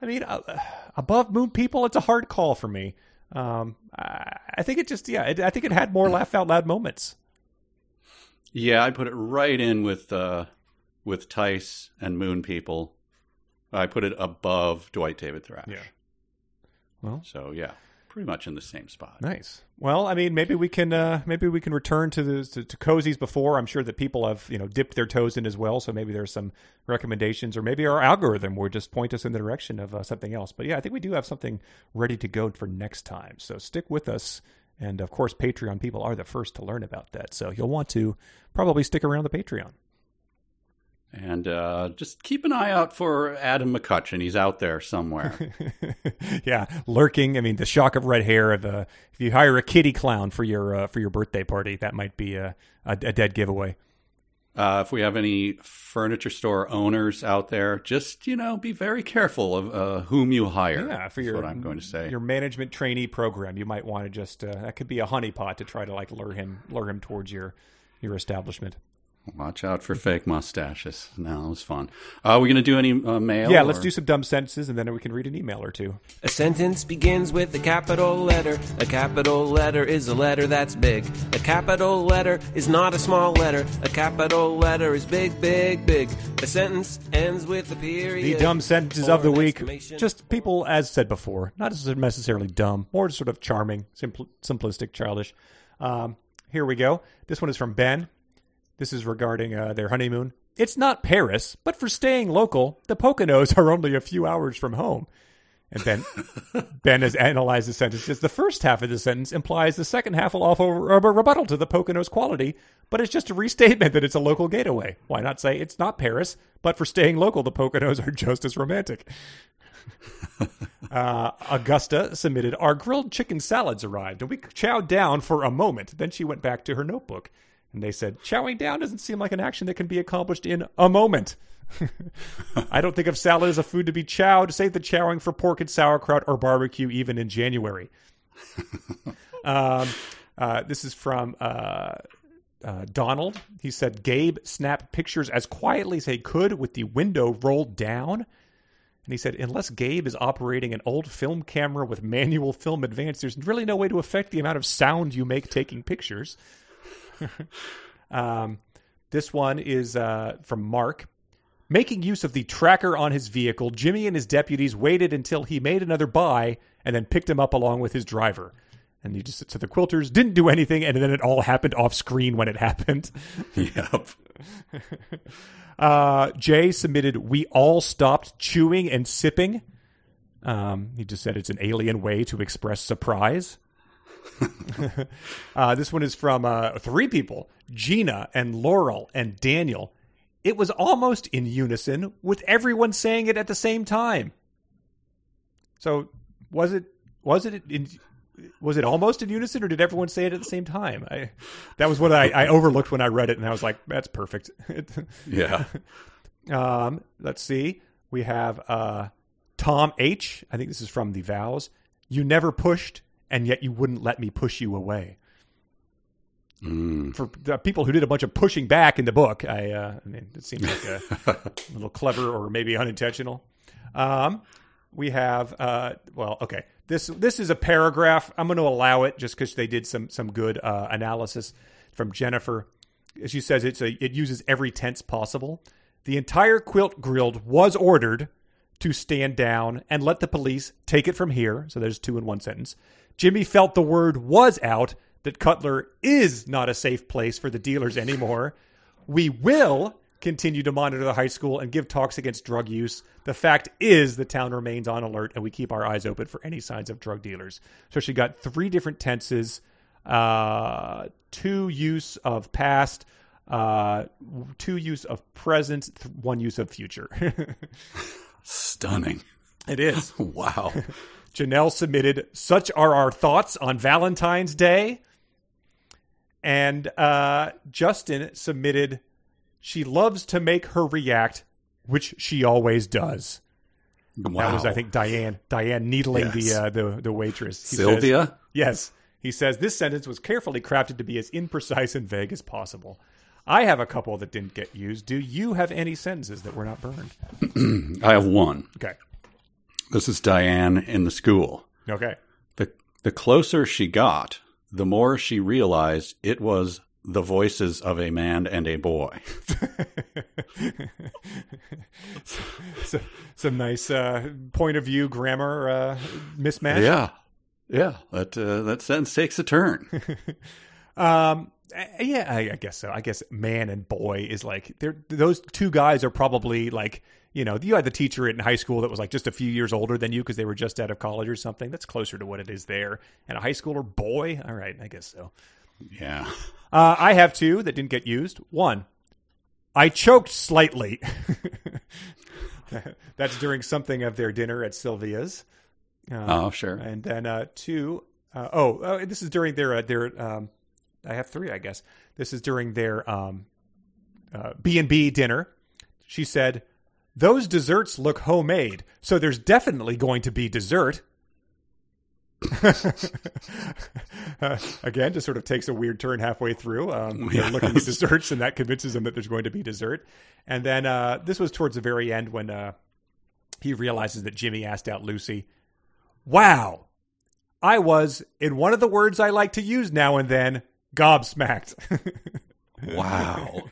I mean, uh, above Moon People. It's a hard call for me. Um, I, I think it just, yeah, it, I think it had more laugh out loud moments. Yeah, I put it right in with uh, with Tice and Moon People. I put it above Dwight David Thrash. Yeah. Well, So yeah, pretty much in the same spot. Nice. Well, I mean, maybe we can uh, maybe we can return to the to, to cozies before. I'm sure that people have you know dipped their toes in as well. So maybe there's some recommendations, or maybe our algorithm will just point us in the direction of uh, something else. But yeah, I think we do have something ready to go for next time. So stick with us. And of course, Patreon people are the first to learn about that. So you'll want to probably stick around the Patreon. And uh, just keep an eye out for Adam McCutcheon. He's out there somewhere. yeah, lurking. I mean, the shock of red hair. Of, uh, if you hire a kitty clown for your uh, for your birthday party, that might be a, a, a dead giveaway. Uh, if we have any furniture store owners out there, just you know, be very careful of uh, whom you hire. Yeah, for your what I'm going to say. your management trainee program, you might want to just uh, that could be a honeypot to try to like lure him lure him towards your your establishment. Watch out for fake mustaches. No, it was fun. Uh, are we going to do any uh, mail? Yeah, let's do some dumb sentences and then we can read an email or two. A sentence begins with a capital letter. A capital letter is a letter that's big. A capital letter is not a small letter. A capital letter is big, big, big. A sentence ends with a period. The dumb sentences of the week. Just people, as said before, not necessarily dumb, more sort of charming, simpl- simplistic, childish. Um, here we go. This one is from Ben. This is regarding uh, their honeymoon. It's not Paris, but for staying local, the Poconos are only a few hours from home. And Ben, Ben has analyzed the sentence. The first half of the sentence implies the second half will offer a rebuttal to the Poconos quality, but it's just a restatement that it's a local getaway. Why not say it's not Paris, but for staying local, the Poconos are just as romantic. Uh, Augusta submitted, Our grilled chicken salads arrived, and we chowed down for a moment. Then she went back to her notebook. And they said, Chowing down doesn't seem like an action that can be accomplished in a moment. I don't think of salad as a food to be chowed. Save the chowing for pork and sauerkraut or barbecue, even in January. um, uh, this is from uh, uh, Donald. He said, Gabe snapped pictures as quietly as he could with the window rolled down. And he said, unless Gabe is operating an old film camera with manual film advance, there's really no way to affect the amount of sound you make taking pictures. um, this one is uh, from Mark. Making use of the tracker on his vehicle, Jimmy and his deputies waited until he made another buy and then picked him up along with his driver. And he just said so the quilters didn't do anything, and then it all happened off screen when it happened. Yep. Uh, Jay submitted, "We all stopped chewing and sipping." Um, he just said it's an alien way to express surprise. uh, this one is from uh, three people: Gina and Laurel and Daniel. It was almost in unison, with everyone saying it at the same time. So, was it? Was it in? Was it almost in unison, or did everyone say it at the same time? I, that was what I, I overlooked when I read it, and I was like, "That's perfect." Yeah. Um, let's see. We have uh, Tom H. I think this is from The Vows. You never pushed, and yet you wouldn't let me push you away. For the people who did a bunch of pushing back in the book, I, uh, I mean, it seems like a, a little clever or maybe unintentional. Um, we have, uh, well, okay. This this is a paragraph. I'm going to allow it just because they did some some good uh, analysis from Jennifer. She says it's a it uses every tense possible. The entire quilt guild was ordered to stand down and let the police take it from here. So there's two in one sentence. Jimmy felt the word was out that Cutler is not a safe place for the dealers anymore. We will continue to monitor the high school and give talks against drug use. The fact is, the town remains on alert and we keep our eyes open for any signs of drug dealers. So she got three different tenses, uh, two use of past, uh, two use of present, one use of future. Stunning. it is. Wow. Janelle submitted, Such are our thoughts on Valentine's Day. And uh, Justin submitted, She loves to make her react, which she always does. Wow. That was, I think, Diane. Diane needling Yes. the uh, the the waitress. He says- Sylvia? yes, he says this sentence was carefully crafted to be as imprecise and vague as possible. I have a couple that didn't get used. Do you have any sentences that were not burned? I have one. Okay. This is Diane in the school. Okay. The, the closer she got, the more she realized it was the voices of a man and a boy. So, some nice uh, point of view grammar uh, mismatch. Yeah. Yeah. That, uh, that sentence takes a turn. Um. Yeah, I, I guess so. I guess man and boy is like they're those two guys are probably like you know you had the teacher in high school that was like just a few years older than you because they were just out of college or something. That's closer to what it is there. And a high schooler boy. All right, I guess so. yeah. Uh, I have two that didn't get used. One, I choked slightly. That's during something of their dinner at Sylvia's. Uh, Oh, sure. and then uh, two, uh, oh, uh, this is during their uh, their. Um, I have three, I guess. This is during their um, uh, B and B dinner. She said, "Those desserts look homemade, so there's definitely going to be dessert." Uh, again, just sort of takes a weird turn halfway through. Um, they're looking at desserts, and that convinces them that there's going to be dessert. And then uh, this was towards the very end when uh, he realizes that Jimmy asked out Lucy. Wow, I was in one of the words I like to use now and then, gobsmacked. Wow.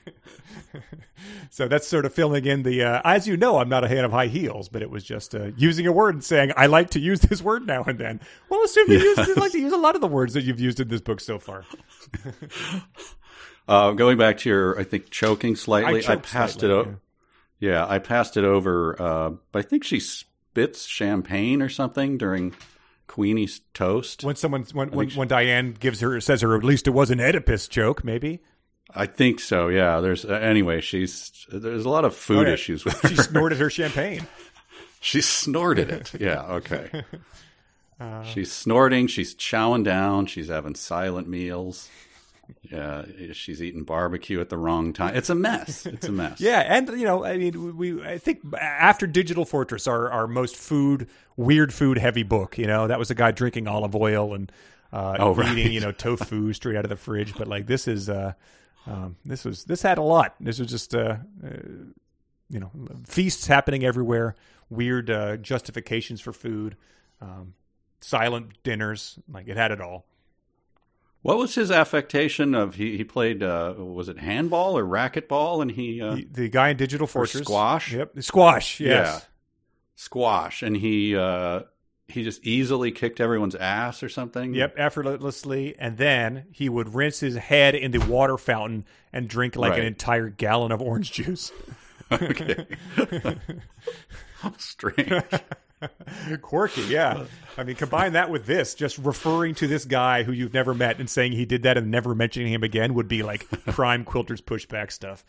so that's sort of filling in the. Uh, as you know, I'm not a fan of high heels, but it was just uh, using a word and saying I like to use this word now and then. Well, assume you, use, you like to use a lot of the words that you've used in this book so far. Uh, going back to your, I think, choking slightly, I, choked passed slightly, it over. Yeah. I passed it over. Uh, but I think she spits champagne or something during Queenie's toast. When someone when when, when Diane gives her says her at least it was an Oedipus joke, maybe I think so. Yeah. There's uh, anyway. She's there's a lot of food Okay. issues with her. she snorted her champagne. She snorted it. Yeah, okay. she's snorting. She's chowing down. She's having silent meals. Yeah, she's eating barbecue at the wrong time. It's a mess. It's a mess. Yeah, and you know, I mean, we I think after Digital Fortress, our our most food weird food heavy book. You know, that was a guy drinking olive oil and uh, Oh, right. eating you know tofu straight out of the fridge. But like this is uh, um, this was this had a lot. This was just uh, uh, you know feasts happening everywhere, weird uh, justifications for food, um, silent dinners. Like it had it all. What was his affectation of he, he played uh, was it handball or racquetball and he uh, The, the guy in Digital Fortress, squash? Yep, squash. Yes. yeah squash and he uh, he just easily kicked everyone's ass or something. Yep, effortlessly. And then he would rinse his head in the water fountain and drink like an entire gallon of orange juice. Okay. Strange. Quirky, yeah. I mean, combine that with this, just referring to this guy who you've never met and saying he did that and never mentioning him again would be like prime quilter's pushback stuff.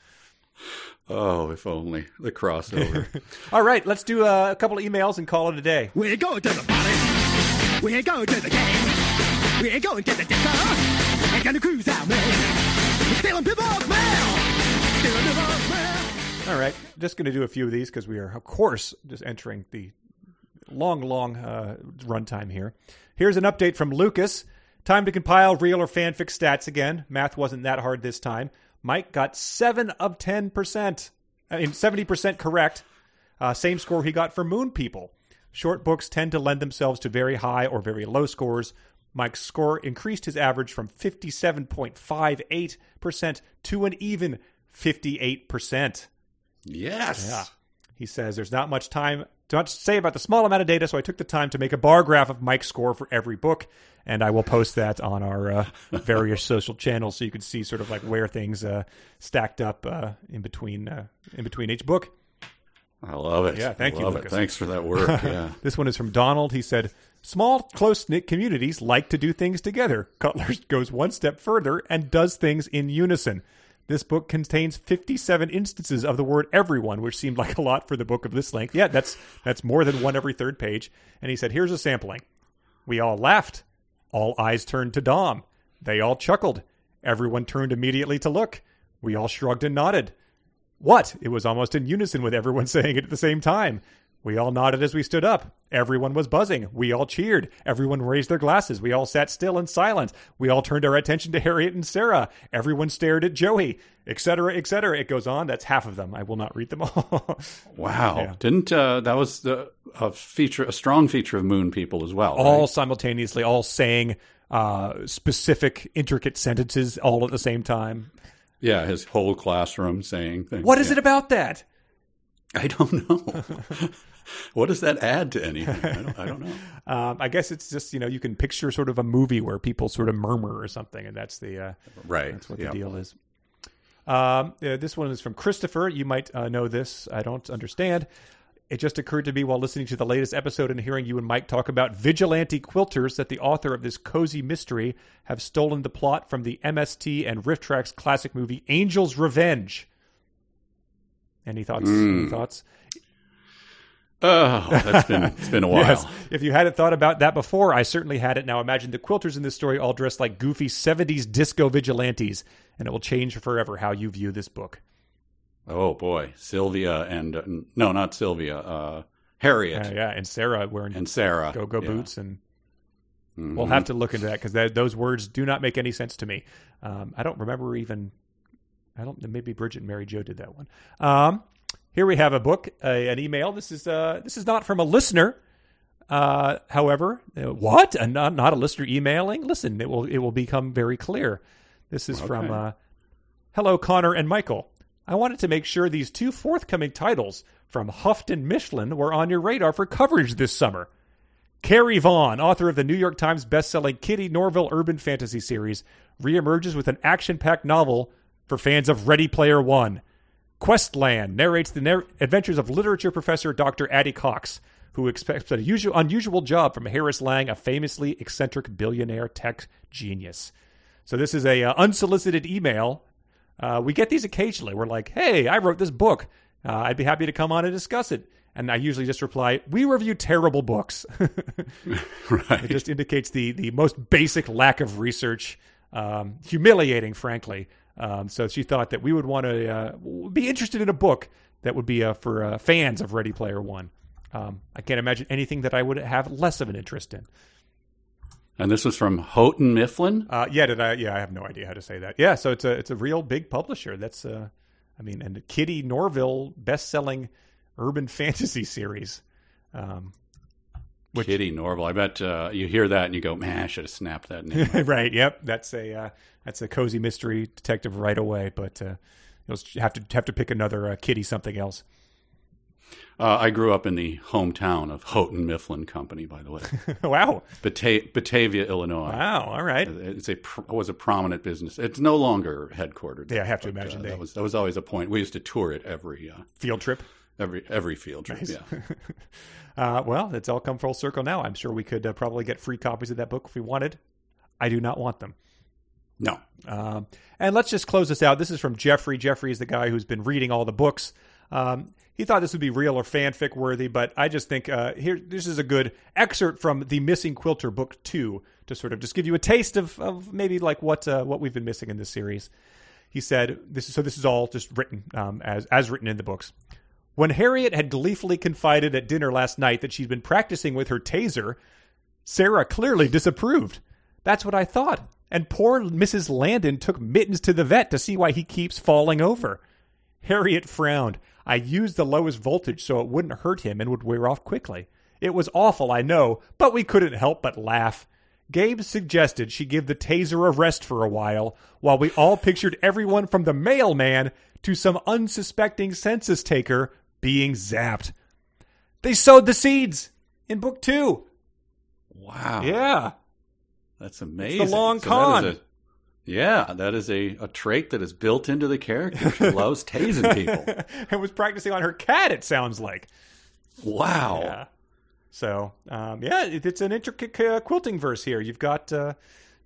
Oh, if only the crossover. All right, let's do uh, a couple of emails and call it a day. We're going to the party. We're going to the game. We're going to the disco. We're gonna cruise out, man. Stealing people's mail. Stealing people's mail. All right, just going to do a few of these because we are, of course, just entering the long, long uh, runtime here. Here's an update from Lucas. Time to compile real or fanfic stats again. Math wasn't that hard this time. Mike got seven of ten percent, I mean seventy percent correct. Uh, same score he got for Moon People. Short books tend to lend themselves to very high or very low scores. Mike's score increased his average from 57.58% to an even 58%. yes. Yeah. He says there's not much time too much to say about the small amount of data, so I took the time to make a bar graph of Mike's score for every book, and I will post that on our uh, various social channels so you can see sort of like where things uh, stacked up uh, in between uh, in between each book. I love it. Yeah, thank I you, love Lucas. It. Thanks for that work. Yeah. This one is from Donald. He said, Small, close knit communities like to do things together. Cutler goes one step further and does things in unison. This book contains 57 instances of the word everyone, which seemed like a lot for the book of this length. Yeah, that's that's more than one every third page. And he said, Here's a sampling. We all laughed. All eyes turned to Dom. They all chuckled. Everyone turned immediately to look. We all shrugged and nodded. What? It was almost in unison with everyone saying it at the same time. We all nodded as we stood up. Everyone was buzzing. We all cheered. Everyone raised their glasses. We all sat still and silent. We all turned our attention to Harriet and Sarah. Everyone stared at Joey, etc., etc. It goes on. That's half of them. I will not read them all. Wow. Yeah. Didn't uh, that was the a feature, a strong feature of Moon People as well. all right? simultaneously, all saying uh, specific, intricate sentences all at the same time. Yeah, his whole classroom saying things. What is Yeah. it about that? I don't know. what does that add to anything? I don't, I don't know. Um, I guess it's just you know you can picture sort of a movie where people sort of murmur or something, and that's the uh, Right. That's what yeah. the deal is. Um, uh, this one is from Christopher. You might uh, know this. I don't understand. It just occurred to me while listening to the latest episode and hearing you and Mike talk about vigilante quilters that the author of this cozy mystery have stolen the plot from the MST and RiffTrax classic movie Angel's Revenge. Any thoughts? Any thoughts? Oh, that's been it's been a while. Yes. If you hadn't thought about that before, I certainly had it. Now imagine the quilters in this story all dressed like goofy 70s disco vigilantes, and it will change forever how you view this book. Oh boy, Sylvia and uh, no, not Sylvia. Uh, Harriet Uh, yeah, and Sarah wearing and Sarah. go go Yeah. boots, and Mhm. we'll have to look into that because those words do not make any sense to me. Um, I don't remember even. I don't. Maybe Bridget and Mary Jo did that one. Um, here we have a book, uh, an email. This is uh, this is not from a listener. Uh, however, uh, what? A, not not a listener emailing. Listen, it will it will become very clear. This is from Okay. uh, Hello, Connor and Michael. I wanted to make sure these two forthcoming titles from and Mifflin were on your radar for coverage this summer. Carrie Vaughn, author of the New York Times bestselling Kitty Norville urban fantasy series, reemerges with an action packed novel for fans of Ready Player One. Questland narrates the nar- adventures of literature professor Dr. Addie Cox, who expects an usual, unusual job from Harris Lang, a famously eccentric billionaire tech genius. So this is a uh, unsolicited email. Uh, we get these occasionally. We're like, "Hey, I wrote this book. Uh, I'd be happy to come on and discuss it." And I usually just reply, "We review terrible books." right. It just indicates the the most basic lack of research, um, humiliating, frankly. Um, so she thought that we would want to uh, be interested in a book that would be uh, for uh, fans of Ready Player One. Um, I can't imagine anything that I would have less of an interest in. And this was from Houghton Mifflin. Uh, yeah, did I? Yeah, I have no idea how to say that. Yeah, so it's a it's a real big publisher. That's uh, I mean, and the Kitty Norville best selling urban fantasy series. Um, Which- Kitty Norville. I bet uh, you hear that and you go, man, I should have snapped that name. right. Yep. That's a uh, that's a cozy mystery detective right away. But uh, you'll have to have to pick another uh, kitty something else. uh, I grew up in the hometown of Houghton Mifflin Company, by the way, wow. Bata- Batavia, Illinois. Wow. All right. It's a pr- was a prominent business. It's no longer headquartered. Yeah, I have to but, imagine uh, they- that was that was always a point. We used to tour it every uh, Field trip. every every field trip. Yeah. Uh, well, it's all come full circle now. I'm sure we could uh, probably get free copies of that book if we wanted. I do not want them. No. Um, and let's just close this out. This is from Jeffrey. Jeffrey is the guy who's been reading all the books. Um, he thought this would be real or fanfic worthy, but I just think uh, here this is a good excerpt from the Missing Quilter book two to sort of just give you a taste of, of maybe like what uh, what we've been missing in this series. He said this is so this is all just written um, as as written in the books. When Harriet had gleefully confided at dinner last night that she'd been practicing with her taser, Sarah clearly disapproved. That's what I thought. And poor Mrs. Landon took Mittens to the vet to see why he keeps falling over. Harriet frowned. I used the lowest voltage so it wouldn't hurt him and would wear off quickly. It was awful, I know, but we couldn't help but laugh. Gabe suggested she give the taser a rest for a while, while we all pictured everyone from the mailman to some unsuspecting census taker being zapped. They sowed the seeds in book two. Wow. Yeah. That's amazing. long that is con. a- yeah, that is a, a trait that is built into the character. She loves tasing people. and was practicing on her cat, it sounds like. Wow. Yeah. So, um, yeah, it, it's an intricate uh, quilting verse here. You've got uh,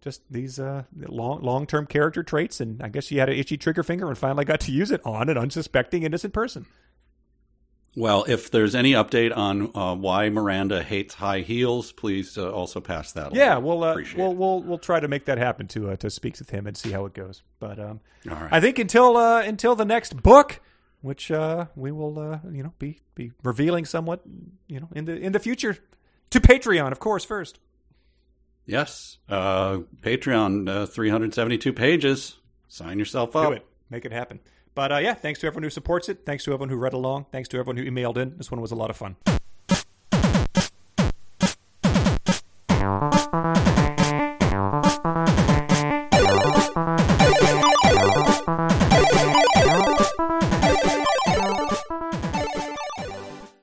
just these uh, long long term character traits, and I guess she had an itchy trigger finger and finally got to use it on an unsuspecting innocent person. Well, if there's any update on uh, why Miranda hates high heels, please uh, also pass that. On. Yeah, along. we'll uh, we'll we'll we'll try to make that happen to uh, to speak with him and see how it goes. But um, right. I think until uh, until the next book, which uh, we will uh, you know be be revealing somewhat you know in the in the future to Patreon, of course, first. Yes. Uh, Patreon, uh, 372 pages. Sign yourself up. Do it. Make it happen. But uh, yeah, thanks to everyone who supports it. Thanks to everyone who read along. Thanks to everyone who emailed in. This one was a lot of fun.